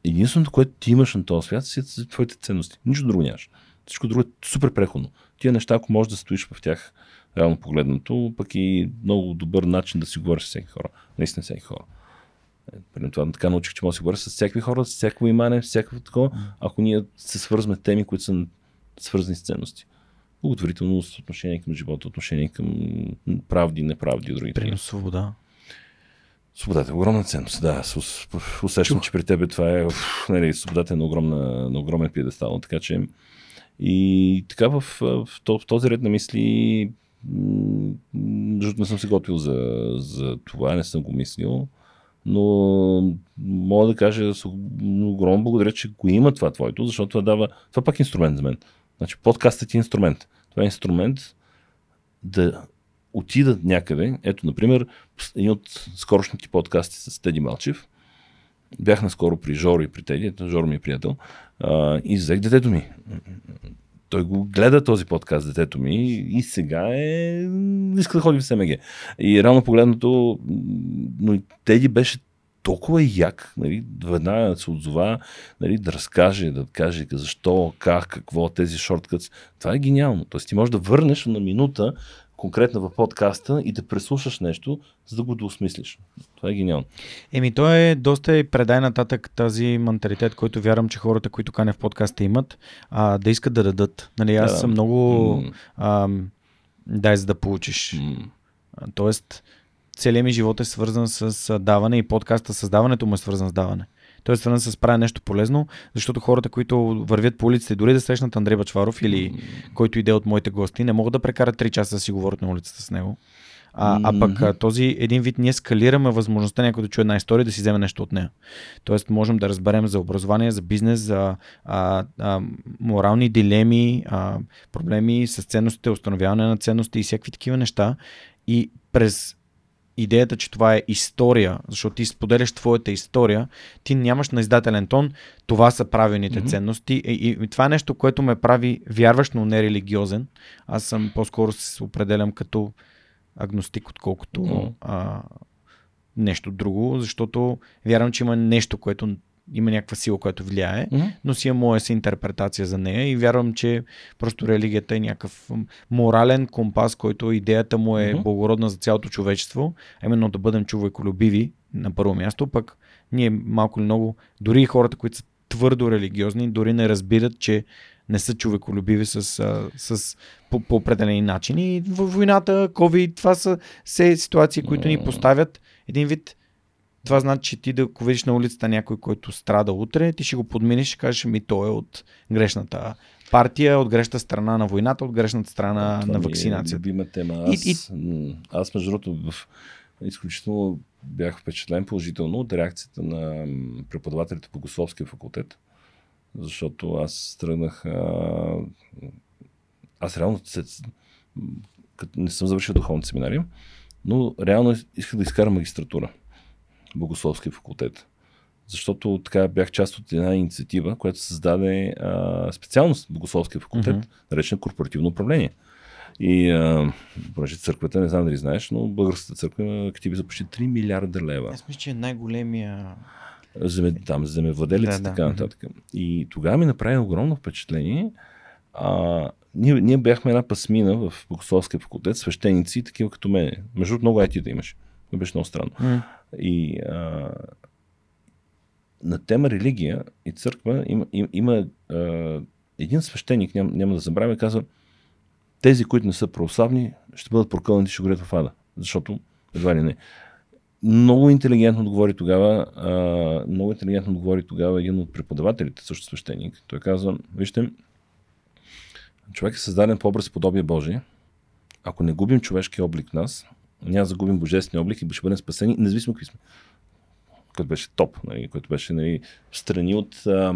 единственото, което ти имаш на този свят, са твоите ценности. Нищо друго нямаш. Всичко друго е супер преходно тия неща, ако можеш да стоиш в тях, реално погледнато, пък и много добър начин да си говориш с всеки хора. Наистина всеки хора. Е, преди това така научих, че може да си говоря с всякакви хора, с всяко имане, всякакво такова, ако ние се свързваме теми, които са свързани с ценности. Благотворителност, отношение към живота, отношение към правди, неправди и други. Принос свобода. Свободата е огромна ценност, да. Усещам, че при тебе това е, нали, свободата е на, огромна, на огромен пиедестал, така че и така в, в, в този ред на мисли не съм се готвил за, за това, не съм го мислил, но мога да кажа с огромно благодаря, че го има това твоето, защото това дава, това пак е инструмент за мен. Значи подкастът е инструмент. Това е инструмент да отидат някъде. Ето, например, един от скорошните подкасти с Теди Малчев. Бях наскоро при Жоро и при Теди, Жоро ми е приятел, а, и взех детето ми той го гледа този подкаст, детето ми, и сега е... иска да ходи в СМГ. И реално погледнато, но Теди беше толкова як, нали, веднага да се отзова, нали, да разкаже, да каже защо, как, какво, тези шорткътс. Това е гениално. Тоест ти можеш да върнеш на минута конкретно в подкаста и да преслушаш нещо, за да го доосмислиш. Това е гениално. Еми, то е доста и предай нататък тази менталитет, който вярвам, че хората, които кане в подкаста имат, а, да искат да дадат. Нали, аз да. съм много mm. а, дай за да получиш. Mm. Тоест, целият ми живот е свързан с даване и подкаста създаването му е свързан с даване. Той е свързан с правя нещо полезно, защото хората, които вървят по улиците, дори да срещнат Андрей Бачваров или който иде от моите гости, не могат да прекарат 3 часа да си говорят на улицата с него. А, а пък този един вид ние скалираме възможността някой да чуе една история да си вземе нещо от нея. Тоест можем да разберем за образование, за бизнес, за а, а, морални дилеми, а, проблеми с ценностите, установяване на ценности и всякакви такива неща. И през идеята, че това е история, защото ти споделяш твоята история, ти нямаш на издателен тон, това са правилните mm-hmm. ценности. И, и, и това е нещо, което ме прави вярващ, но не религиозен. Аз съм по-скоро се определям като агностик, отколкото mm. а, нещо друго, защото вярвам, че има нещо, което има някаква сила, която влияе, mm-hmm. но си е моя си интерпретация за нея и вярвам, че просто религията е някакъв морален компас, който идеята му е mm-hmm. благородна за цялото човечество, а именно да бъдем човеколюбиви на първо място, пък ние малко или много, дори и хората, които са твърдо религиозни, дори не разбират, че не са човеколюбиви с, с, по, по определени начини. И войната, COVID, това са все ситуации, които ни поставят един вид. Това значи, че ти да ако видиш на улицата някой, който страда утре, ти ще го подминеш и кажеш, ми той е от грешната партия, от грешната страна на войната, от грешната страна това на вакцинацията. Е тема. Аз, и, и... аз между другото, в... изключително бях впечатлен положително от реакцията на преподавателите по Госовския факултет защото аз тръгнах. А, аз реално се, като не съм завършил духовни семинари, но реално исках да изкарам магистратура. Богословския факултет. Защото така бях част от една инициатива, която създаде а, специалност Богословския факултет, mm-hmm. наречена корпоративно управление. И а, понеже църквата, не знам дали знаеш, но българската църква има активи за почти 3 милиарда лева. Аз мисля, че е най-големия земе, там земевладелици и да, така да. нататък. И тогава ми направи огромно впечатление. А, ние, ние бяхме една пасмина в Богословския факултет, свещеници, такива като мен. Между другото, много айти да имаш. Това беше много странно. Mm. И а, на тема религия и църква има, има, има а, един свещеник, ням, няма да забравя, казва, тези, които не са православни, ще бъдат прокълнати, ще горят в ада. Защото едва ли не. Много интелигентно отговори тогава, а, много интелигентно отговори тогава един от преподавателите, също свещеник. Той казва, вижте, човек е създаден по образ и подобие Божие. Ако не губим човешки облик в нас, няма да загубим божествения облик и ще бъдем спасени, независимо какви сме. Който беше топ, нали, който беше нали, страни от а,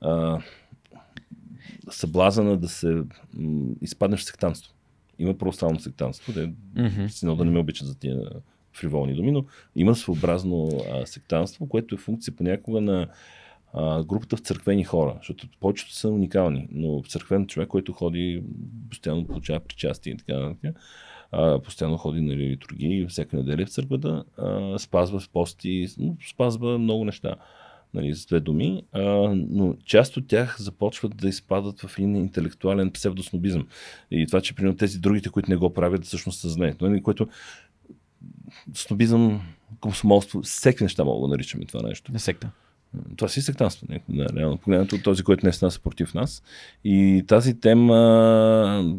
а, съблазана да се м, изпаднеш в сектанство. Има православно сектанство, де mm-hmm. да не ме обичат за тия фриволни думи, но има своеобразно а, сектанство, което е функция понякога на а, групата в църквени хора, защото повечето са уникални, но църквен човек, който ходи, постоянно получава причастие и така нататък, постоянно ходи на литургии, всяка неделя в църквата, а, спазва пости, спазва много неща нали, с две думи, а, но част от тях започват да изпадат в един интелектуален псевдоснобизъм. И това, че примерно тези другите, които не го правят, всъщност са знаят. Нали, което снобизъм, комсомолство, всеки неща мога да наричаме това нещо. Не секта. Това си сектанство. Да, реално погледнато този, който не е нас против нас. И тази тема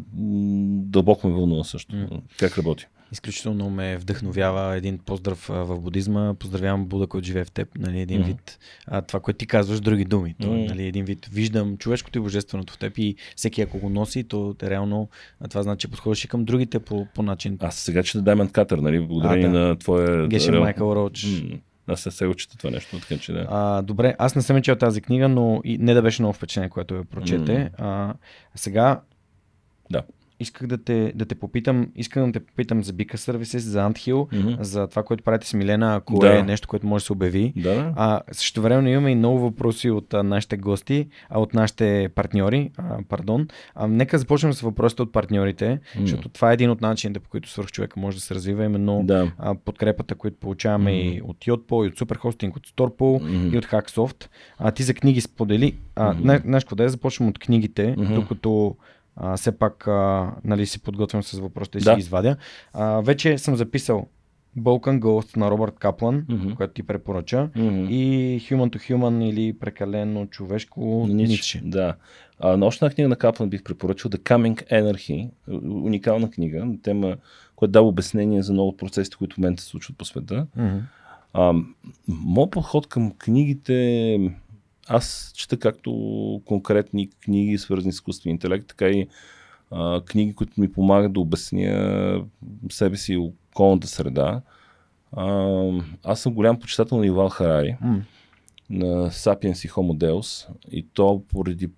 дълбоко ме вълнува също. Mm. Как работи? изключително ме вдъхновява един поздрав в будизма. Поздравявам Буда, който живее в теб. Нали, един mm-hmm. вид. А, това, което ти казваш, други думи. То, mm-hmm. нали, един вид. Виждам човешкото и божественото в теб и всеки ако го носи, то реално това значи, че подходиш и към другите по, по начин. Аз сега че да Diamond Cutter, нали, благодарение а, да. на твоя... Геше реал... Майкъл Роуч. Аз не се го чета това нещо, така че да. А, добре, аз не съм чел тази книга, но и не да беше много впечатление, което я прочете. Mm. А, сега да исках да те, да те попитам, искам да те попитам за Bika Services, за Anthill, mm-hmm. за това, което правите с Милена, ако да. е нещо, което може да се обяви. Да. А, също време имаме и много въпроси от а, нашите гости, а от нашите партньори. А, пардон. А, нека започнем с въпросите от партньорите, mm-hmm. защото това е един от начините, по които свърх човека може да се развива, именно да. а, подкрепата, които получаваме mm-hmm. и от Yotpo, и от Superhosting, от Storpo mm-hmm. и от Hacksoft. А, ти за книги сподели. А, mm-hmm. Знаеш какво да започнем от книгите, mm-hmm. докато а, все пак а, нали, си подготвям с въпросите и да. си извадя. А, вече съм записал Balkan Ghost на Робърт Каплан, mm-hmm. който ти препоръча, mm-hmm. и Human to Human или прекалено човешко Ницше. Да. А, нощна книга на Каплан бих препоръчал The Coming Anarchy, уникална книга, тема, която дава обяснение за много процесите, които в момента се случват по света. Mm-hmm. А, моят подход към книгите, аз чета както конкретни книги, свързани с изкуствен интелект, така и а, книги, които ми помагат да обясня себе си и околната среда. А, аз съм голям почитател на Ивал Харари, М. на Sapiens и Homo Deus, и то поради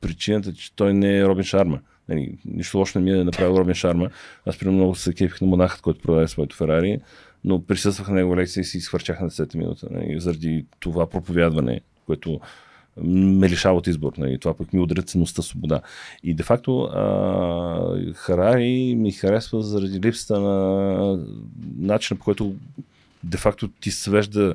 причината, че той не е Робин Шарма. Нали, нищо лошо не ми е направил Робин Шарма. Аз примерно много се кефих на монахът, който продаде своето Ферари, но присъствах на негова лекция и си изхвърчах на 10 минута. Нали, заради това проповядване, което ме лишава от избор. Нали, това пък ми удря ценността свобода. И де факто а, Харари ми харесва заради липсата на начина по който де факто ти свежда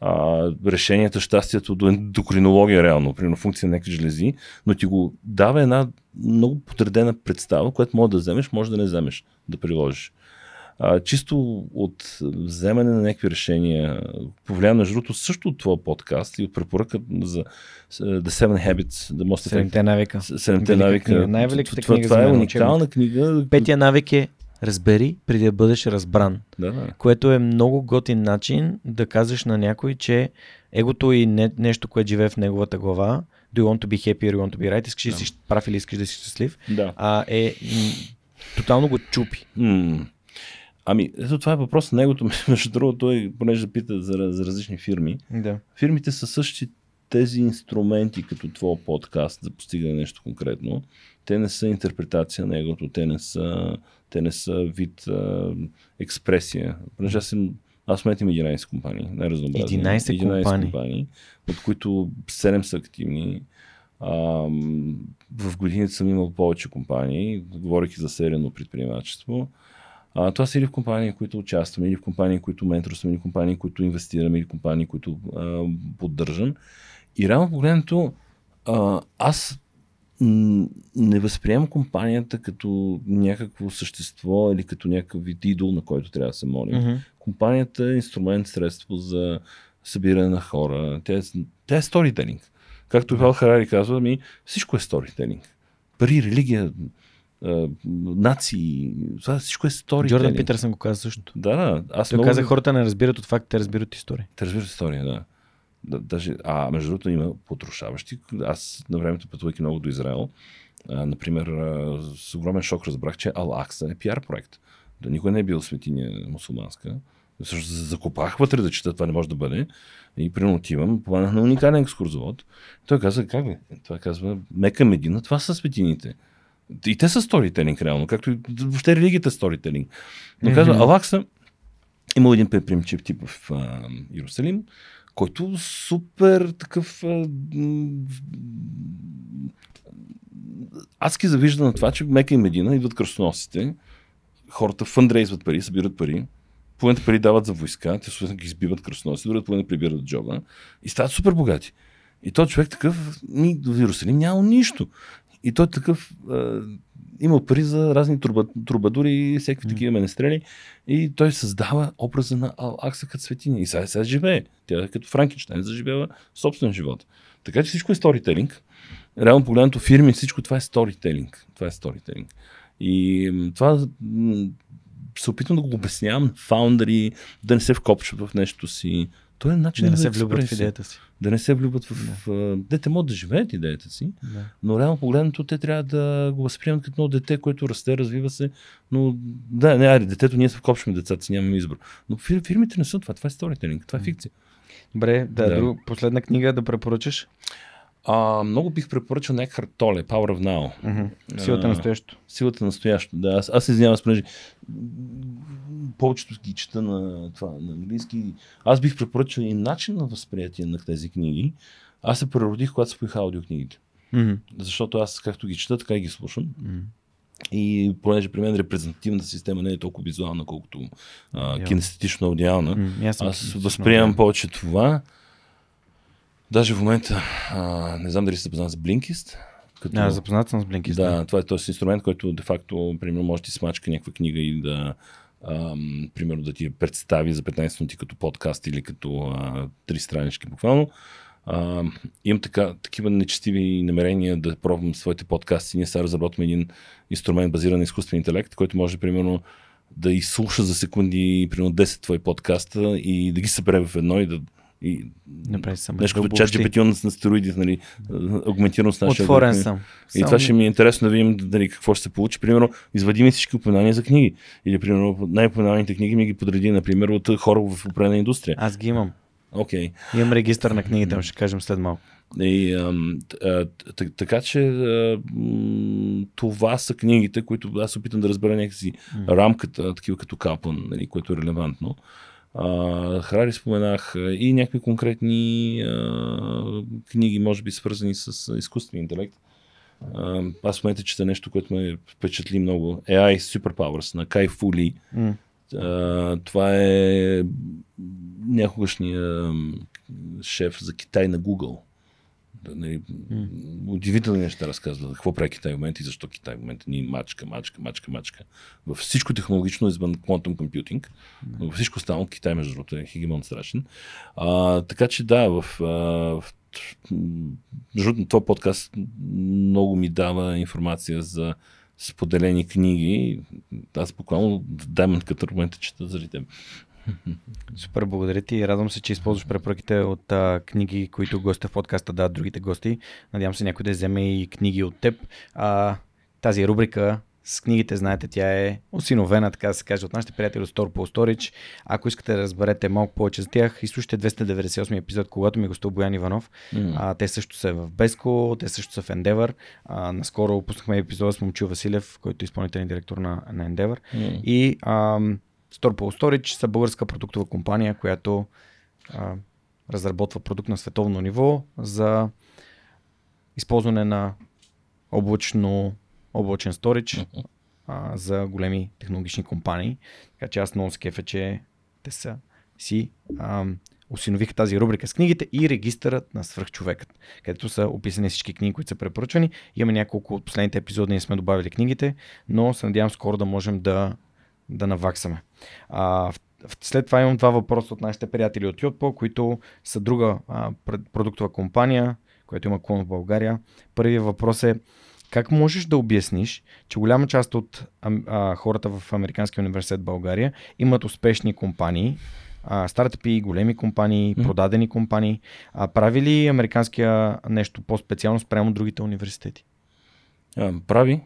а, решенията, щастието до ендокринология реално, примерно функция на някакви жлези, но ти го дава една много подредена представа, която може да вземеш, може да не вземеш, да приложиш. А, чисто от вземане на някакви решения, повлиян между другото също от твоя подкаст и от препоръка за uh, The Seven Habits, The Most Effective Седемте навика. Седемте навика. Най-великата това, книга това за е уникална книга. Петия навик е разбери преди да бъдеш разбран. Да, да. което е много готин начин да казваш на някой, че егото и не, нещо, което живее в неговата глава, do you want to be happy or you want to be right, искаш да си прав или искаш да си щастлив, да. а е м, тотално го чупи. М. Ами, ето това е въпрос на негото. Между другото, той, понеже пита за, за различни фирми, Да. фирмите са същи тези инструменти, като твоя подкаст, за постигане нещо конкретно. Те не са интерпретация на егото, те не са, те не са вид а, експресия. Понеже аз, съм, аз имам 11 компании, най-разнообразни. 11 компании. компании, от които 7 са активни. А, в годините съм имал повече компании, говоряки за сериено предприемачество. А, това са или в компании, които участвам, или в компании, които менторствам, или в компании, които инвестирам, или в компании, които а, поддържам. И реално погледнато, а, аз не възприемам компанията като някакво същество или като някакъв вид идол, на който трябва да се молим. Мгм. Компанията е инструмент, средство за събиране на хора. Тя е, тя е сторителинг. Както Ивал Харари казва, ми, всичко е сторителинг. Пари, религия, нации, това всичко е сторителинг. Джордан Питърсън го каза също. Да, да. Аз Той много... каза, хората не разбират от факт, те разбират история. Те разбират история, да. да даже, а между другото има потрушаващи. Аз на времето пътувайки много до Израел, а, например, а, с огромен шок разбрах, че Ал-Акса е пиар проект. Да никой не е бил светиня мусулманска. Също закопах вътре да чета, това не може да бъде. И примерно отивам, поманах на уникален екскурзовод. Той каза, как бе? Това казва, Мека Медина, това са светините. И те са сторителинг, реално, както и въобще религията е сторителинг. Но казва, Мгм. Алакса има един предприемчив тип в а, Иерусалим, който супер такъв а, адски завижда на това, че Мека и Медина идват кръстоносите, хората фандрейзват пари, събират пари, половината пари дават за войска, те съответно ги избиват кръстоносите, другата половина прибират джоба и стават супер богати. И той човек такъв, ми в Иерусалим няма нищо. И той такъв а, имал пари за разни труба, трубадури и всякакви М. такива менестрели. И той създава образа на Акса като светиня. И сега, сега живее. Тя е като Франкенштайн заживява собствен живот. Така че всичко е сторителинг. Реално погледнато фирми, всичко това е сторителинг. Това е сторителинг. И това се опитвам да го обяснявам на фаундъри, да не се вкопчват в нещо си. То е начин Да не за се влюбват в идеята си. Да не се влюбват в... да. те могат да живеят идеята си, Да. но реално погледнато те трябва да го възприемат като едно дете, което расте, развива се. Но да, не, айде, детето ние се вкопчваме децата си, нямаме избор. Но фир, фирмите не са това, това е сторителинг, това е фикция. Добре, да, Да. Друг, последна книга да препоръчаш. А, много бих препоръчал Некхарт Толе, Power of Now. Мгм. Силата А, на настоящето. Силата на настоящето. Да, аз, аз се извинявам, понеже повечето ги чета на, това, на английски. Аз бих препоръчал и начин на възприятие на тези книги. Аз се преродих, когато се аудиокнигите. Мгм. Защото аз както ги чета, така и ги слушам. Мгм. И понеже при мен репрезентативната система не е толкова визуална, колкото а, кинестетично аудиална, и аз аз възприемам повече това. Даже в момента, а, не знам дали се запознат с Blinkist. Като... А, запознат съм с Blinkist. Да, това е този инструмент, който де-факто, примерно, може да ти смачка някаква книга и да, ам, примерно, да ти я представи за 15 минути като подкаст или като а, три странички буквално. А, имам така, такива нечестиви намерения да пробвам своите подкасти. Ние сега разработваме един инструмент базиран на изкуствен интелект, който може, примерно, да изслуша за секунди, примерно 10 твои подкаста и да ги събере в едно и да и съм. нещо като чат GPT на стероиди, нали, агментирано с нашия Отворен съм. И това ще ми е интересно да видим дали какво ще се получи. Примерно, извади ми всички упоминания за книги. Или, примерно, най-упоминаните книги ми ги подреди, например, от хора в определена индустрия. Аз ги имам. Окей. Имам регистър на книгите, ще кажем след малко. И, а, т- така че а, това са книгите, които аз опитам да разбера някакси рамката, такива като Каплан, нали, което е релевантно. А, Харари споменах и някакви конкретни а, книги, може би свързани с а, изкуствения интелект. А, аз в момента чета нещо, което ме впечатли много. AI Superpowers на Кай Фули. М. А, това е някогашния шеф за Китай на Google. Нали, удивителни неща разказва. Какво прави Китай в момента и защо Китай в момента ни мачка, мачка, мачка, мачка. Във всичко технологично извън quantum computing. Във всичко останало Китай, между другото, е хегемон страшен. А, така че да, в, а, в между другото, този подкаст много ми дава информация за споделени книги. Аз буквално Diamond Cutter в момента чета заради теб. Супер, благодаря ти. Радвам се, че използваш препоръките от а, книги, които гостите в подкаста дадат другите гости. Надявам се някой да вземе и книги от теб. А, тази рубрика с книгите, знаете, тя е осиновена, така да се каже, от нашите приятели от Store по Storage. Ако искате да разберете малко повече за тях, изслушайте 298 епизод, когато ми гостува Боян Иванов. М. А, те също са в Беско, те също са в Endeavor. А, наскоро пуснахме епизода с Момчил Василев, който е изпълнителен директор на, на Endeavor. М. И ам, Storpol Storage са българска продуктова компания, която а, разработва продукт на световно ниво за използване на облачно, облачен сторич а, за големи технологични компании. Така че аз много се кефя, че те са си ам, осиновиха тази рубрика с книгите и регистърът на свръхчовекът, където са описани всички книги, които са препоръчани. Имаме няколко от последните епизоди, не сме добавили книгите, но се надявам скоро да можем да, да наваксаме. А, след това имам два въпроса от нашите приятели от Yotpo, които са друга а, продуктова компания, която има клон в България. Първият въпрос е как можеш да обясниш, че голяма част от ам, а, хората в Американския университет България имат успешни компании, а, стартъпи, големи компании, Мгм. продадени компании. А, прави ли американския нещо по-специално спрямо другите университети? А, прави,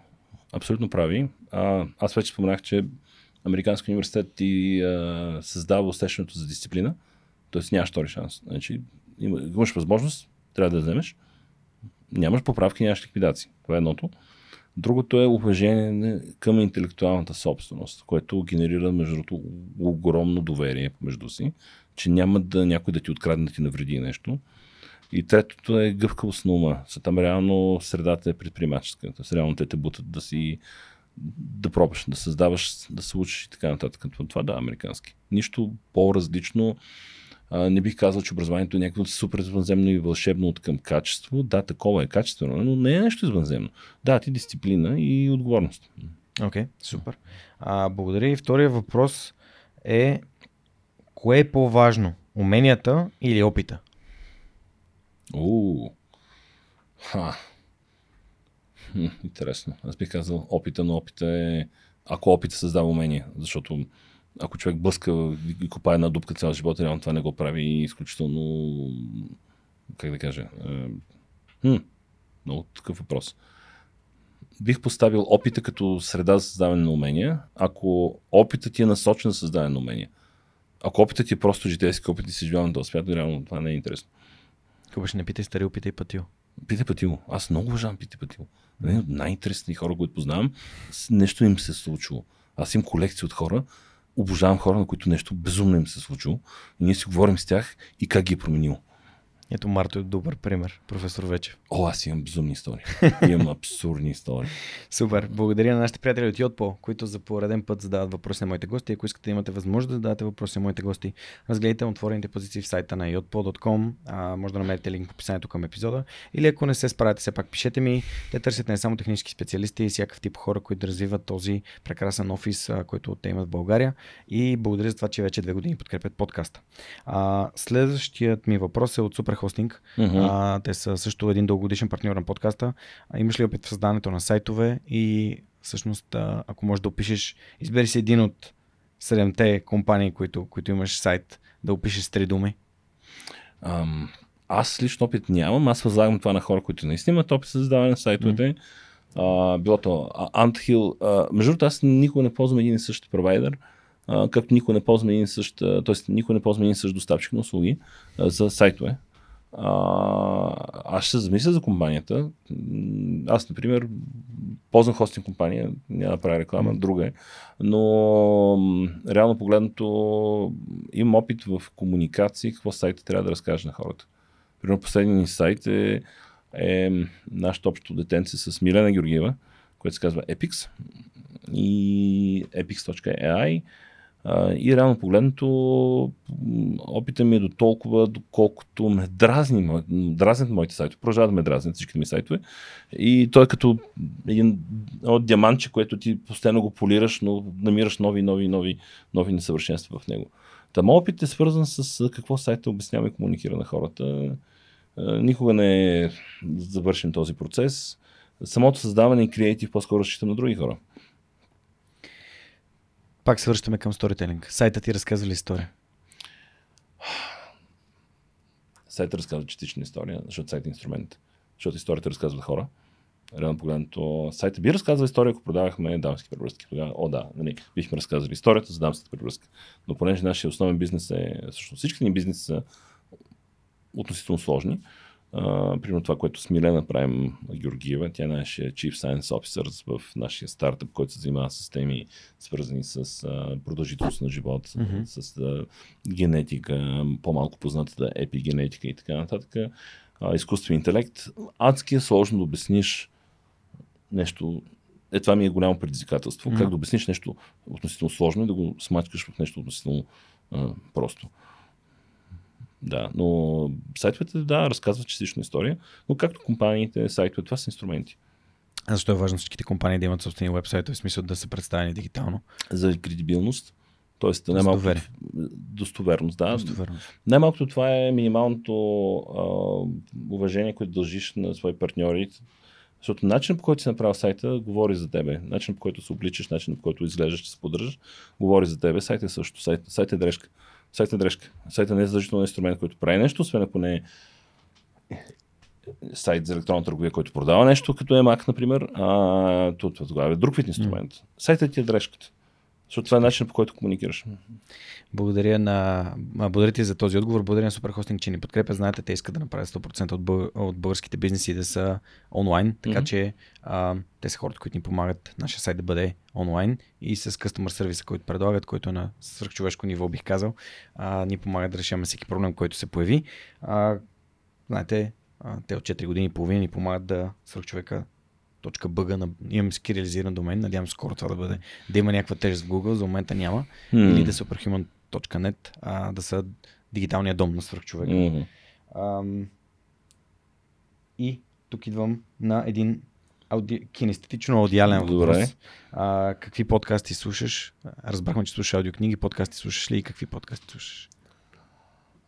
абсолютно прави. А, аз вече споменах, че Американски университет ти а, създава усещането за дисциплина, т.е. нямаш втори шанс. Значи, има, имаш възможност, трябва да вземеш. Нямаш поправки, нямаш ликвидации. Това е едното. Другото е уважение към интелектуалната собственост, което генерира между другото огромно доверие между си, че няма да някой да ти открадне да ти навреди нещо. И третото е гъвкавост на ума. Са там реално средата е предприемаческа. Тоест, реално те те бутат да си да пробваш, да създаваш, да се учиш и така нататък. Това, да, американски. Нищо по-различно. А, не бих казал, че образованието е някакво супер извънземно и вълшебно от към качество. Да, такова е качествено, но не е нещо извънземно. Да, ти дисциплина и отговорност. Окей, okay, супер. А, благодаря. И втория въпрос е кое е по-важно? Уменията или опита? Уу. Ха. Интересно. Аз бих казал опита, но опита е... Ако опита създава умение, защото ако човек блъска и копае една дупка цял живот, реално това не го прави изключително... Как да кажа? Е, Хм, много такъв въпрос. Бих поставил опита като среда за създаване на умения, ако опитът ти е насочен за създаване на умения. Ако опитът ти е просто житейски опит и съживяване на този свят, реално това не е интересно. Кубаш, не питай старил, питай пътил. Пите Патило. Аз много уважавам Пите Патило. Един от най-интересни хора, които познавам, нещо им се е случило. Аз имам колекция от хора, обожавам хора, на които нещо безумно им се е случило. И ние си говорим с тях и как ги е променило. Ето Марто е добър пример, професор Вечев. О, аз имам безумни истории. Имам абсурдни истории. Супер. Благодаря на нашите приятели от Yotpo, които за пореден път задават въпроси на моите гости. Ако искате да имате възможност да зададете въпроси на моите гости, разгледайте отворените позиции в сайта на yotpo.com. А, може да намерите линк в описанието към епизода. Или ако не се справяте, все пак пишете ми. Те търсят не само технически специалисти и всякакъв тип хора, които развиват този прекрасен офис, а, който те имат в България. И благодаря за това, че вече две години подкрепят подкаста. А, следващият ми въпрос е от Superhosting. Мгм. А, те са също един дългогодишен партньор на подкаста. А, имаш ли опит в създаването на сайтове и всъщност, а, ако можеш да опишеш, избери си един от седемте компании, които, които имаш сайт, да опишеш с три думи. Ам, аз лично опит нямам, аз възлагам това на хора, които наистина имат опит с създаване на сайтовете. Mm. било то Anthill. А, между другото, аз никога не ползвам един и същ провайдер, а, както никога не ползвам един и същ, т.е. никога не ползвам един и същ доставчик на услуги а, за сайтове. А, аз ще се замисля за компанията. Аз, например, ползвам хостинг компания, няма да правя реклама, друга е, но реално погледнато имам опит в комуникации, какво сайта трябва да разкаже на хората. Примерно последният ни сайт е, е нашето общо детенце с Милена Георгиева, което се казва Epix и epix.ai и реално погледнато, опита ми е до толкова, доколкото ме дразни, дразнят моите сайтове, продължават да ме дразнят всичките ми сайтове. И той е като един от диамантче, което ти постоянно го полираш, но намираш нови, нови, нови, нови несъвършенства в него. Та опит е свързан с какво сайта обяснява и комуникира на хората. Никога не е завършен този процес. Самото създаване и креатив по-скоро разчитам на други хора. Пак се връщаме към сторителинг. Сайта ти разказва ли история? Сайта разказва частична история, защото сайт е инструмент. Защото историята разказва хора. Реално погледнато, сайта би разказва история, ако продавахме дамски превръзки. Тогава, о да, нали, бихме разказали историята за дамската превръзка. Но понеже нашия основен бизнес е, всъщност всички ни бизнеси са относително сложни, Uh, примерно това, което с Милена правим Георгиева, тя е нашия Chief Science Officer в нашия стартъп, който се занимава с теми свързани с uh, продължителност на живот, mm-hmm. с uh, генетика, по-малко познатата епигенетика и така нататък. Изкуствен интелект. Адски е сложно да обясниш нещо. Е, това ми е голямо предизвикателство. Mm-hmm. Как да обясниш нещо относително сложно и да го смачкаш в нещо относително uh, просто. Да, но сайтовете, да, разказват частично история, но както компаниите, сайтове, това са инструменти. А защо е важно всичките компании да имат собствени вебсайтове, в смисъл да са представени дигитално? За кредибилност. Тоест, най-малко... Достоверност, да. Достоверност. Най-малкото това е минималното а, уважение, което дължиш на свои партньори. Защото начинът по който си направил сайта говори за тебе. Начинът по който се обличаш, начинът по който изглеждаш, че се поддържаш, говори за тебе. Сайт е също. Сайт, сайт е дрежка сайта дрежка. Сайта не е задължително инструмент, който прави нещо, освен ако не е сайт за електронна търговия, който продава нещо, като е Mac, например, а, тогава е друг вид инструмент. Сайтът ти е дрежката. Защото това е начин по който комуникираш. Благодаря, на, благодаря ти за този отговор. Благодаря на Superhosting, че ни подкрепя. Знаете, те искат да направят 100% от, бъл, от българските бизнеси да са онлайн, така mm-hmm. че а, те са хората, които ни помагат нашия сайт да бъде онлайн и с customer сервиса, който предлагат, който е на свръхчовешко ниво, бих казал, а, ни помагат да решаваме всеки проблем, който се появи. А, знаете, а, те от 4 години и половина ни помагат да свръхчовека .bg, на, имам скирилизиран домен, надявам скоро това да бъде, да има някаква тежест в Google, за момента няма, mm. или да superhuman.net, а, да са дигиталния дом на свръхчовека. Mm-hmm. Ам, и тук идвам на един ауди... кинестетично аудиален въпрос. А, какви подкасти слушаш? Разбрахме, че слушаш аудиокниги, подкасти слушаш ли и какви подкасти слушаш?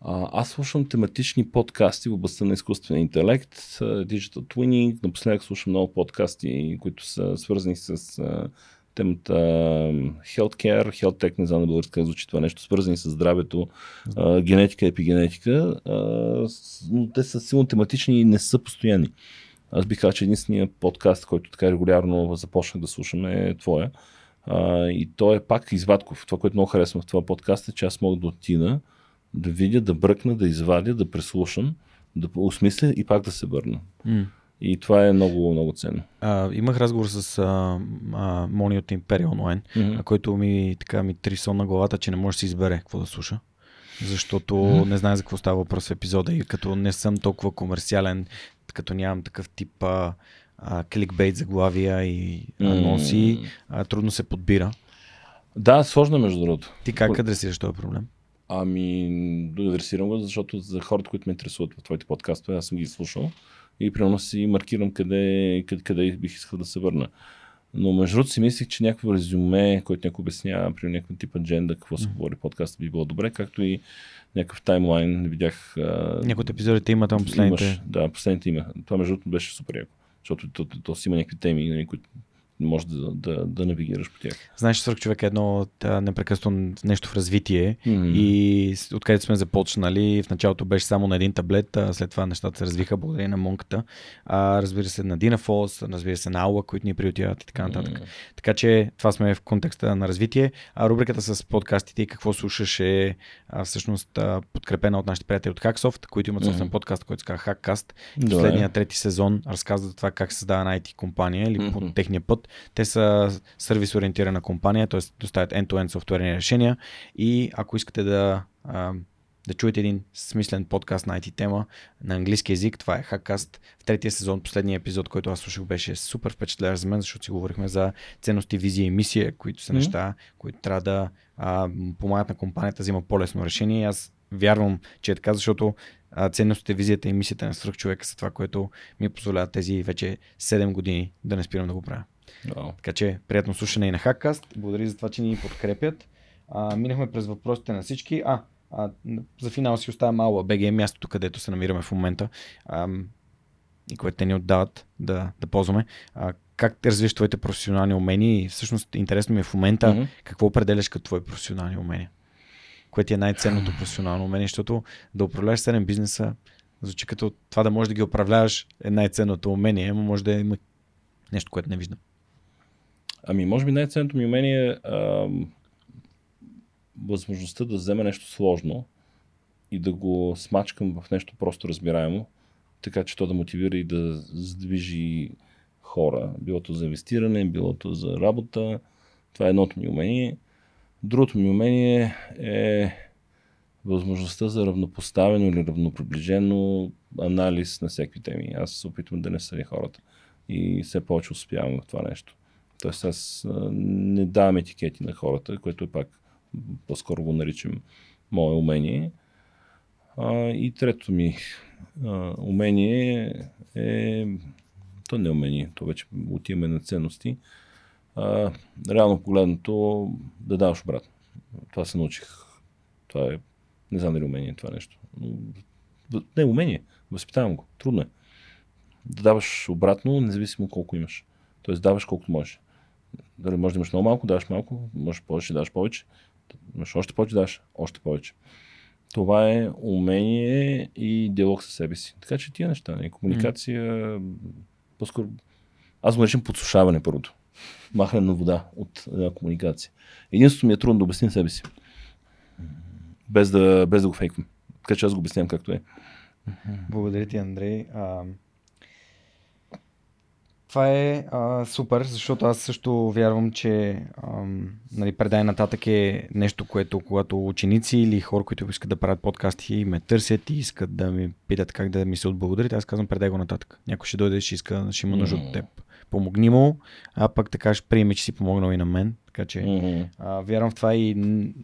Аз слушам тематични подкасти в областта на изкуствения интелект, Digital Twinning, напоследък слушам много подкасти, които са свързани с темата healthcare, health tech, не знам на български как звучи това нещо, свързани с здравето, а, генетика, епигенетика, а, но те са силно тематични и не са постоянни. Аз бих казал, че единственият подкаст, който така регулярно започнах да слушам е твоя. А, и то е пак извадков. Това, което много харесвам в това подкаст е, че аз мога да отида, да видя, да бръкна, да извадя, да преслушам, да осмисля и пак да се върна. Mm. И това е много, много ценно. А, имах разговор с а, а, Мони от Империя онлайн, mm-hmm. който ми, така, ми сон на главата, че не може да си избере какво да слуша. Защото mm-hmm. не знае за какво става въпрос в епизода и като не съм толкова комерциален, като нямам такъв тип а, а, кликбейт заглавия и анонси, mm-hmm. а, трудно се подбира. Да, сложно е между другото. Ти как адресираш този проблем? Ами, адресирам го, защото за хората, които ме интересуват в твоите подкастове, аз съм ги слушал и примерно си маркирам къде, къде, къде бих искал да се върна. Но между другото си мислих, че някакво резюме, който някой обяснява, при някакъв тип адженда, какво се говори подкаст, би било добре, както и някакъв таймлайн, видях. Някои от епизодите има там последните. Имаш, да, последните има. Това между другото беше супер яко, защото то, то, то, то си има някакви теми, нали, които може да, да, да навигираш по тях. Знаеш, свърх човек е едно а, непрекъснато нещо в развитие Мгм. и откъдето сме започнали, в началото беше само на един таблет, а след това нещата се развиха благодарение на монката. А, разбира се, на Динафос, разбира се, на Аула, които ни приютяват и така нататък. М. Така че това сме в контекста на развитие. А рубриката с подкастите и какво слушаш е а, всъщност а, подкрепена от нашите приятели от Hacksoft, които имат собствен Мгм. подкаст, който се казва Hackcast. Добре. последния трети сезон разказват за това как се създава една IT компания или по Мгм. техния път. Те са сервис ориентирана компания, т.е. доставят end-to-end софтуерни решения и ако искате да, да чуете един смислен подкаст на IT тема на английски язик, това е Hackcast. В третия сезон, последния епизод, който аз слушах, беше супер впечатляващ за мен, защото си говорихме за ценности, визия и мисия, които са Мгм. неща, които трябва да а, помагат на компанията да взима по-лесно решение. И аз вярвам, че е така, защото а, ценностите, визията и мисията на свръхчовека са това, което ми позволява тези вече 7 години да не спирам да го правя. Вау. Така че приятно слушане и на Hackcast. Благодаря за това, че ни подкрепят. А, минахме през въпросите на всички. А, а за финал си оставям Аула БГ, мястото, където се намираме в момента. А, и което те ни отдават да, да ползваме. А, как те развиваш твоите професионални умения и всъщност интересно ми е в момента Мгм. какво определяш като твои професионални умения? Кое ти е най-ценното професионално умение, защото да управляваш 7 бизнеса звучи като това да можеш да ги управляваш е най-ценното умение, но може да има нещо, което не виждам. Ами, може би най-ценното ми умение е ам, възможността да взема нещо сложно и да го смачкам в нещо просто разбираемо, така че то да мотивира и да задвижи хора. Било то за инвестиране, било то за работа. Това е едното ми умение. Другото ми умение е възможността за равнопоставено или равноприближено анализ на всеки теми. Аз се опитвам да не съдя хората и все повече успявам в това нещо. Тоест аз не давам етикети на хората, което е пак по-скоро го наричам мое умение. А, и третото ми а, умение е, то не е умение, то вече отиваме на ценности. А, реално погледнато да даваш обратно. Това се научих. Това е, не знам дали е умение това нещо. Не е умение, възпитавам го. Трудно е. Да даваш обратно, независимо колко имаш. Тоест даваш колкото можеш. Дали може да имаш много малко, даваш малко, можеш повече, даваш повече. Имаш още повече, даваш още повече. Това е умение и диалог със себе си. Така че тия неща, не? комуникация, по-скоро... Аз го наричам подсушаване първото. Махане на вода от една комуникация. Единството ми е трудно да обясня себе си. Без да, без да го фейквам. Така че аз го обяснявам както е. Благодаря ти, Андрей. А, това е а, супер, защото аз също вярвам, че ам, нали, предай нататък е нещо, което когато ученици или хора, които искат да правят подкасти, ме търсят и искат да ми питат как да ми се отблагодарят, аз казвам предай го нататък. Някой ще дойде, ще иска, ще има нужда от теб. Помогни му, а пък така ще приеме, че си помогнал и на мен. Така че Мгм. а, вярвам в това и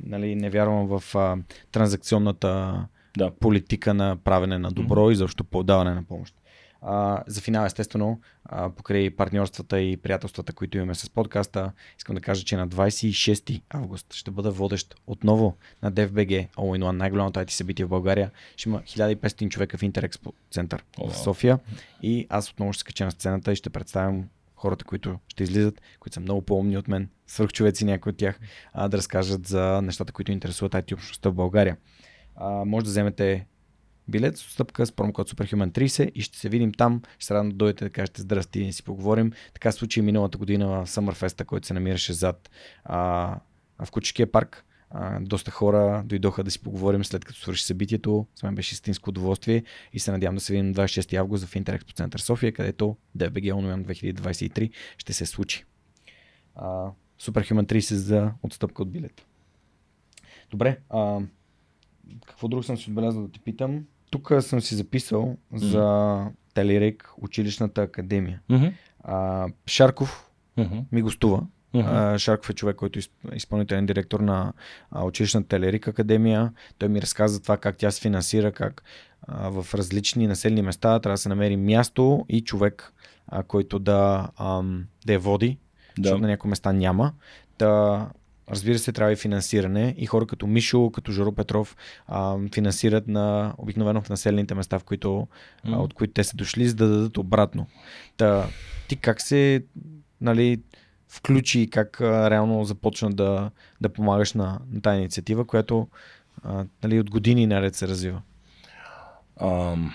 нали, не вярвам в а, транзакционната Да. политика на правене на добро и защо подаване на помощ. А, за финал, естествено, а, покрай партньорствата и приятелствата, които имаме с подкаста, искам да кажа, че на 26 август ще бъда водещ отново на DFBG All in One, най-голямото IT събитие в България. Ще има 1500 човека в Интерекспо център в. София и аз отново ще се кача на сцената и ще представям хората, които ще излизат, които са много по-умни от мен, свърхчовеци някои от тях, а, да разкажат за нещата, които интересуват IT общността в България. А, може да вземете билет с отстъпка с промокод SUPERHUMAN30 и ще се видим там. Ще се радвам да дойдете да кажете здрасти и да си поговорим. Така се случи миналата година в Summerfest, който се намираше зад а, в Куческия парк. А, доста хора дойдоха да си поговорим след като свърши събитието. За мен беше истинско удоволствие и се надявам да се видим на 26 август в Интерекспо център София, където DBG Online 2023 ще се случи. А, Superhuman 30 за отстъпка от билет. Добре, а, какво друго съм си отбелязал да ти питам? Тук съм си записал за Телерек, училищната академия. Мгм. А, Шарков Мгм. ми гостува. А, Шарков е човек, който е изп- изпълнителен директор на училищната Телерик академия. Той ми разказа за това как тя се финансира, как а, в различни населени места трябва да се намери място и човек, а, който да, ам, да я води, Да. защото на някои места няма. Та, разбира се, трябва и финансиране и хора като Мишо, като Жоро Петров а, финансират на обикновено в населените места, в които, а, от които те са дошли, за да дадат обратно. Та, ти как се нали, включи и как а, реално започна да, да помагаш на, на тази инициатива, която а, нали, от години наред се развива? Ам,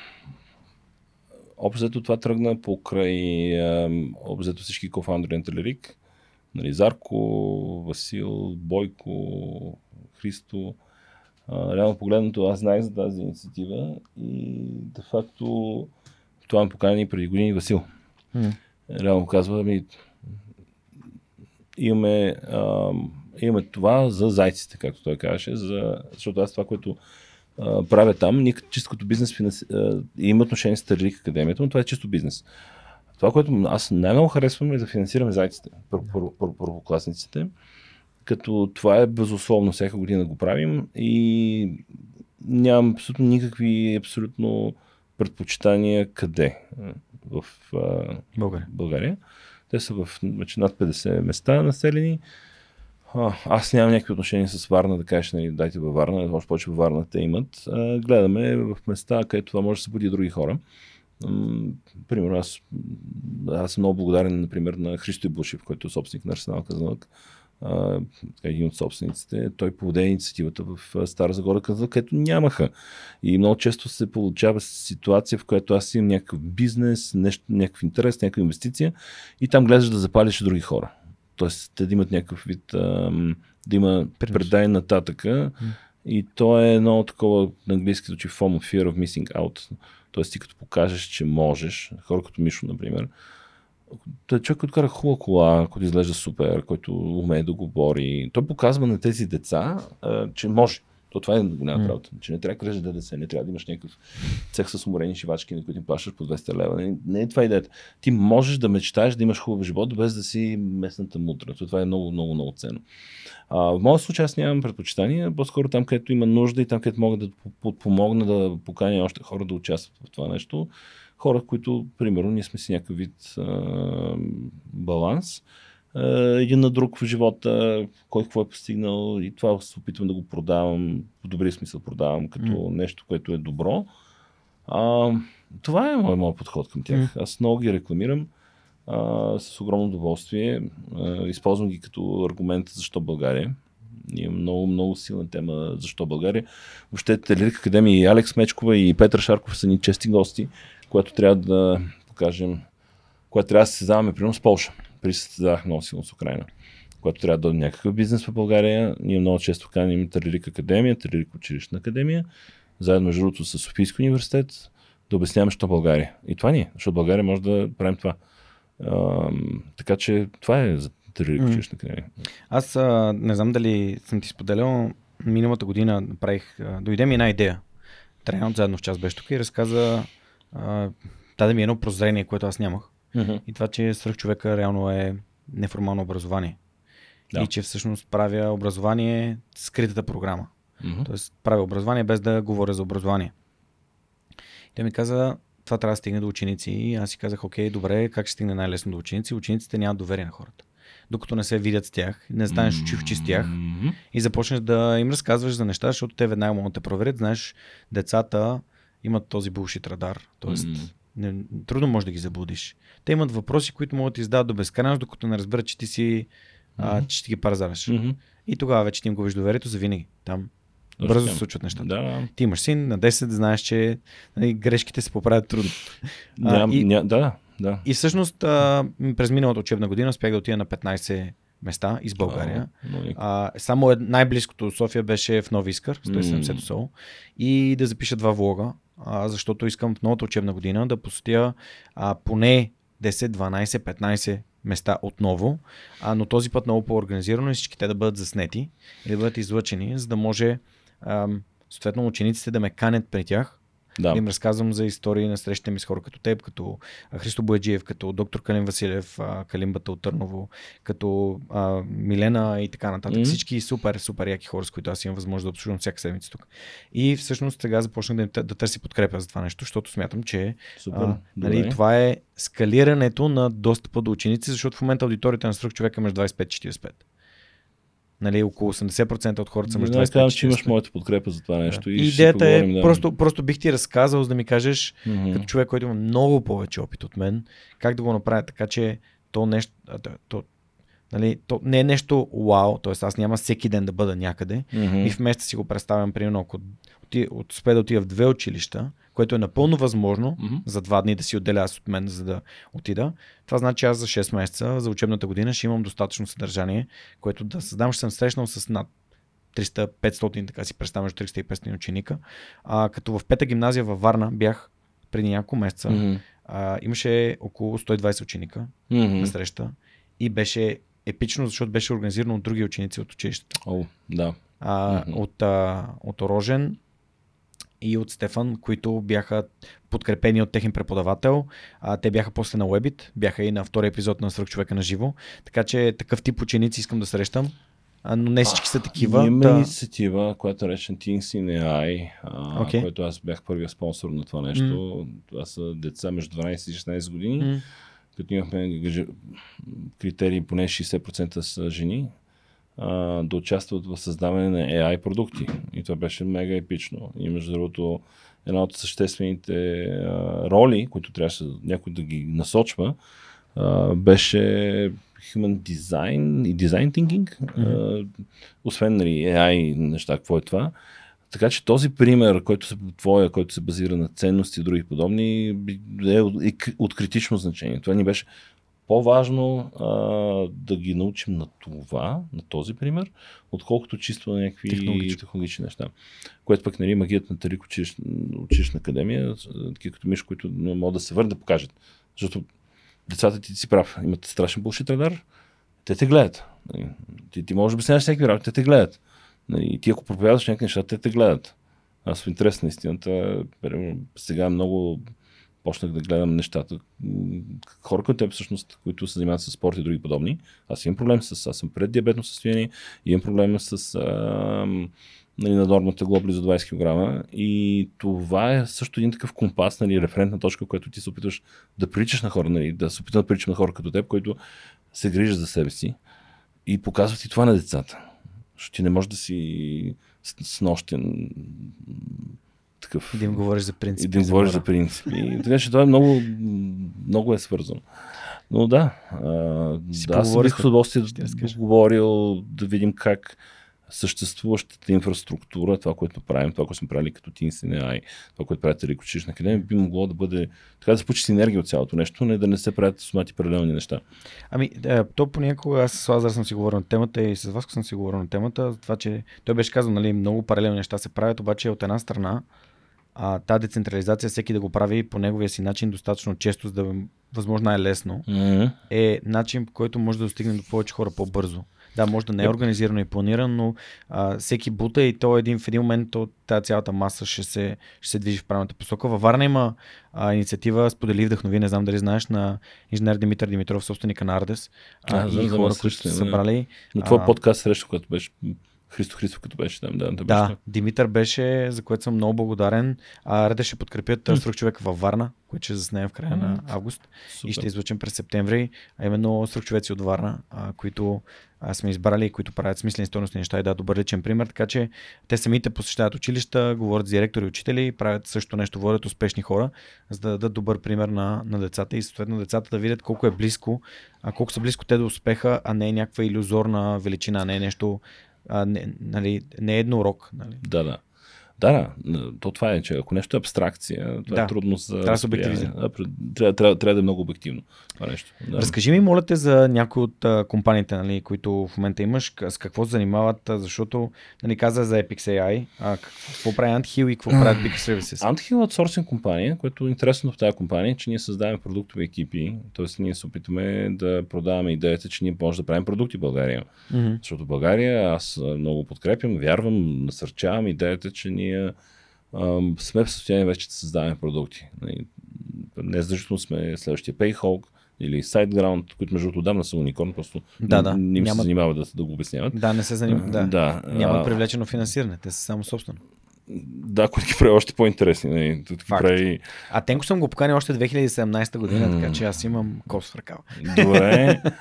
обзето това тръгна покрай обзето всички кофаундери на Телерик. Нали, Зарко, Васил, Бойко, Христо. А, реално погледнато аз знаех за тази инициатива и де факто това ме покани преди години Васил. М. Реално казва ми имаме, а, имаме това за зайците, както той казваше, за, защото аз това, което а, правя там, ние чисто като бизнес финанси... а, има отношение с Терлик Академията, но това е чисто бизнес. Това, което аз най-много харесвам е да финансираме зайците, пър- пър- пър- първокласниците, като това е безусловно, всяка година го правим и нямам абсолютно никакви абсолютно предпочитания къде в а, България. България. Те са в вече над 50 места населени. А, аз нямам някакви отношения с Варна, да кажеш, нали, дайте във Варна, още повече във Варна те имат. А, гледаме в места, където това може да събуди други хора. Примерно аз, аз съм много благодарен, например, на Христо Ибушев, който е собственик на Арсенал Казанлък. Един от собствениците. Той поведе инициативата в Стара Загора Казанлък, където нямаха. И много често се получава ситуация, в която аз имам някакъв бизнес, нещо, някакъв интерес, някаква инвестиция и там гледаш да запалиш други хора. Тоест, те да имат някакъв вид, да има предай нататъка. И то е едно такова, на английски звучи FOMO, Fear of Missing Out. Тоест, ти като покажеш, че можеш, хора като Мишо, например, той е човек, който кара хубава кола, който изглежда супер, който умее да говори. Той показва на тези деца, че може. То това е голямата работа. Че не трябва да кръжеш ДДС, не трябва да имаш някакъв цех с уморени шивачки, на които им плащаш по 200 лева. Не, не е това идеята. Ти можеш да мечтаеш да имаш хубав живот, без да си местната мутра. То това е много, много, много ценно. А, в моят случай аз нямам предпочитания, по-скоро там, където има нужда и там, където мога да подпомогна да поканя още хора да участват в това нещо. Хора, които, примерно, ние сме си някакъв вид а, баланс един на друг в живота, кой какво е постигнал и това се опитвам да го продавам, в добрия смисъл продавам като М. нещо, което е добро. А, това е моят мой подход към тях. Аз много ги рекламирам а, с огромно удоволствие. А, използвам ги като аргумент защо България. Ние имаме много, много силна тема защо България. Въобще Телерик Академия и Алекс Мечкова и Петър Шарков са ни чести гости, което трябва да покажем, което трябва да се създаваме примерно с Полша. При се създавах много силно с Украина. Когато трябва да дойде някакъв бизнес в България, ние много често каним Телерик Академия, Телерик училищна академия, заедно между другото с Софийски университет, да обясняваме, що България. И това ни е, защото България може да правим това. Ам, така че това е за Телерик М. училищна академия. Аз а, не знам дали съм ти споделял, миналата година направих, а, дойде ми една идея. Трайан заедно в час беше тук и разказа, а, даде ми едно прозрение, което аз нямах. И това, че свръх човека реално е неформално образование. Да. И че всъщност правя образование скритата програма. Мгм. Тоест правя образование без да говоря за образование. Той ми каза, това трябва да стигне до ученици. И аз си казах, окей, добре, как ще стигне най-лесно до ученици? Учениците нямат доверие на хората. Докато не се видят с тях, не станеш очи в очи с тях и започнеш да им разказваш за неща, защото те веднага могат да те проверят. Знаеш, децата имат този булшит радар. Тоест, М. не, трудно можеш да ги заблудиш. Те имат въпроси, които могат да ти задават до безкрайност, докато не разберат, че ти си, а, че ще ги парзараш. Мгм. И тогава вече ти им губиш доверието за винаги. Там Точно бързо се случват нещата. Да. Ти имаш син на 10, знаеш, че нали, грешките се поправят трудно. А, и- ня, да, да. И всъщност а, през миналата учебна година успях да отида на 15 места из България. А. А, само най-близкото София беше в Нови Искър, 170 М. СО. И да запиша два влога, а, защото искам в новата учебна година да посетя а, поне 10, 12, 15 места отново, а, но този път много по-организирано и всички те да бъдат заснети и да бъдат излъчени, за да може ам, съответно учениците да ме канят при тях Да. да им разказвам за истории на срещите ми с хора като теб, като Христо Бояджиев, като доктор Калин Василев, Калимбата от Търново, като а, Милена и така нататък. Мгм. Всички супер, супер яки хора, с които аз имам възможност да обслужвам всяка седмица тук. И всъщност сега започнах да, тъ- да търси подкрепа за това нещо, защото смятам, че Супер. а, нали, Добре. това е скалирането на достъпа до ученици, защото в момента аудиторията на свръх човека е между 25-45. Нали, около 80% от хората са между Не 25 казвам, че имаш 45. моята подкрепа за това нещо. И ще си Идеята е, да. просто, просто бих ти разказал, за да ми кажеш, Мгм. като човек, който има много повече опит от мен, как да го направя така, че то нещо, то, нали, то не е нещо вау, т.е. аз няма всеки ден да бъда някъде Мгм. и в месеца си го представям, примерно, ако от, успея да отида в две училища, което е напълно възможно Мгм. за два дни да си отделя аз от мен, за да отида. Това значи аз за 6 месеца, за учебната година ще имам достатъчно съдържание, което да създам. Ще съм срещнал с над 300-500, така си представям, между 300 и 500 ученика. А, като в пета гимназия във Варна бях преди няколко месеца, Мгм. а, имаше около 120 ученика Мгм. на среща и беше епично, защото беше организирано от други ученици от училищата. О, да. А, Мгм. от, а, от Орожен и от Стефан, които бяха подкрепени от техен преподавател. А, те бяха после на Webit, бяха и на втория епизод на Свърх човека на живо. Така че такъв тип ученици искам да срещам. А, но не всички са такива. Има да. инициатива, която е наречен Teens in AI, а, Окей. който аз бях първия спонсор на това нещо. Това са деца между 12 и 16 години, М, като имахме критерии поне 60% са жени, а, да участват в създаване на AI продукти. И това беше мега епично. И между другото, една от съществените а, роли, които трябваше някой да ги насочва, а, беше Human Design и Design Thinking. А, освен нали, AI неща, какво е това. Така че този пример, който се твоя, който се базира на ценности и други подобни, е от, е критично значение. Това ни беше по-важно а, да ги научим на това, на този пример, отколкото чисто на някакви Технологични. технологични неща. Което пък нали, магията на Тарик училищ, училищна академия, с- такива като Миш, които не могат да се върнат да покажат. Защото децата ти си прав, имат страшен булшит радар, те те гледат. Нали, Ти, ти можеш да обясняваш всеки работи, те те гледат. Нали, И ти ако проповядваш някакви неща, те те гледат. Аз в интерес на истината, сега много почнах да гледам нещата. Хора като теб, всъщност, които се занимават с спорт и други подобни. Аз имам проблем с... Аз съм пред диабетно състояние, имам проблем с а, нали, наднормно тегло близо 20 кг. И това е също един такъв компас, нали, референтна точка, която ти се опитваш да приличаш на хора, нали, да се опитваш да приличаш на хора като теб, които се грижат за себе си и показват и това на децата. Защото ти не можеш да си с- снощен такъв. И да им говориш за И принципи. да им говориш за принципи. Така че това е много, много е свързано. Но да, а, Си да аз поговорихме. бих с удоволствие говорил, да видим как съществуващата инфраструктура, това, което правим, това, което сме правили като Teens in AI, това, което правят Рик Училищна академия, би могло да бъде така да се получи синергия от цялото нещо, не да не се правят сумати паралелни неща. Ами, е, то понякога аз с Лазар съм си говорил на темата и с вас съм си говорил на темата, за това, че той беше казал, нали, много паралелни неща се правят, обаче от една страна а, тази децентрализация, всеки да го прави по неговия си начин достатъчно често, за да е възможно най-лесно, Mm-hmm. е начин, по който може да достигне до повече хора по-бързо. Да, може да не е организирано и планирано, но а, всеки бута и то един, в един момент то, тази цялата маса ще се, ще се движи в правилната посока. Във Варна има а, инициатива Сподели вдъхнови, не знам дали знаеш, на инженер Димитър Димитров, собственика на Ардес. А, А, и знам, хора, които са събрали. На твой А, подкаст среща, когато беше Христо Христов, като беше там. Да, да, Да. Димитър беше, за което съм много благодарен. А, Реде ще подкрепят mm. Свърх човека във Варна, който ще заснеем в края на август Супер. и ще излучим през септември, а именно свръхчовеци от Варна, а, които а, сме избрали които правят смислени стойностни неща и да, добър личен пример, така че те самите посещават училища, говорят с директори и учители, правят също нещо, водят успешни хора, за да дадат добър пример на, на децата и съответно децата да видят колко е близко, а колко са близко те до успеха, а не е някаква иллюзорна величина, не е нещо, а, не, нали, не е едно урок. Нали. Да, да. Да, да, то това е, че ако нещо е абстракция, това Да. е трудно за. Трябва да се обективизира. Трябва, трябва, трябва да е много обективно това нещо. Да. Разкажи ми, моля те, за някои от а, компаниите, нали, които в момента имаш, с какво се занимават, защото нали, каза за Epix AI, а какво прави Anthill и какво правят Big Services? Anthill е аутсорсинг компания, което е интересно в тази компания, е, че ние създаваме продуктови екипи, т.е. ние се опитваме да продаваме идеята, че ние може да правим продукти в България. Мгм. Защото в България аз много подкрепям, вярвам, насърчавам идеята, че ние ам, сме в състояние вече да създаваме продукти. Нали, Не задължително сме следващия Payhawk или SiteGround, които между другото отдавна са уникорн, просто Да, да. не, не им се занимава да, да го обясняват. Да, не се занимава. Да. да. Няма а, привлечено финансиране, те са само собствено. Да, което ги прави още по-интересни. Нали, ги Факт. прави... А Тенко съм го поканил още 2017 година, М. така че аз имам кос в ръкава. Добре.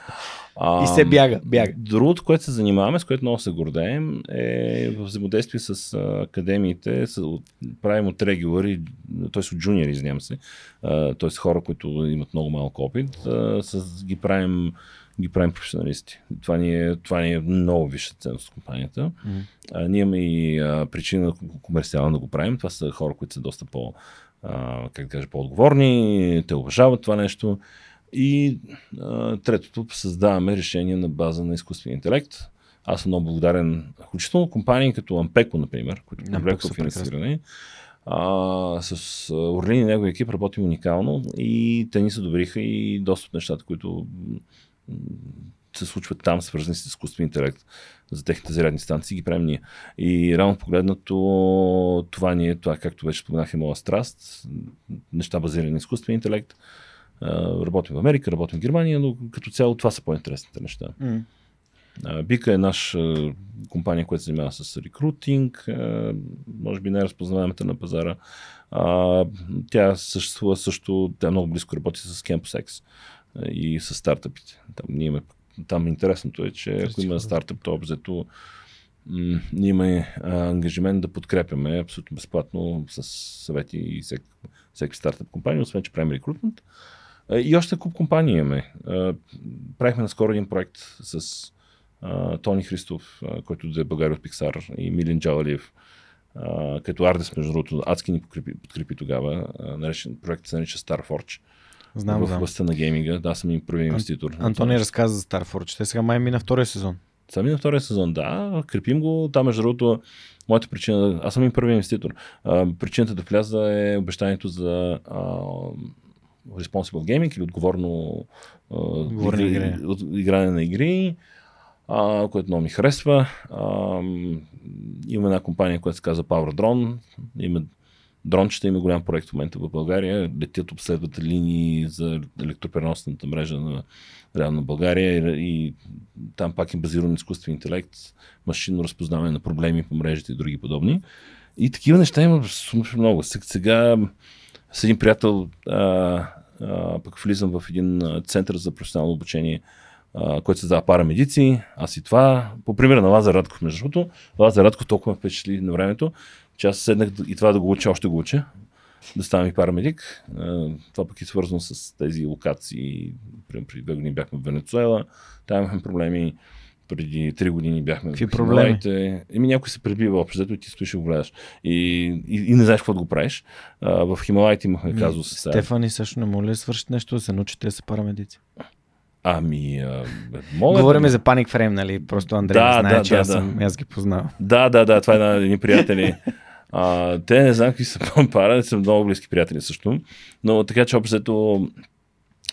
А, и се бяга, бяга. Другото, което се занимаваме, с което много се гордеем, е в взаимодействие с академиите, с, правим от регулари, т.е. от джуниори, извинявам се, т.е. хора, които имат много малко опит, с, ги правим ги правим професионалисти. Това ни е, това ни е много висша ценност в компанията. Mm. А, ние имаме и а, причина комерциално да го правим. Това са хора, които са доста по, а, как да кажа, по-отговорни, те уважават това нещо. И а, третото, създаваме решение на база на изкуствения интелект. Аз съм много благодарен, включително компании като Ампеко, например, които привлекоха финансиране. А, с Орлин и неговия екип работим уникално и те ни се добриха и доста от нещата, които се случват там, свързани с изкуствен интелект за техните зарядни станции, ги правим ние. И реално погледнато, това ни е, това, както вече споменах, е моя страст. Неща базирани на изкуствен интелект. Работим в Америка, работим в Германия, но като цяло това са по-интересните неща. Mm. Бика е наш компания, която се занимава с рекрутинг, може би най-разпознаваемата на пазара. Тя съществува също, тя много близко работи с CampusX и с стартъпите. Там, ние имаме, там интересното е, че ако има стартъп, то обзето ние имаме ангажимент да подкрепяме абсолютно безплатно с съвети и всеки, всеки стартъп компания, освен че правим рекрутмент. И още куп компании имаме. Правихме наскоро един проект с Тони Христов, който е България от Пиксар и Милин Джалалиев, като Ардес, между другото, адски ни подкрепи, подкрепи тогава. Наречен, проект се нарича Starforge. Знам, в областта на гейминга. Да, съм им първи инвеститор. Ан, Антони разказа за Starforge. Те сега май мина втория сезон. Сами на втория сезон, да. Крепим го. Там, между другото, моята причина, аз съм им първи инвеститор. А, причината да вляза е обещанието за а, responsible gaming или отговорно а, игри, игране на игри, а, което много ми харесва. А, има една компания, която се казва Power Drone. Има дрончета има голям проект в момента в България. Летят, обследват линии за електропреносната мрежа на реално България и, и там пак е базиран изкуствен интелект, машинно разпознаване на проблеми по мрежите и други подобни. И такива неща има много. Сега с един приятел а, а, пък влизам в един център за професионално обучение, а, който се дава парамедици. Аз и това. По пример на Лазар Радков, между другото. Лазар Радков толкова впечатли на времето, че аз седнах и това да го уча, още го уча, да ставам и парамедик. Това пък е свързано с тези локации. Преди две години бяхме в Венецуела, там имахме проблеми. Преди три години бяхме Какви проблеми? Еми някой се пребива общо, и ти стоиш и го гледаш. И, и, и, не знаеш какво да го правиш. А, в Хималайте имахме казус с Стефани също не моля да свършат нещо, да се научите да са парамедици. Ами, а, мога. Говориме за Panic Frame, нали? Просто Андрей да, не знае, да, че да, аз, съм, да. аз ги познавам. Да, да, да, това е на едни приятели. А, те не знам какви са пара, са много близки приятели също. Но така че общо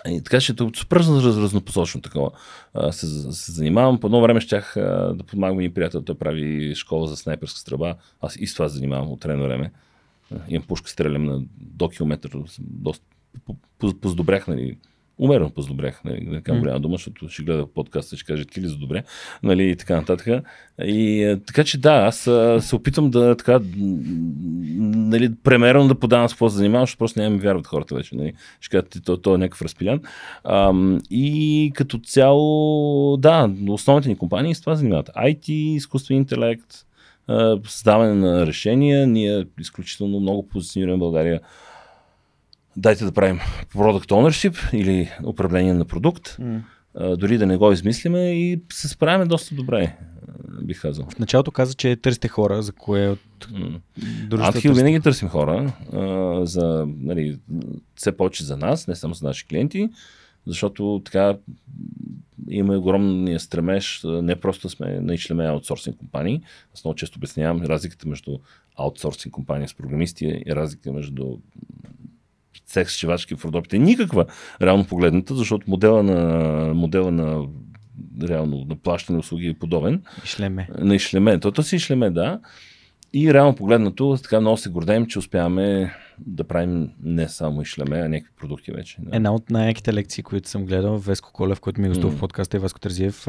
и така че супер раз, разнопосочно такова а, се, се занимавам. По едно време щях а, да помагам и приятел, той прави школа за снайперска стрелба. Аз и с това занимавам от едно време. Имам пушка, стрелям на до километър. Доста поздобрях, нали, умерено позадобрях, нали, да кажа голяма дума, защото ще гледа подкаста, ще каже ти ли за добре, нали, и така нататък. И е, така че да, аз се опитвам да така, нали, премерено да подавам с какво се занимавам, защото просто няма ми вярват хората вече, нали. Ще кажат, то, то е някакъв разпилян. А, и като цяло, да, основните ни компании с това занимават. IT, изкуствен интелект, създаване на решения. Ние изключително много позиционираме България дайте да правим product ownership или управление на продукт, mm. дори да не го измислиме и се справяме доста добре, бих казал. В началото каза, че търсите хора, за кое от mm. Адхил винаги търсим хора, а, за, нали, все повече за нас, не само за наши клиенти, защото така има огромния стремеж, не просто сме наичлеме аутсорсинг компании. Аз много често обяснявам разликата между аутсорсинг компания с програмисти и разлика между секс шивачки в Родопите. Никаква, реално погледната, защото модела на, модела на реално на плащане услуги е подобен. Ишлеме. На Ишлеме. То си Ишлеме, да. И реално погледнато, така много се гордеем, че успяваме да правим не само Ишлеме, а някакви продукти вече. Да. Една от най-яките лекции, които съм гледал, Веско Колев, който ми гостува mm. в подкаста е Веско Тързиев,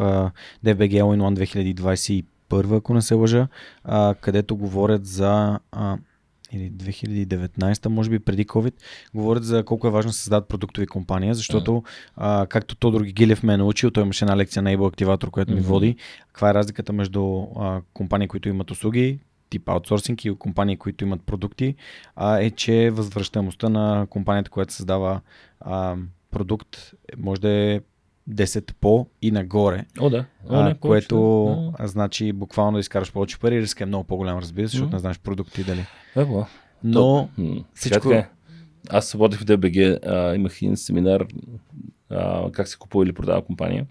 DBG All in One 2021, ако не се лъжа, където говорят за или 2019, може би преди COVID, говорят за колко е важно да създадат продуктови компания, защото а, както Тодор Гигилев ме е научил, той имаше една лекция на Able Activator, която ми Мгм. води, каква е разликата между а, компании, които имат услуги, тип аутсорсинг и компании, които имат продукти, а, е, че възвръщаемостта на компанията, която създава а, продукт, може да е 10 по и нагоре, О, да. О, а, не, което да. а, значи буквално да изкараш повече пари, риска е много по-голям, разбира се, защото Мгм. не знаеш продукти дали. Е, била. Но М, всичко- Сега е. Аз водих в ДБГ, а, имах един семинар а, как се купува или продава компания.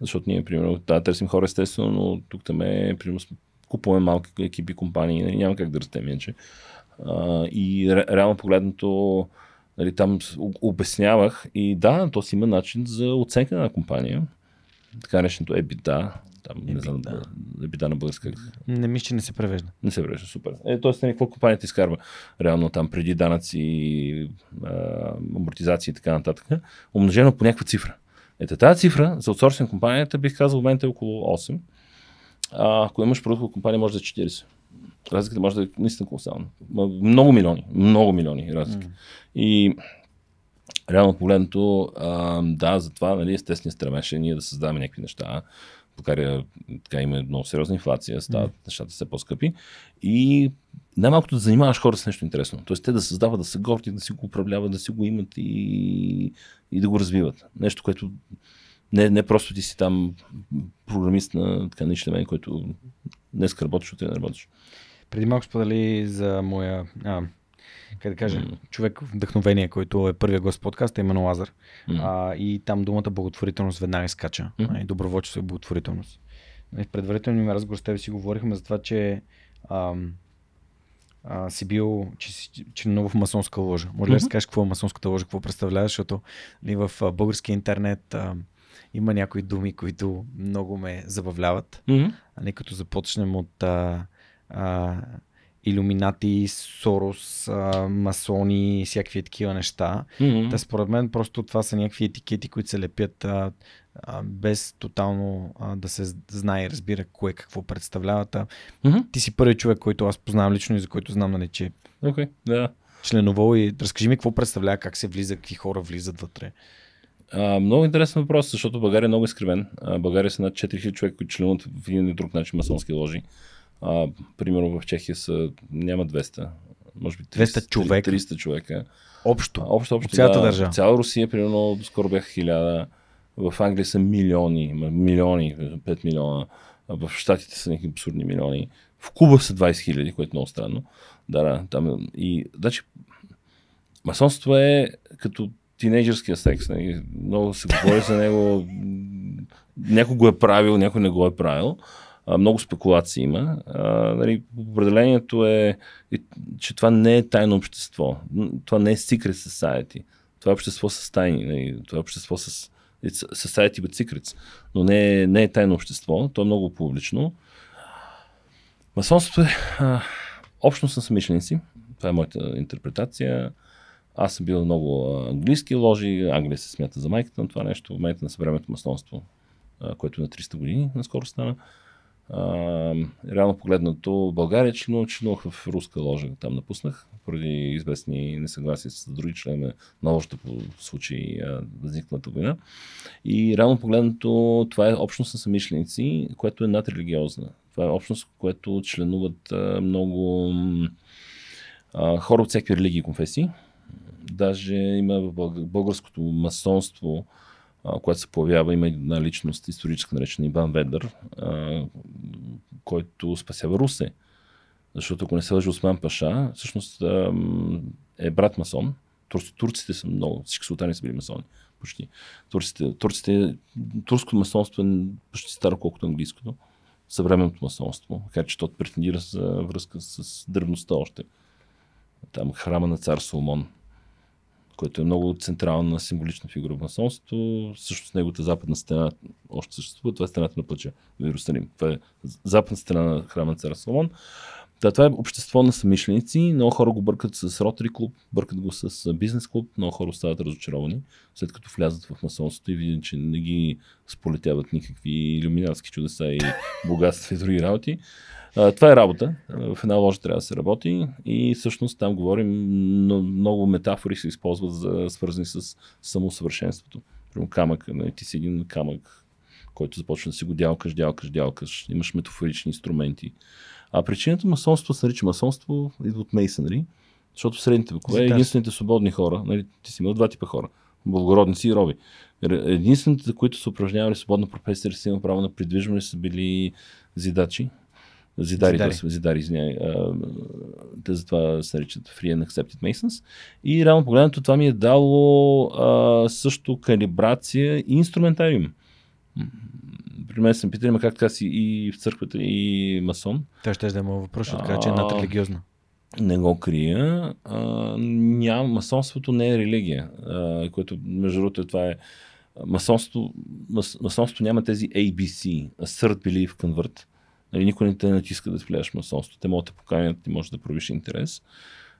Защото ние, примерно, да, търсим хора естествено, но тук там е, примерно, купуваме малки екипи, компании, нали, няма как да растем иначе. А, и ре, реално погледнато, нали, там обяснявах и да, то си има начин за оценка на компания. Така нареченото EBITDA. Там, не знам, EBITDA. EBITDA на българска. не мисля, че не се превежда. не се връща, супер. Е, тоест, какво компанията изкарва реално там преди данъци, а, амортизации и така нататък, умножено по някаква цифра. Ето тази цифра за аутсорсинг компанията бих казал в момента е около 8. А, ако имаш продуктова компания, може да е 40. Разликата може да е наистина колосална. Много милиони, много милиони разлика. И реално погледнато, а, да, затова нали, естествено стремеше ние да създаваме някакви неща. България така има много сериозна инфлация, стават нещата все по-скъпи. И най-малкото да занимаваш хората с нещо интересно. Тоест те да създават, да са горди, да си го управляват, да си го имат и, и да го развиват. Нещо, което не, не просто ти си там програмист на така нища мен, който днес работиш, утре не работиш. Преди малко сподели за моя, а, как да кажа, човек вдъхновение, който е първия гост в подкаста, именно Лазар. М. А, и там думата благотворителност веднага изкача. А, и доброволчество и благотворителност. Нали, В предварителния разговор с теб си говорихме за това, че ам, а, си бил, че си членува в масонска ложа. Може ли да Мгм. разкажеш какво е масонската ложа, какво представлява, защото нали, в а, българския интернет а, има някои думи, които много ме забавляват. Мгм. А не като започнем от а, а, иллюминати, Сорос, а, масони и всякакви такива неща. Мгм. Та според мен просто това са някакви етикети, които се лепят а, а, без тотално а, да се знае и разбира кое какво представлява. Та, Мгм. ти си първият човек, който аз познавам лично и за който знам, нали, че Окей, да. членувал и разкажи ми какво представлява, как се влиза, какви хора влизат вътре. А, много интересен въпрос, защото България е много изкривен. България са над 4000 човека, които членуват в един или друг начин масонски ложи. А, примерно в Чехия са, няма 200, може би 200 човека. 300 човека. Общо. А, общо, общо, От цялата да, държава. Цяла Русия, примерно, скоро бяха 1000. В Англия са милиони, милиони, 5 милиона. В Штатите са някакви абсурдни милиони. В Куба са 20 хиляди, което е много странно. Да, да, там е- и, значи, масонство е като тинейджърския секс. Нали? Много се говори за него. Някой го е правил, някой не го е правил. Много спекулации има. А, нали, определението е, че това не е тайно общество. Това не е secret society. Това е общество с тайни. Нали? Това е общество с society with secrets. Но не е, не е тайно общество. То е много публично. Масонството е а, общност на самишленици. Това е моята интерпретация. Аз съм бил много английски ложи. Англия се смята за майката на това нещо. В момента на съвременното масонство, което е на 300 години, наскоро стана. А, реално погледнато, България членувах, членувах в руска ложа. Там напуснах, поради известни несъгласия с други членове на ложата по случай а, възникналата война. И реално погледнато, това е общност на самишленици, което е надрелигиозна. Това е общност, което членуват много хора от всеки религии и конфесии. Даже има в бълг- българското масонство, а, което се появява, има една личност историческа, наречена Иван Ведър, а, който спасява Русе. Защото ако не се лъжи Осман Паша, всъщност а, е брат масон. Тур- Турците са много, всички султани са били масони. Почти. Турците, турците, турското масонство е почти старо, колкото английското. Съвременното масонство. Макар че то претендира за връзка с древността още. Там храма на цар Соломон, който е много централна символична фигура в масонството. Също с неговата западна стена още съществува. Това е стената на пътя в Иерусалим. Това е западна стена на храма на цар Соломон. Да, това е общество на самишленици. Много хора го бъркат с ротари клуб, бъркат го с бизнес клуб. Много хора стават разочаровани, след като влязат в масонството и видят, че не ги сполетяват никакви иллюминатски чудеса и богатства и други работи. А, това е работа. В една ложа трябва да се работи и всъщност там говорим, много метафори се използват за свързани с самосъвършенството. Примерно камък, нали, ти си един камък, който започва да си го дялкаш, дялкаш, дялкаш. Имаш метафорични инструменти. А причината масонство се нарича масонство идва от Мейсънри, защото в средните векове е единствените свободни хора, нали, ти си имал два типа хора, благородници и роби. Единствените, които са упражнявали свободна професия, са имали право на придвижване, са били зидачи, Зидари, зидари, зидари, зидари извиняй. Те затова се наричат Free and Accepted Masons. И реално погледнато това ми е дало а, също калибрация и инструментариум при мен съм питали, как така си и в църквата, и масон. Той ще да има въпрос, ще кажа, че е надрелигиозна. Не го крия. А, няма, масонството не е религия, а, което между другото това е масонство, мас, масонство няма тези ABC, Assert, Believe, Convert. Нали, никой не те натиска да влезеш в масонство. Те могат да поканят, ти можеш да проявиш интерес.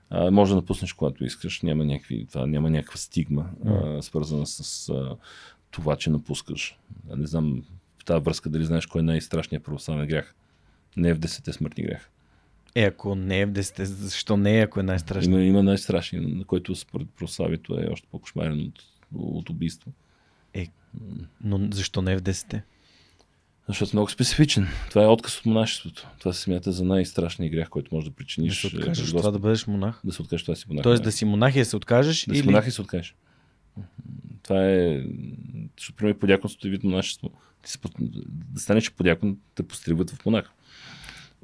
А, може да напуснеш когато искаш, няма, някакви, това, няма някаква стигма, mm. а, свързана с а, това, че напускаш. Не знам тази връзка дали знаеш кой е най-страшният православен грях. Не е в десете смъртни грях. Е, ако не е в десете, защо не е, ако е най-страшният? Има, има най-страшният, на който според православието е още по-кошмарен от, от убийство. Е, но защо не е в десете? Защото е много специфичен. Това е отказ от монашеството. Това се смята за най-страшния грях, който може да причиниш. Да се откажеш това да бъдеш монах? Да се откажеш това си монах. Тоест да си монах и да се откажеш? Да или... си монах и се откажеш. Това е, защото примерно подяконството е вид монашество. Ти се, да станеш подякон, те постригват в монах.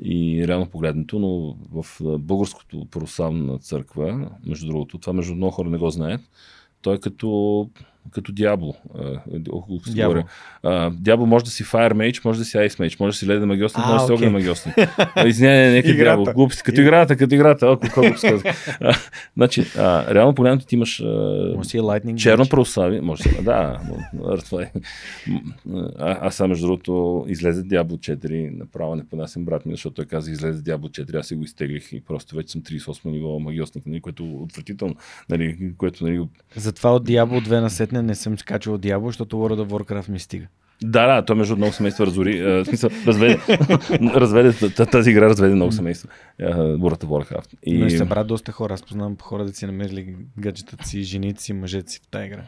И реално погледнато, но в българското православна църква, между другото, това между много хора не го знаят, той е като като Диабло. Дявол. Дявол може да си Fire Mage, може да си Ice Mage, може да си Леда Магиосник, може да си Огнен Магиосник. Извинявай, нека Дявол. Глупости. Като играта, като играта. О, какво го сказах. Значи, реално погледнато ти имаш черно православие. Може да, да. Аз само между другото излезе Диабло 4, направо не понасям брат ми, защото той каза излезе Диабло 4, аз си го изтеглих и просто вече съм 38 ниво магиосник, нали, което е отвратително. Нали, което, нали... Затова от Диабло 2 на сетне не съм скачал Диабло, защото World of Warcraft ми стига. Да, да, той между много семейства разори. смисъл, разведе, разведе, тази игра разведе много семейства. World of Warcraft. И... Но и събра доста хора. Аз познавам хора да си намерили гаджетата си, жените си, мъжете си в тази игра.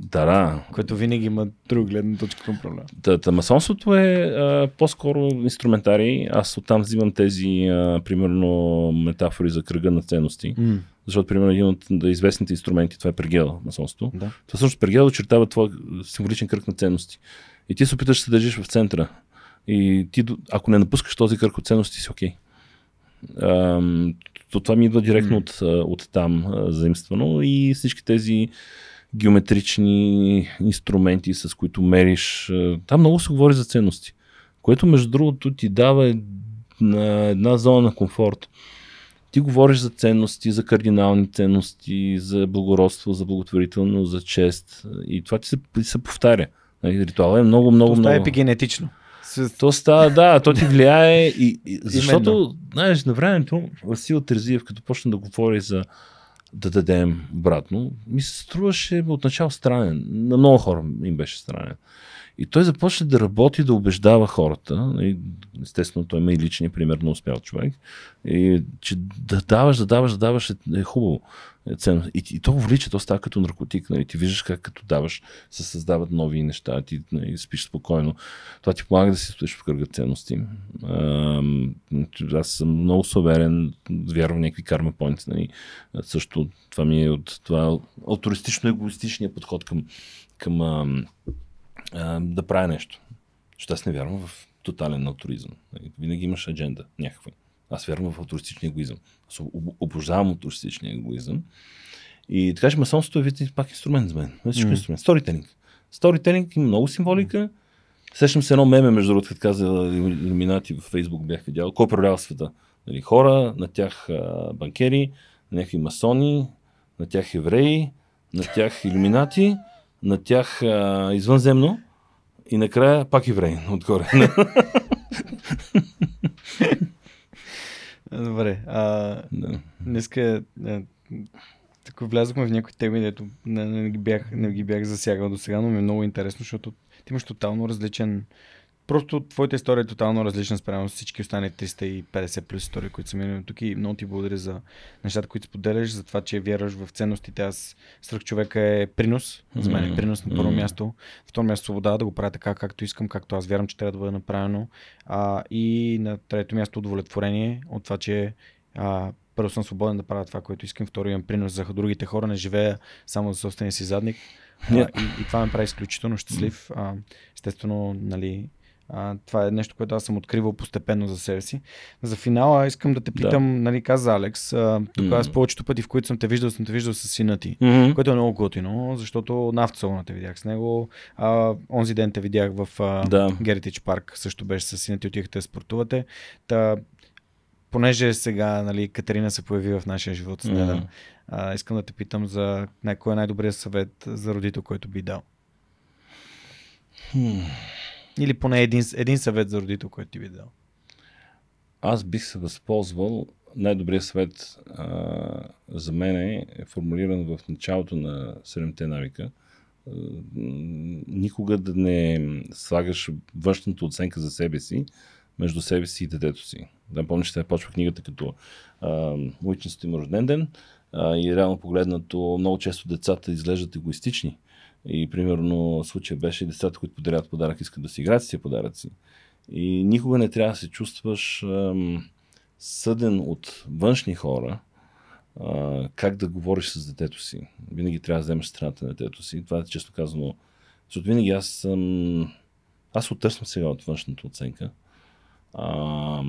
Да, да. Което винаги има друга гледна точка към проблема. Да, да, масонството е а, по-скоро инструментари. Аз оттам взимам тези, а, примерно, метафори за кръга на ценности. Mm. Защото, примерно, един от известните инструменти, това е пергела, масонство. Да. Това всъщност пергела очертава твой символичен кръг на ценности. И ти се опиташ да се държиш в центъра. И ти, ако не напускаш този кръг от ценности, си окей. Okay. то това ми идва директно mm. от, от там заимствано и всички тези геометрични инструменти, с които мериш. Там много се говори за ценности, което между другото ти дава на една зона на комфорт. Ти говориш за ценности, за кардинални ценности, за благородство, за благотворителност, за чест. И това ти се, ти се повтаря. Нали, ритуал е много, много, много. Това е епигенетично. То става, да, то ти влияе. И, и, защото, Именно. знаеш, на времето Васил Терзиев, като почна да говори за да дадем обратно, ми се струваше отначало странен. На много хора им беше странен. И той започна да работи, да убеждава хората. Естествено, той има и личния пример на успял човек. И, че да даваш, да даваш, да даваш е, е хубаво. Е ценно. И, и то влича, то става като наркотик. Нали? Ти виждаш как като даваш се създават нови неща, ти нали, спиш спокойно. Това ти помага да си стоиш в кръга ценности. А, аз съм много суверен, вярвам в някакви карма поинти. Нали? Също това ми е от това алтуристично-егоистичния подход към, към а, а, да правя нещо. Защото аз не вярвам в тотален алтуризъм. Нали? Винаги имаш адженда някаква. Аз вярвам в алтуристичния егоизъм. Аз обожавам алтуристичния егоизъм. И така че масонството е вид пак инструмент за мен. Всичко mm. инструмент. Сторителинг. Сторителинг има много символика. Сещам се едно меме, между другото, като каза иллюминати в Фейсбук бях видял. Кой управлява света? Нали, хора, на тях а, банкери, на някакви масони, на тях евреи, на тях иллюминати, на тях а, извънземно и накрая пак евреи отгоре. Добре. А, Да. днеска а, тук влязохме в някои теми, дето не, не, ги бях, не ги бях засягал до сега, но ми е много интересно, защото ти имаш тотално различен Просто твоята история е тотално различна спрямо с всички останали 350 плюс истории, които са минали тук и много ти благодаря за нещата, които споделяш, за това, че вярваш в ценностите. Аз свръх човека е принос. За мен е принос на първо място. Второ място свобода да го правя така, както искам, както аз вярвам, че трябва да бъде направено. А, и на трето място удовлетворение от това, че а, първо съм свободен да правя това, което искам. Второ имам принос за другите хора, не живея само за собствения си задник. А, Yeah. и, и това ме прави изключително щастлив. А, естествено, нали, а, това е нещо, което аз съм откривал постепенно за себе си. За финала искам да те питам, нали, каза Алекс, а, тук М. аз повечето пъти, в които съм те виждал, съм те виждал с сина ти. Мгм. Което е много готино, защото на автосалона те видях с него. А, онзи ден те видях в а, Да. Heritage Парк, също беше с сина ти, отихте да спортувате. Та, понеже сега нали, Катерина се появи в нашия живот с нея, Мгм. а, искам да те питам за най- кой е най-добрият съвет за родител, който би дал. Хм. Или поне един, един съвет за родител, който ти би дал. Аз бих се възползвал. Най-добрият съвет а, за мен е формулиран в началото на 7-те навика. А, Никога да не слагаш външната оценка за себе си между себе си и детето си. Да помниш, че почва книгата като ученето им рожден ден а, и реално погледнато много често децата изглеждат егоистични. И примерно случай беше децата, които подарят подарък, искат да си играят с тия подаръци. И никога не трябва да се чувстваш ам, съден от външни хора, а, как да говориш с детето си. Винаги трябва да вземеш страната на детето си. Това е често казано. Защото винаги аз съм. Аз оттърсвам сега от външната оценка. А,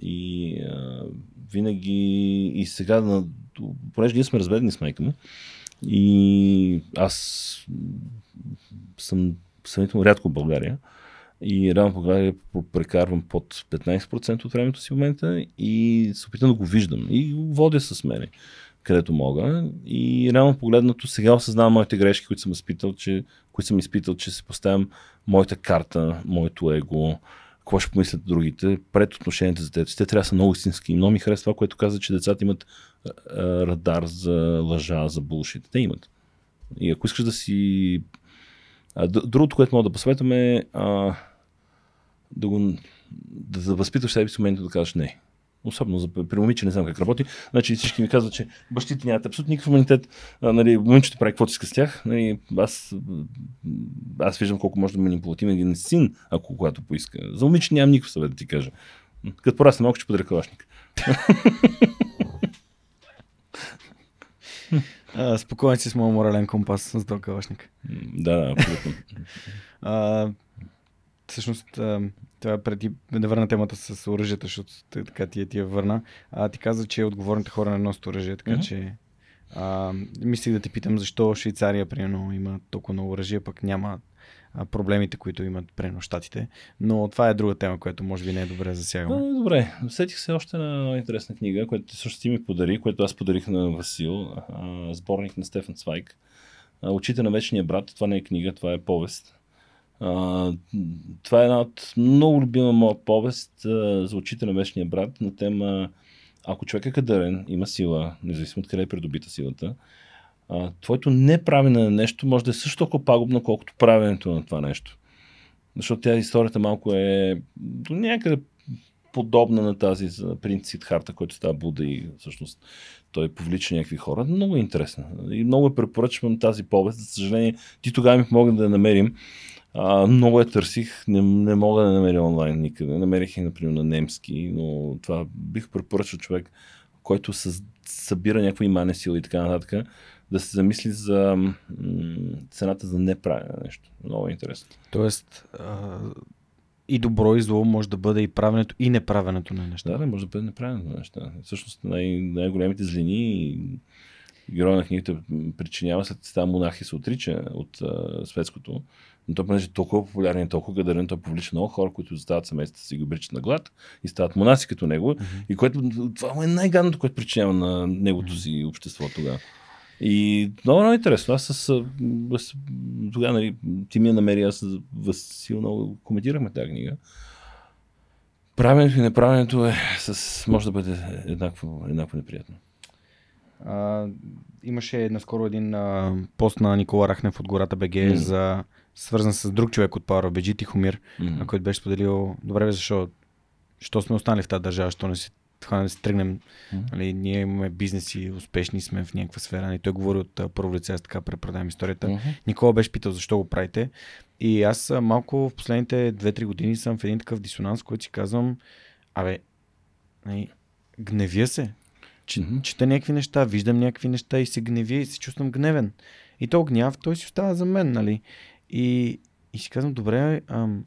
и а, винаги. И сега, понеже ние сме разведени с майка му, и аз съм съмнително рядко в България. И рано в България прекарвам под 15% от времето си в момента и се опитам да го виждам. И го водя с мене, където мога. И реално погледнато сега осъзнавам моите грешки, които съм изпитал, че, които съм изпитал, че се поставям моята карта, моето его, какво ще помислят другите, пред отношенията за детето. Те трябва да са много истински. И много ми харесва това, което каза, че децата имат радар за лъжа, за булшит. Те имат. И ако искаш да си другото, което мога да посъветвам е а, да, го, да, да възпиташ себе си в момента да кажеш не. Особено за, при момиче не знам как работи. Значи всички ми казват, че бащите нямат абсолютно никакъв имунитет. Нали, момичето прави каквото иска с тях. Нали, аз, аз виждам колко може да манипулативен един син, ако когато поиска. За момиче нямам никакъв съвет да ти кажа. Като порасне малко, ще подаря калашник. А, спокоен си с моят морален компас с този калашник. М, Да, да, абсолютно. А, всъщност, това е преди да върна темата с оръжията, защото така ти, ти я върна. А, ти каза, че отговорните хора не носят оръжие, така че а, мислих да те питам защо Швейцария, примерно, има толкова много оръжие, пък няма проблемите, които имат, примерно, щатите. Но това е друга тема, която може би не е добре засягаме. Добре, сетих се още на много интересна книга, която също ти ми подари, която аз подарих на Васил, сборник на Стефан Цвайк. А, Очите на вечния брат, това не е книга, това е повест. Това е една от много любима моя повест за очите на вечния брат на тема ако човек е кадърен, има сила, независимо от къде е придобита силата, твоето неправене на нещо може да е също толкова пагубно, колкото правенето на това нещо. Защото тя историята малко е до някъде подобна на тази за принц Сидхарта, който става Буда и всъщност той повлича някакви хора. Много е интересна. И много я препоръчвам тази повест. За съжаление, ти тогава ми помогна да я намерим. А, много я търсих, не, не мога да намеря онлайн никъде. Намерих я, например, на немски, но това бих препоръчал човек, който със, събира някаква имане сила и така нататък, да се замисли за м- цената за неправене на нещо. Много е интересно. Тоест, а, и добро и зло може да бъде и правенето и неправенето на неща. Да, да, може да бъде неправилно на неща. Всъщност най- най-големите злини и героя на книгата причинява след става монах и се отрича от а, светското. Но той понеже е толкова популярен и толкова гадарен, той повлича много хора, които застават семействата си и го обричат на глад и стават монаси като него. И което, това е най-гадното, което причинява на негото си общество тогава. И много, много интересно. Аз с, тогава, нали, ти ми я намери, аз с Васил много коментирахме тази книга. Правенето и неправенето е с, може да бъде еднакво, еднакво неприятно. А, имаше наскоро един а, пост на Никола Рахнев от гората БГ Мгм. за свързан с друг човек от PowerBG, Тихомир, на който беше споделил, добре, защо, защо сме останали в тази държава, защо не си, хванем да си тръгнем, Мгм. нали, ние имаме бизнеси, успешни сме в някаква сфера, и той говори от първо лице, аз така препродавам историята. Мгм. Никола беше питал защо го правите. И аз малко в последните 2-3 години съм в един такъв дисонанс, който си казвам, абе, нали, гневя се. Че, Мгм. чета някакви неща, виждам някакви неща и се гневя и се чувствам гневен. И то гняв, той си остава за мен, нали? И, и си казвам, добре, ам,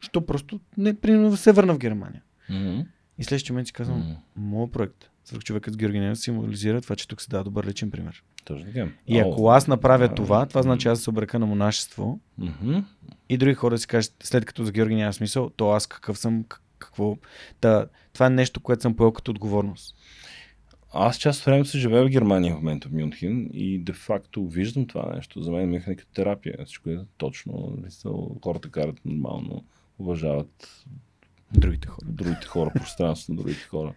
що просто не, примерно се върна в Германия. Мгм. И следващия момент си казвам, Мгм. моят проект, човекът с Георги Ненов символизира това, че тук се дава добър личен пример. Точно така. И О, ако аз направя а, това, това значи аз се обрека на монашество Мгм. и други хора си кажат, след като за Георги няма смисъл, то аз какъв съм, какво... Та, това е нещо, което съм поел като отговорност. Аз част от времето се живея в Германия в момента в Мюнхен и де факто виждам това нещо. За мен е като терапия. Всичко е точно. Хората карат нормално, уважават Другите хора. другите хора, пространството на другите хора.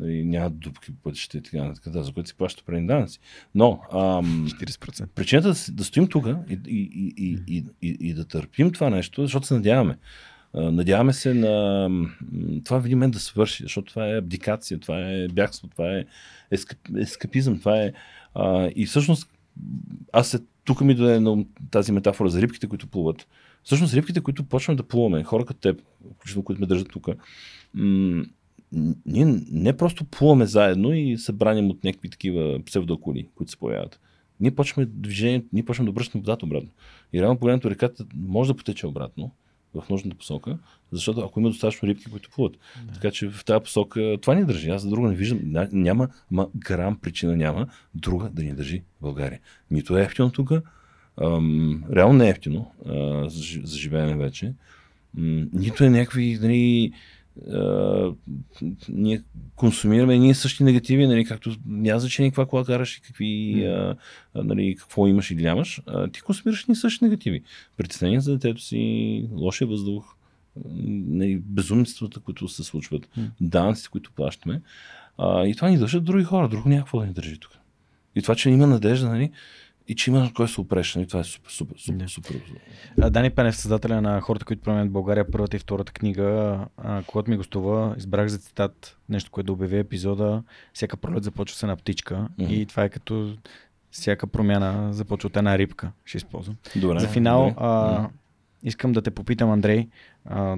Нали, нямат дупки по пътища и така нататък, да, за което си плаща преди данъци. Но ам, 40%. причината да, да стоим тук и, и, и, и, и, и, и да търпим това нещо, защото се надяваме. Надяваме се на това в един момент да свърши, защото това е абдикация, това е бягство, това е ескап, ескапизъм, това е... А, и всъщност, аз се, тук ми дойде тази метафора за рибките, които плуват. Всъщност рибките, които почваме да плуваме, хора като теб, включително които ме държат тук, м- ние не просто плуваме заедно и се браним от някакви такива псевдоакули, които се появяват. Ние почваме движение, ние почваме да обръщаме водата обратно. И реално погледнато реката може да потече обратно в нужната посока, защото ако има достатъчно рибки, които плуват. Да. Така че в тази посока това ни държи. Аз за друга не виждам. Ня- Няма, ма грам причина няма друга да ни държи България. Нито е ефтино тук, ам, реално не е ефтино а, за, жи- за живеене вече. М, нито е някакви, нали, а, ние консумираме ние същи негативи, нали, както няма значение каква кола караш и какви, а, нали, какво имаш или нямаш, а, ти консумираш ни същи негативи. Притеснения за детето си, лошия въздух, нали, безумствата, които се случват, М. данъците, които плащаме. А, и това ни държат други хора, друго някакво да ни държи тук. И това, че има надежда, нали, и че има на кой се опреш, нали, това е супер, супер, супер, Да. супер. А, Дани Пенев, създателя на хората, които променят България, първата и втората книга, а, когато ми гостува, избрах за цитат нещо, което да обяви епизода. Всяка пролет започва с една птичка Мгм. и това е като всяка промяна започва от една рибка. Ще използвам. Добре, за финал, добре. а, искам да те попитам, Андрей, а,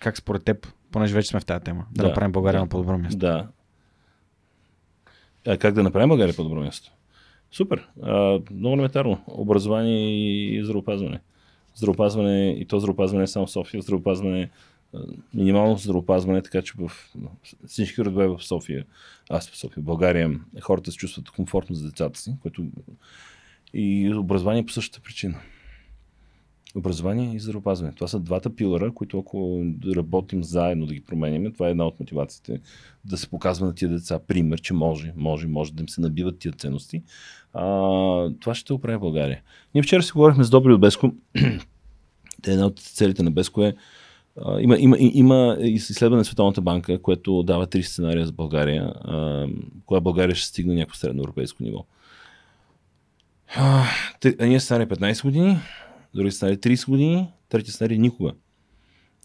как според теб, понеже вече сме в тази тема, да, Да, направим България да. на по-добро място. Да. А как да направим България по-добро място? Супер. А, много елементарно. Образование и здравеопазване. Здравеопазване и то здравеопазване е само София. Здравеопазване минимално здравеопазване, така че в всички градове в София, аз в София, в България, хората се чувстват комфортно за децата си, което и образование по същата причина. Образование и здравеопазване. Това са двата пилъра, които ако работим заедно да ги променяме, това е една от мотивациите да се показва на тия деца пример, че може, може, може да им се набиват тия ценности. А, това ще оправи България. Ние вчера си говорихме с Добри от Беско. Те една от целите на Беско е има, има, има изследване на Световната банка, което дава три сценария за България, а, кога България ще стигне някакво средно европейско ниво. А, Ние сценарий 15 години, други сценарий 30 години, трети сценарий никога.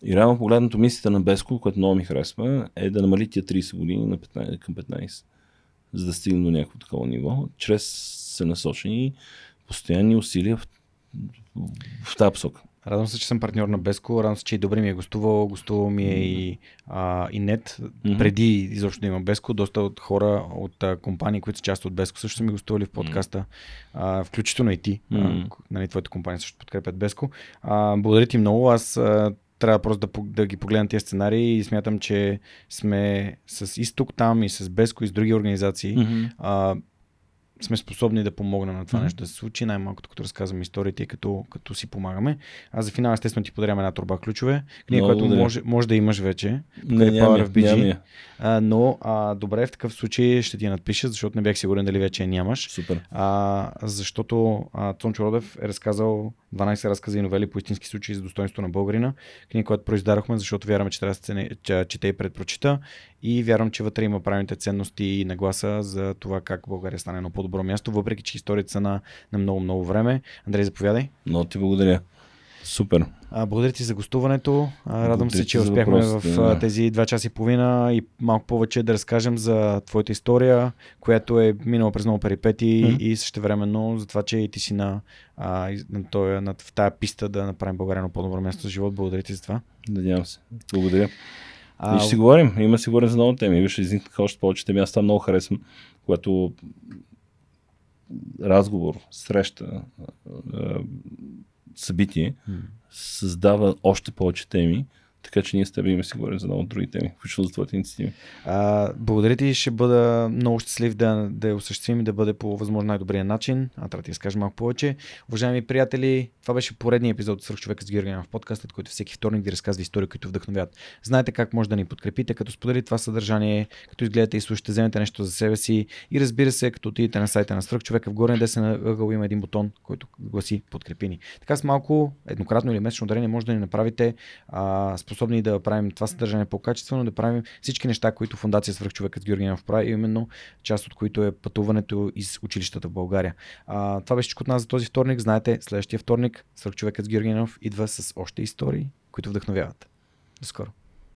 И реално погледнато мисията на Беско, което много ми харесва, е да намали тия 30 години на 15, към 15, за да стигне до някакво такова ниво, чрез се насочени постоянни усилия в, в тази посока. Радвам се, че съм партньор на Беско, радвам се, че и Добри ми е гостувал, гостувал ми е и, а, и Нет. Мгм. Преди изобщо да има Беско, доста от хора от а, компании, които са част от Беско, също са ми гостували в подкаста, а, включително и ти. Мгм. А, нали, твоите компании също подкрепят Беско. А, благодаря ти много. Аз а, трябва просто да, да ги погледна тези сценарии и смятам, че сме с изток там и с Беско и с други организации. Mm-hmm. а, сме способни да помогнем на това Мгм. нещо да се случи, най-малкото като разказваме историите и като, като си помагаме. А за финал, естествено, ти подаряваме една турба ключове, книга, Много която може, може да имаш вече, Не, Power BG. а, но а, добре, в такъв случай ще ти я надпиша, защото не бях сигурен дали вече я нямаш. Супер. А, защото а, Цончо Родев е разказал 12 разказа и новели по истински случаи за достоинство на българина. Книга, която произдарахме, защото вярваме, че трябва да се чете и предпрочита. И вярвам, че вътре има правилните ценности и нагласа за това как България стане едно по-добро място, въпреки че историята са на, на много, много време. Андрей, заповядай. Много ти благодаря. Супер. А, благодаря ти за гостуването. А, радвам се, че успяхме в да. тези два часа и половина и малко повече да разкажем за твоята история, която е минала през много перипети mm-hmm. и също времено за това, че и ти си на, а, на, тоя, на, в тая писта да направим България на по-добро място за живот. Благодаря ти за това. Надявам се. Благодаря. А, и ще си говорим. Има си говорим за много теми. Виж, изникнаха още повече теми. Аз това много харесвам, когато разговор, среща, събитие създава още повече теми, така че ние с теб имаме си говорим за много други теми, включително за твоите инициативи. А, благодаря ти, ще бъда много щастлив да, да я осъществим и да бъде по възможно най-добрия начин. А трябва да ти разкажа малко повече. Уважаеми приятели, това беше поредният епизод от човека с Георгия в подкаста, който всеки вторник ви разказва истории, които вдъхновят. Знаете как може да ни подкрепите, като сподели това съдържание, като изгледате и слушате, вземете нещо за себе си и разбира се, като отидете на сайта на човека в горния десен ъгъл има един бутон, който гласи подкрепи ни. Така с малко еднократно или месечно дарение може да ни направите а, способни да правим това съдържание по-качествено, да правим всички неща, които Фундация Свърхчовекът Георгиев прави, именно част от които е пътуването из училищата в България. А, това беше от нас за този вторник. Знаете, следващия вторник Свърхчовекът Георгиев идва с още истории, които вдъхновяват. До скоро!